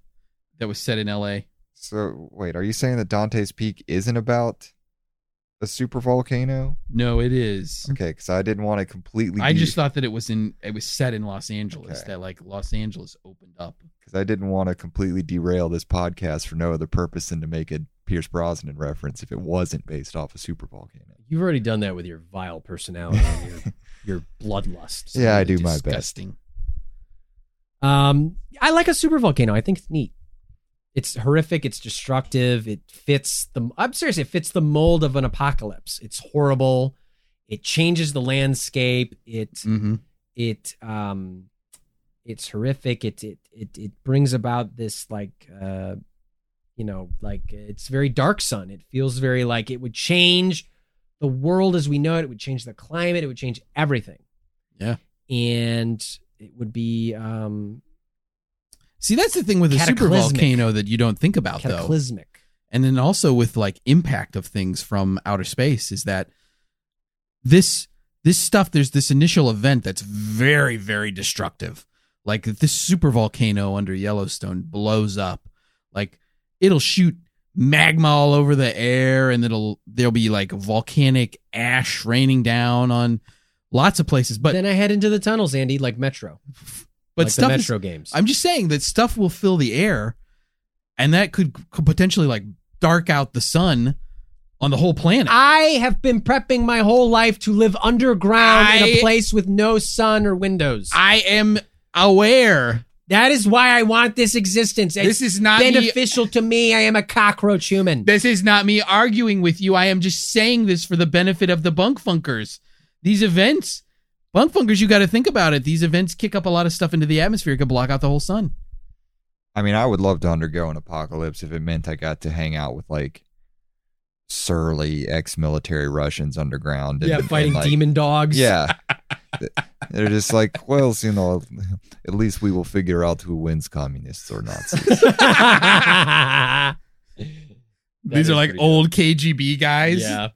that was set in L.A.
So wait, are you saying that Dante's Peak isn't about a super volcano?
No, it is.
Okay, because I didn't want to completely.
I just thought that it was in it was set in Los Angeles.
Okay.
That like Los Angeles opened up.
because I didn't want to completely derail this podcast for no other purpose than to make a Pierce Brosnan reference if it wasn't based off a super volcano.
You've already done that with your vile personality and your, your bloodlust.
Yeah, I do my best.
Disgusting.
Um, I like a super volcano. I think it's neat. It's horrific. It's destructive. It fits the. I'm serious. It fits the mold of an apocalypse. It's horrible. It changes the landscape. It
Mm-hmm.
it um, it's horrific. It it it it brings about this like uh, you know, like it's very dark sun. It feels very like it would change the world as we know it. It would change the climate. It would change everything.
Yeah.
And it would be um
See, that's the thing with a super volcano that you don't think about though.
cataclysmic.
and then also with like impact of things from outer space is that this this stuff there's this initial event that's very very destructive like this super volcano under yellowstone blows up like it'll shoot magma all over the air and it'll there'll be like volcanic ash raining down on lots of places but
then I head into the tunnels, Andy, like Metro.
But
like the
stuff is-
Metro games.
I'm just saying that stuff will fill the air, and that could, could potentially like dark out the sun on the whole planet.
I have been prepping my whole life to live underground in a place with no sun or windows.
I am aware.
that is why I want this existence. It's
This is not me-
beneficial to me. I am a cockroach human.
This is not me arguing with you. I am just saying this for the benefit of the bunk funkers. These events, bunk funkers, you got to think about it. These events kick up a lot of stuff into the atmosphere. It could block out the whole sun.
I mean, I would love to undergo an apocalypse if it meant I got to hang out with like surly ex-military Russians underground. and-
yeah,
and,
fighting
like-
demon dogs.
Yeah, they're just like, well, you know, at least we will figure out who wins, communists or Nazis.
These are like
pretty
old KGB guys.
yeah.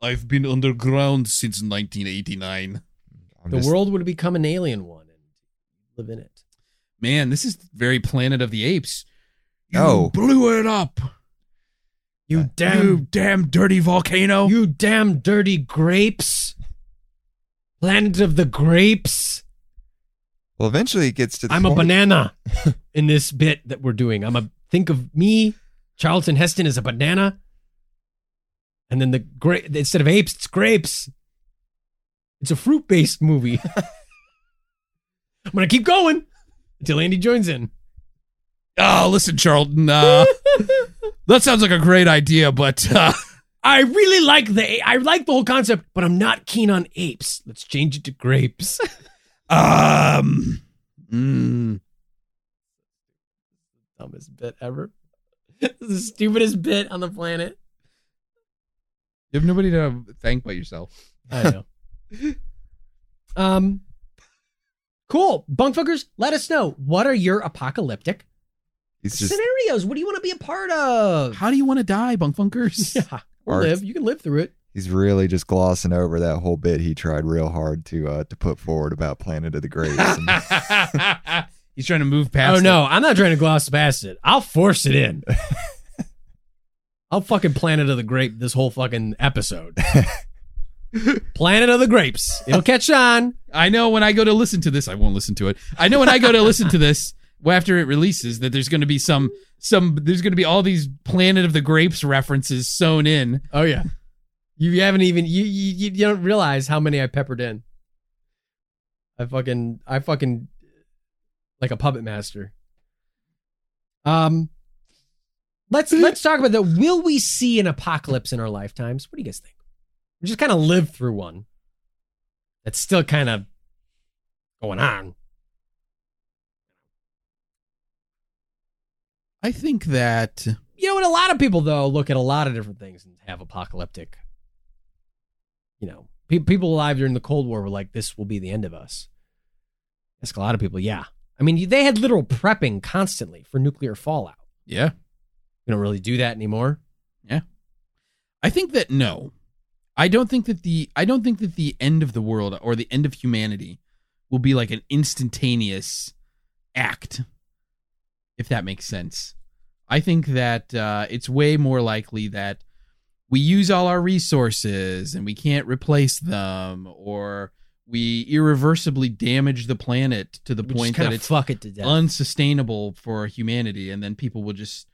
I've been underground since 1989.
I'm
The
just-
world would become an alien one and live in it.
Man, this is very Planet of the Apes. You
Oh.
blew it up.
You uh,
You
damn
damn dirty volcano.
you damn dirty grapes. Planet of the grapes.
Well, eventually it gets to. The
I'm a banana in this bit that we're doing. I'm a think of me, Charlton Heston as a banana. And then the gra- instead of apes, it's grapes. It's a fruit-based movie. I'm gonna keep going until Andy joins in.
Oh, listen, Charlton. Uh, that sounds like a great idea, but uh,
I really like the I like the whole concept, but I'm not keen on apes. Let's change it to grapes.
um, mm,
Dumbest bit ever. The stupidest bit on the planet.
You have nobody to thank but yourself.
I know. um, cool. Bunkfuckers, let us know. What are your apocalyptic
He's just
scenarios? What do you want to be a part of?
How do you want to die, bunk funkers?
Yeah, or
Art.
live. You can live through it.
he's really just glossing over that whole bit he tried real hard to uh, to put forward about Planet of the Grapes. And
He's trying to move past.
oh
it.
no, I'm not trying to gloss past it. I'll force it in. I'll fucking Planet of the Grape this whole fucking episode. Planet of the Grapes. It'll catch on.
I know when I go to listen to this, I won't listen to it. I know when I go to listen to this after it releases that there's going to be some some there's going to be all these Planet of the Grapes references sewn in.
Oh yeah. You haven't even you, you you don't realize how many I peppered in. I fucking I fucking like a puppet master. Um let's let's talk about that. Will we see an apocalypse in our lifetimes? What do you guys think? We just kind of lived through one. That's still kind of going on.
I think that
You know what? A lot of people though look at a lot of different things and have apocalyptic. You know, pe- people alive during the Cold War were like, "This will be the end of us." Ask a lot of people. Yeah, I mean, they had literal prepping constantly for nuclear fallout.
yeah,
We don't really do that anymore.
yeah. I think that no. I don't think that the I don't think that the end of the world or the end of humanity will be like an instantaneous act if that makes sense. I think that uh, it's way more likely that we use all our resources and we can't replace them, or we irreversibly damage the planet to the
We
point that it's
fuck it to death.
unsustainable for humanity, and then people will just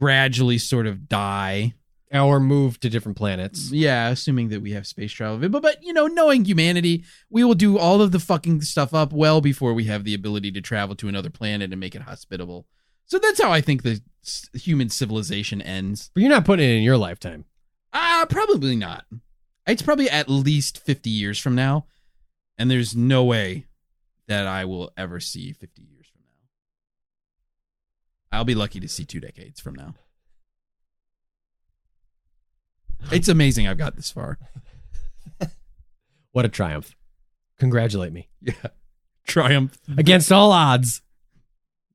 gradually sort of die.
Or move to different planets.
Yeah, assuming that we have space travel. But but you know, knowing humanity, we will do all of the fucking stuff up well before we have the ability to travel to another planet and make it hospitable. So that's how I think the human civilization ends.
But you're not putting it in your lifetime.
Ah, probably not. It's probably at least 50 years from now, and there's no way that I will ever see 50 years from now. I'll be lucky to see 2 decades from now. It's amazing I've got this far.
What a triumph! Congratulate me
Yeah. Triumph
against all odds.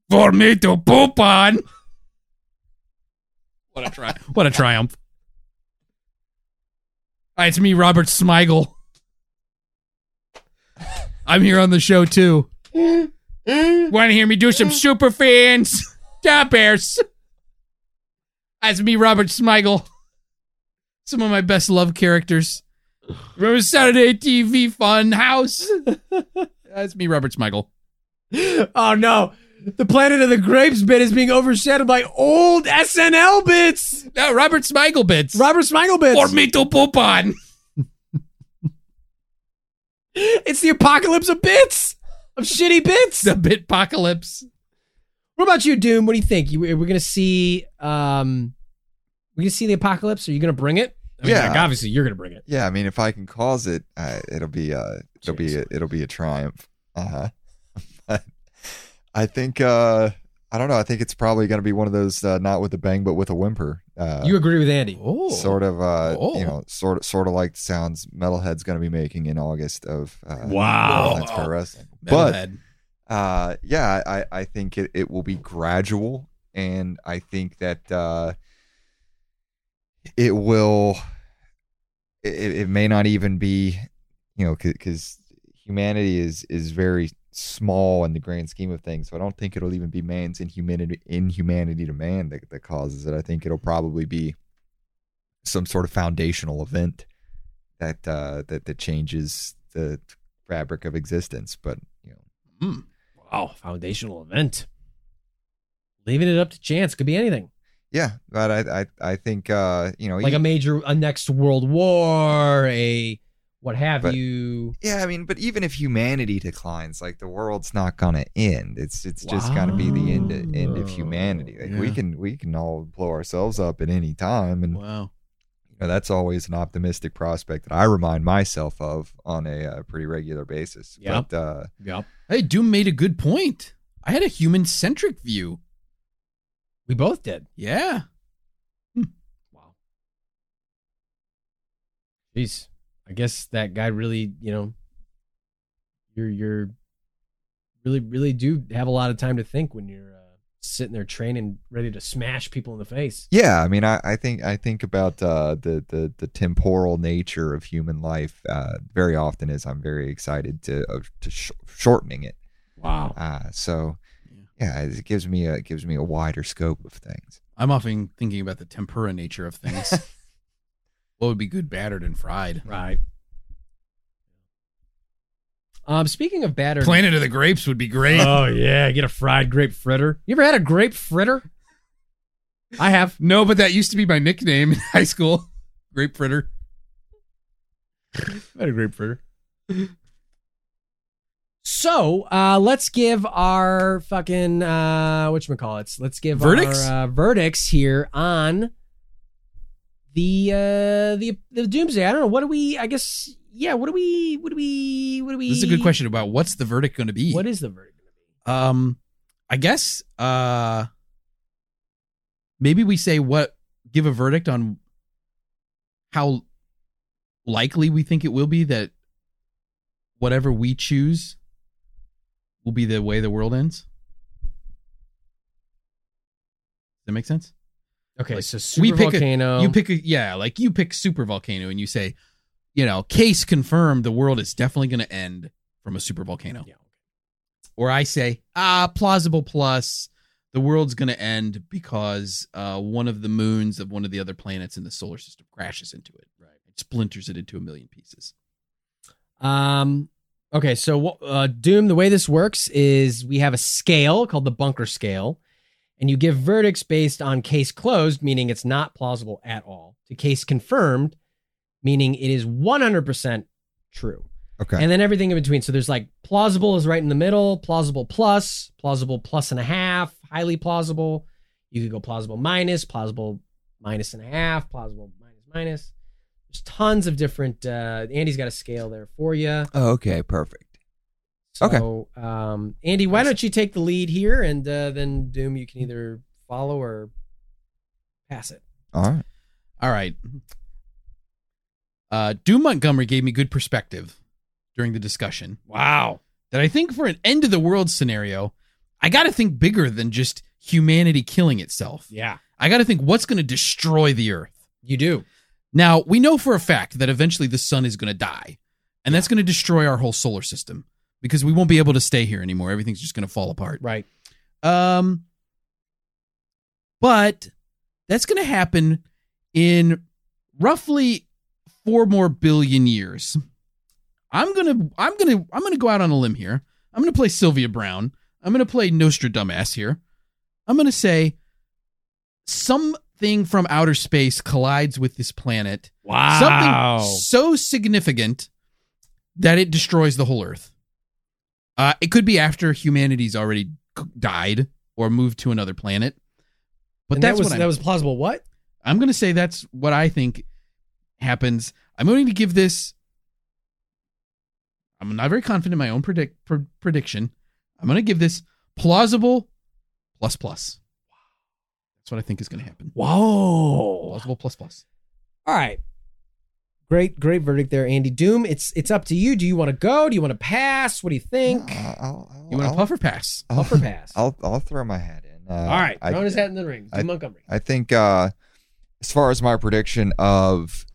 for me to poop on. What a tri- what a triumph. Hi, it's me, Robert Smigel. I'm here on the show too. Want to hear me do some super fans? Top Bears. That's me, Robert Smigel. Some of my best love characters. Remember Saturday TV Fun House? That's me, Robert Smigel.
Oh no! The Planet of the Grapes bit is being overshadowed by old SNL bits.
No, Robert Smigel bits.
Robert Smigel bits.
For me to poop on.
It's the apocalypse of bits of shitty bits.
The bit apocalypse.
What about you, Doom? What do you think? You, we're gonna see. Um, we gonna see the apocalypse? Are you gonna bring it? I mean,
Yeah.
like, obviously you're gonna bring it.
Yeah, I mean, if I can cause it, uh, it'll be uh, it'll be a, it'll be a triumph. Uh-huh. I think uh, I don't know. I think it's probably going to be one of those uh, not with a bang but with a whimper. Uh,
You agree with Andy?
Oh.
sort of uh,
Oh.
you know sort of sort of like the sounds Metalhead's going to be making in August of uh,
Wow.
That's Pro Wrestling. But
Metalhead.
Uh, yeah, I, I think it, it will be gradual, and I think that uh, it will. It, it may not even be, you know, because humanity is is very small in the grand scheme of things. So I don't think it'll even be man's inhumanity inhumanity to man that, that causes it. I think it'll probably be some sort of foundational event that uh, that that changes the fabric of existence. But you know.
Hmm.
Wow, foundational event. Leaving it up to chance could be anything.
Yeah, but I I I think uh you know
Like a major, a next world war, a what have
But-
you.
yeah I mean but even if humanity declines like the world's not gonna end it's it's just gonna be the end of, end of humanity like we can we can all blow ourselves up at any time and
Wow.
You know that's always an optimistic prospect that I remind myself of on a uh, pretty regular basis
Yep.
but uh
Yep.
Hey, Doom made a good point. I had a human centric view.
We both did.
Yeah.
Wow. Jeez. I guess that guy really, you know, you're you're really really do have a lot of time to think when you're uh, sitting there training, ready to smash people in the face.
Yeah, I mean, I, I think I think about uh, the the the temporal nature of human life uh, very often as I'm very excited to of to sh- shortening it.
Wow.
Uh, so yeah, it gives me a it gives me a wider scope of things.
I'm often thinking about the tempura nature of things. what would be good battered and fried?
Right. Um, speaking of bad or
Planet of the Grapes would be great.
Oh yeah, get a fried grape fritter. You ever had a grape fritter? I have.
No, but that used to be my nickname in high school. Grape fritter.
I had a grape fritter. So uh, let's give our fucking uh, what call it? Let's give
Verdicts?
our uh, verdicts here on the uh, the the doomsday. I don't know. What do we? I guess yeah. What do we? What do we? What do we?
This is a good question about what's the verdict going to be.
What is the verdict? Gonna be?
Um, I guess uh, maybe we say what give a verdict on how likely we think it will be that whatever we choose will be the way the world ends. Does that make sense?
Okay,
Like,
so super volcano.
A, you pick a yeah, like you pick super volcano and you say, you know, case confirmed the world is definitely going to end from a super volcano.
Yeah.
Or I say, ah, plausible plus the world's going to end because uh, one of the moons of one of the other planets in the solar system crashes into it. Right. It splinters it into a million pieces.
Um. Okay, so uh, Doom. The way this works is we have a scale called the bunker scale, and you give verdicts based on case closed, meaning it's not plausible at all, to case confirmed, meaning it is one hundred percent true.
Okay.
And then everything in between. So there's like plausible is right in the middle, plausible plus, plausible plus and a half, highly plausible. You could go plausible minus, plausible minus and a half, plausible minus minus. There's tons of different. Uh, Andy's got a scale there for you.
Oh, okay, perfect.
So, um, Andy, why don't you take the lead here, and uh, then Doom, you can either follow or pass it.
All right.
All right. Uh, Doom Montgomery gave me good perspective during the discussion.
Wow.
That I think for an end of the world scenario, I got to think bigger than just humanity killing itself.
Yeah.
I got to think what's going to destroy the earth.
You do.
Now, we know for a fact that eventually the sun is going to die, and that's going to destroy our whole solar system because we won't be able to stay here anymore. Everything's just going to fall apart.
Right.
Um, but that's going to happen in roughly four more billion years. I'm gonna, I'm gonna, I'm gonna go out on a limb here. I'm gonna play Sylvia Browne. I'm gonna play Nostradamus here. I'm gonna say something from outer space collides with this planet.
Wow.
Something so significant that it destroys the whole Earth. Uh, it could be after humanity's already died or moved to another planet. But
And
that's
that was
what I'm,
that was plausible. What?
I'm going to say that's what I think happens. I'm going to give this. I'm not very confident in my own predict pr- prediction. I'm going to give this plausible plus plus. That's what I think is going to happen.
Whoa.
Plausible plus plus.
All right. Great, great verdict there, Andy. Doom, it's it's up to you. Do you want to go? Do you want to pass? What do you think?
You want to puffer pass?
Puff or pass?
I'll I'll throw my hat in. Uh,
All right,
I-
his hat in the ring. Doom
I-
Montgomery.
I think uh, as far as my prediction of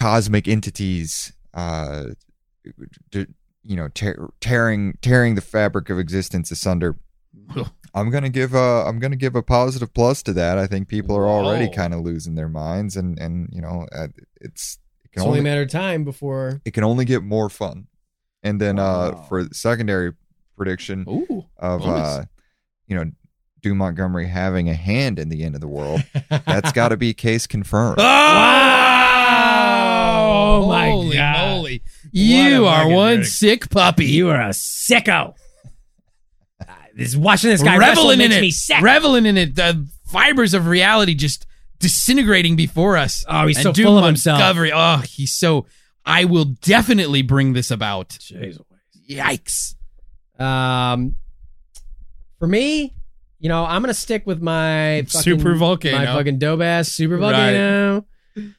cosmic entities, uh, d- you know, tear, tearing tearing the fabric of existence asunder, I'm gonna give a I'm gonna give a positive plus to that. I think people are already kind of losing their minds, and and you know, uh, it's it can
It's only
only
a matter of time before.
it can only get more fun. And then uh, for the secondary prediction of uh, you know, Doom Montgomery having a hand in the end of the world, that's got to be case confirmed.
Oh my
Holy
god!
moly. You are one
verdict.
sick puppy.
You are a sicko. This watching this guy
reveling in
makes
it,
me sick.
reveling in it. The fibers of reality just disintegrating before us.
Oh, he's
And
so
Doom
full of himself.
Montgomery, Oh, he's so. I will definitely bring this about.
Jeez.
Yikes!
Um, for me, you know, I'm gonna stick with my fucking,
Super volcano.
my fucking dope ass super volcano.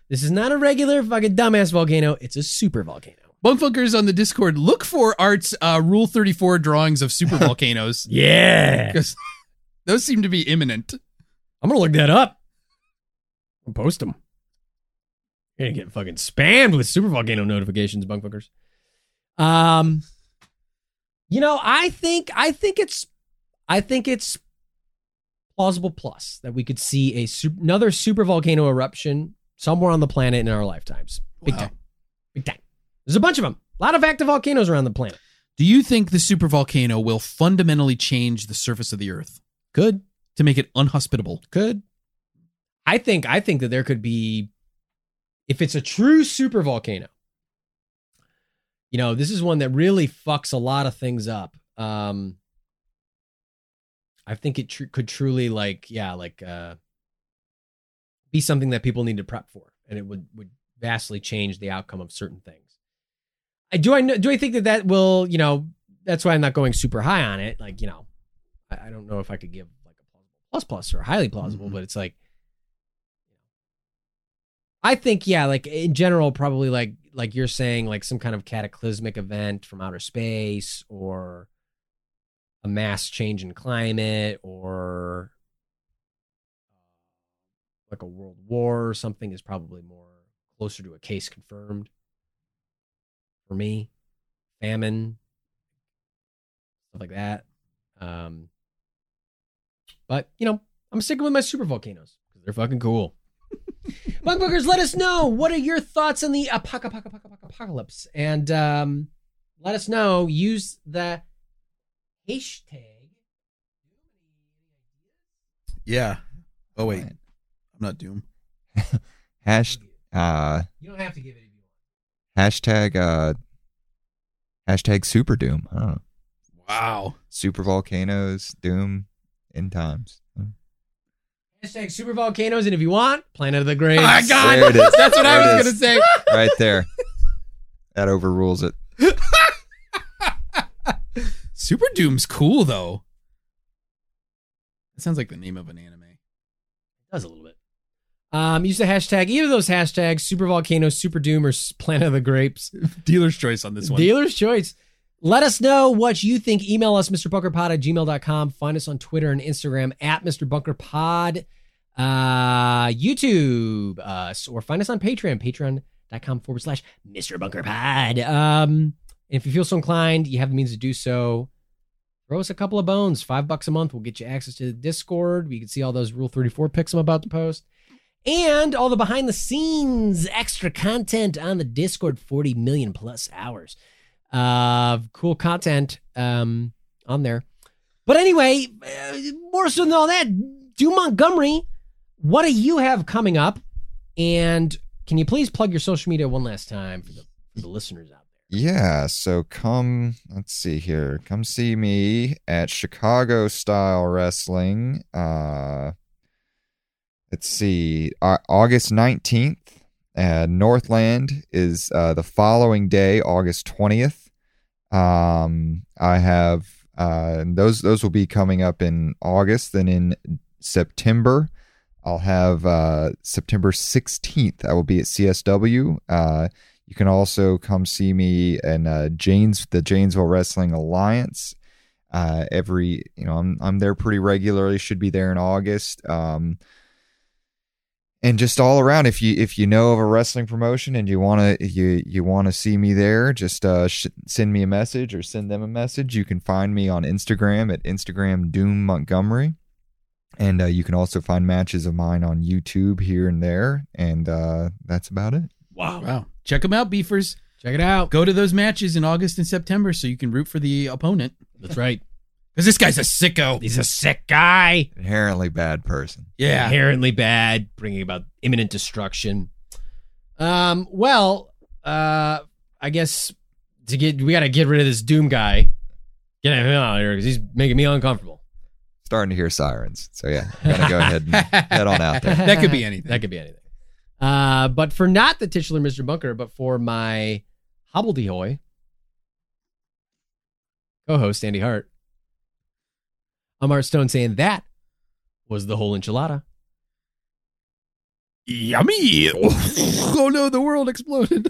This is not a regular fucking dumbass volcano. It's a super volcano.
Bunkfunkers on the Discord, look for Art's uh, Rule 34 drawings of super volcanoes.
Yeah.
Because those seem to be imminent.
I'm gonna look that up. I'll post them. You're gonna get fucking spammed with super volcano notifications, bunkfuckers. Um, you know, I think I think it's I think it's plausible plus that we could see a super, another super volcano eruption somewhere on the planet in our lifetimes. Big
Wow.
time, big time. There's a bunch of them. A lot of active volcanoes around the planet.
Do you think the supervolcano will fundamentally change the surface of the Earth
Could.
to make it unhospitable?
Could. I think I think that there could be if it's a true super volcano. You know, this is one that really fucks a lot of things up. Um I think it tr- could truly like yeah, like uh be something that people need to prep for and it would would vastly change the outcome of certain things. I do I know, do I think that that will, you know, that's why I'm not going super high on it. Like, you know, I, I don't know if I could give like a plausible plus plus or highly plausible, mm-hmm. but it's like I think yeah, like in general, probably like like you're saying, like some kind of cataclysmic event from outer space or a mass change in climate or uh, like a world war or something is probably more closer to a case confirmed for me. Famine, stuff like that. Um, but you know, I'm sticking with my super volcanoes because they're fucking cool. Bunkfuckers, let us know what are your thoughts on the apoc- apoc- apoc- apoc- apocalypse, and um, let us know. Use the hashtag.
Yeah. Oh wait, I'm not Doom.
Hash uh
You don't have to give it.
Hashtag uh hashtag super doom. I don't know.
Wow.
Super volcanoes, doom, end times.
Hashtag super volcanoes, and if you want, Planet of the Graves.
Oh my God,
There it is.
that's what I
There it
was gonna say.
Right there. That overrules it.
Super Doom's cool though. That sounds like the name of an anime.
It does a little bit. Um, use the hashtag either of those hashtags: super volcano, super doom, or Planet of the Grapes.
Dealer's choice on this one.
Dealer's choice. Let us know what you think. Email us, MrBunkerPod at gmail.com. Find us on Twitter and Instagram at MrBunkerPod. Uh, YouTube, uh, or find us on Patreon, patreon.com forward slash Mr. Bunker Pod. Um, if you feel so inclined, you have the means to do so. Throw us a couple of bones. Five bucks a month will get you access to the Discord. We can see all those Rule 34 picks I'm about to post. And all the behind the scenes extra content on the Discord, 40 million plus hours of cool content um, on there. But anyway, uh, more so than all that, do Montgomery, what do you have coming up? And can you please plug your social media one last time for the, for the listeners out there?
Yeah, so come, let's see here. Come see me at Chicago Style Wrestling. Uh let's see. August 19th. Uh, Northland is uh, the following day, August 20th. Um I have uh those those will be coming up in August, then in September I'll have uh September 16th. I will be at CSW. Uh you can also come see me in uh, Janes, the Janesville Wrestling Alliance. Uh, every, you know, I'm I'm there pretty regularly. Should be there in August. Um, and just all around, if you if you know of a wrestling promotion and you want to you you want to see me there, just uh, sh- send me a message or send them a message. You can find me on Instagram at Instagram Doom Montgomery. And uh, you can also find matches of mine on YouTube here and there, and uh, that's about it.
Wow. Wow. Check them out, beefers.
Check it out.
Go to those matches in August and September so you can root for the opponent.
That's right.
Because this guy's a sicko.
He's a sick guy.
Inherently bad person.
Yeah.
Inherently bad, bringing about imminent destruction. Um, well, uh, I guess to get, we got to get rid of this Doom guy. Get him out of here because he's making me uncomfortable.
Starting to hear sirens, so yeah, gotta go ahead and head on out there.
That could be anything.
That could be anything. Uh, but for not the titular Mr. Bunker, but for my hobbledehoy co-host Andy Hart, I'm Art Stone saying that was the whole enchilada.
Yummy. oh no, the world exploded.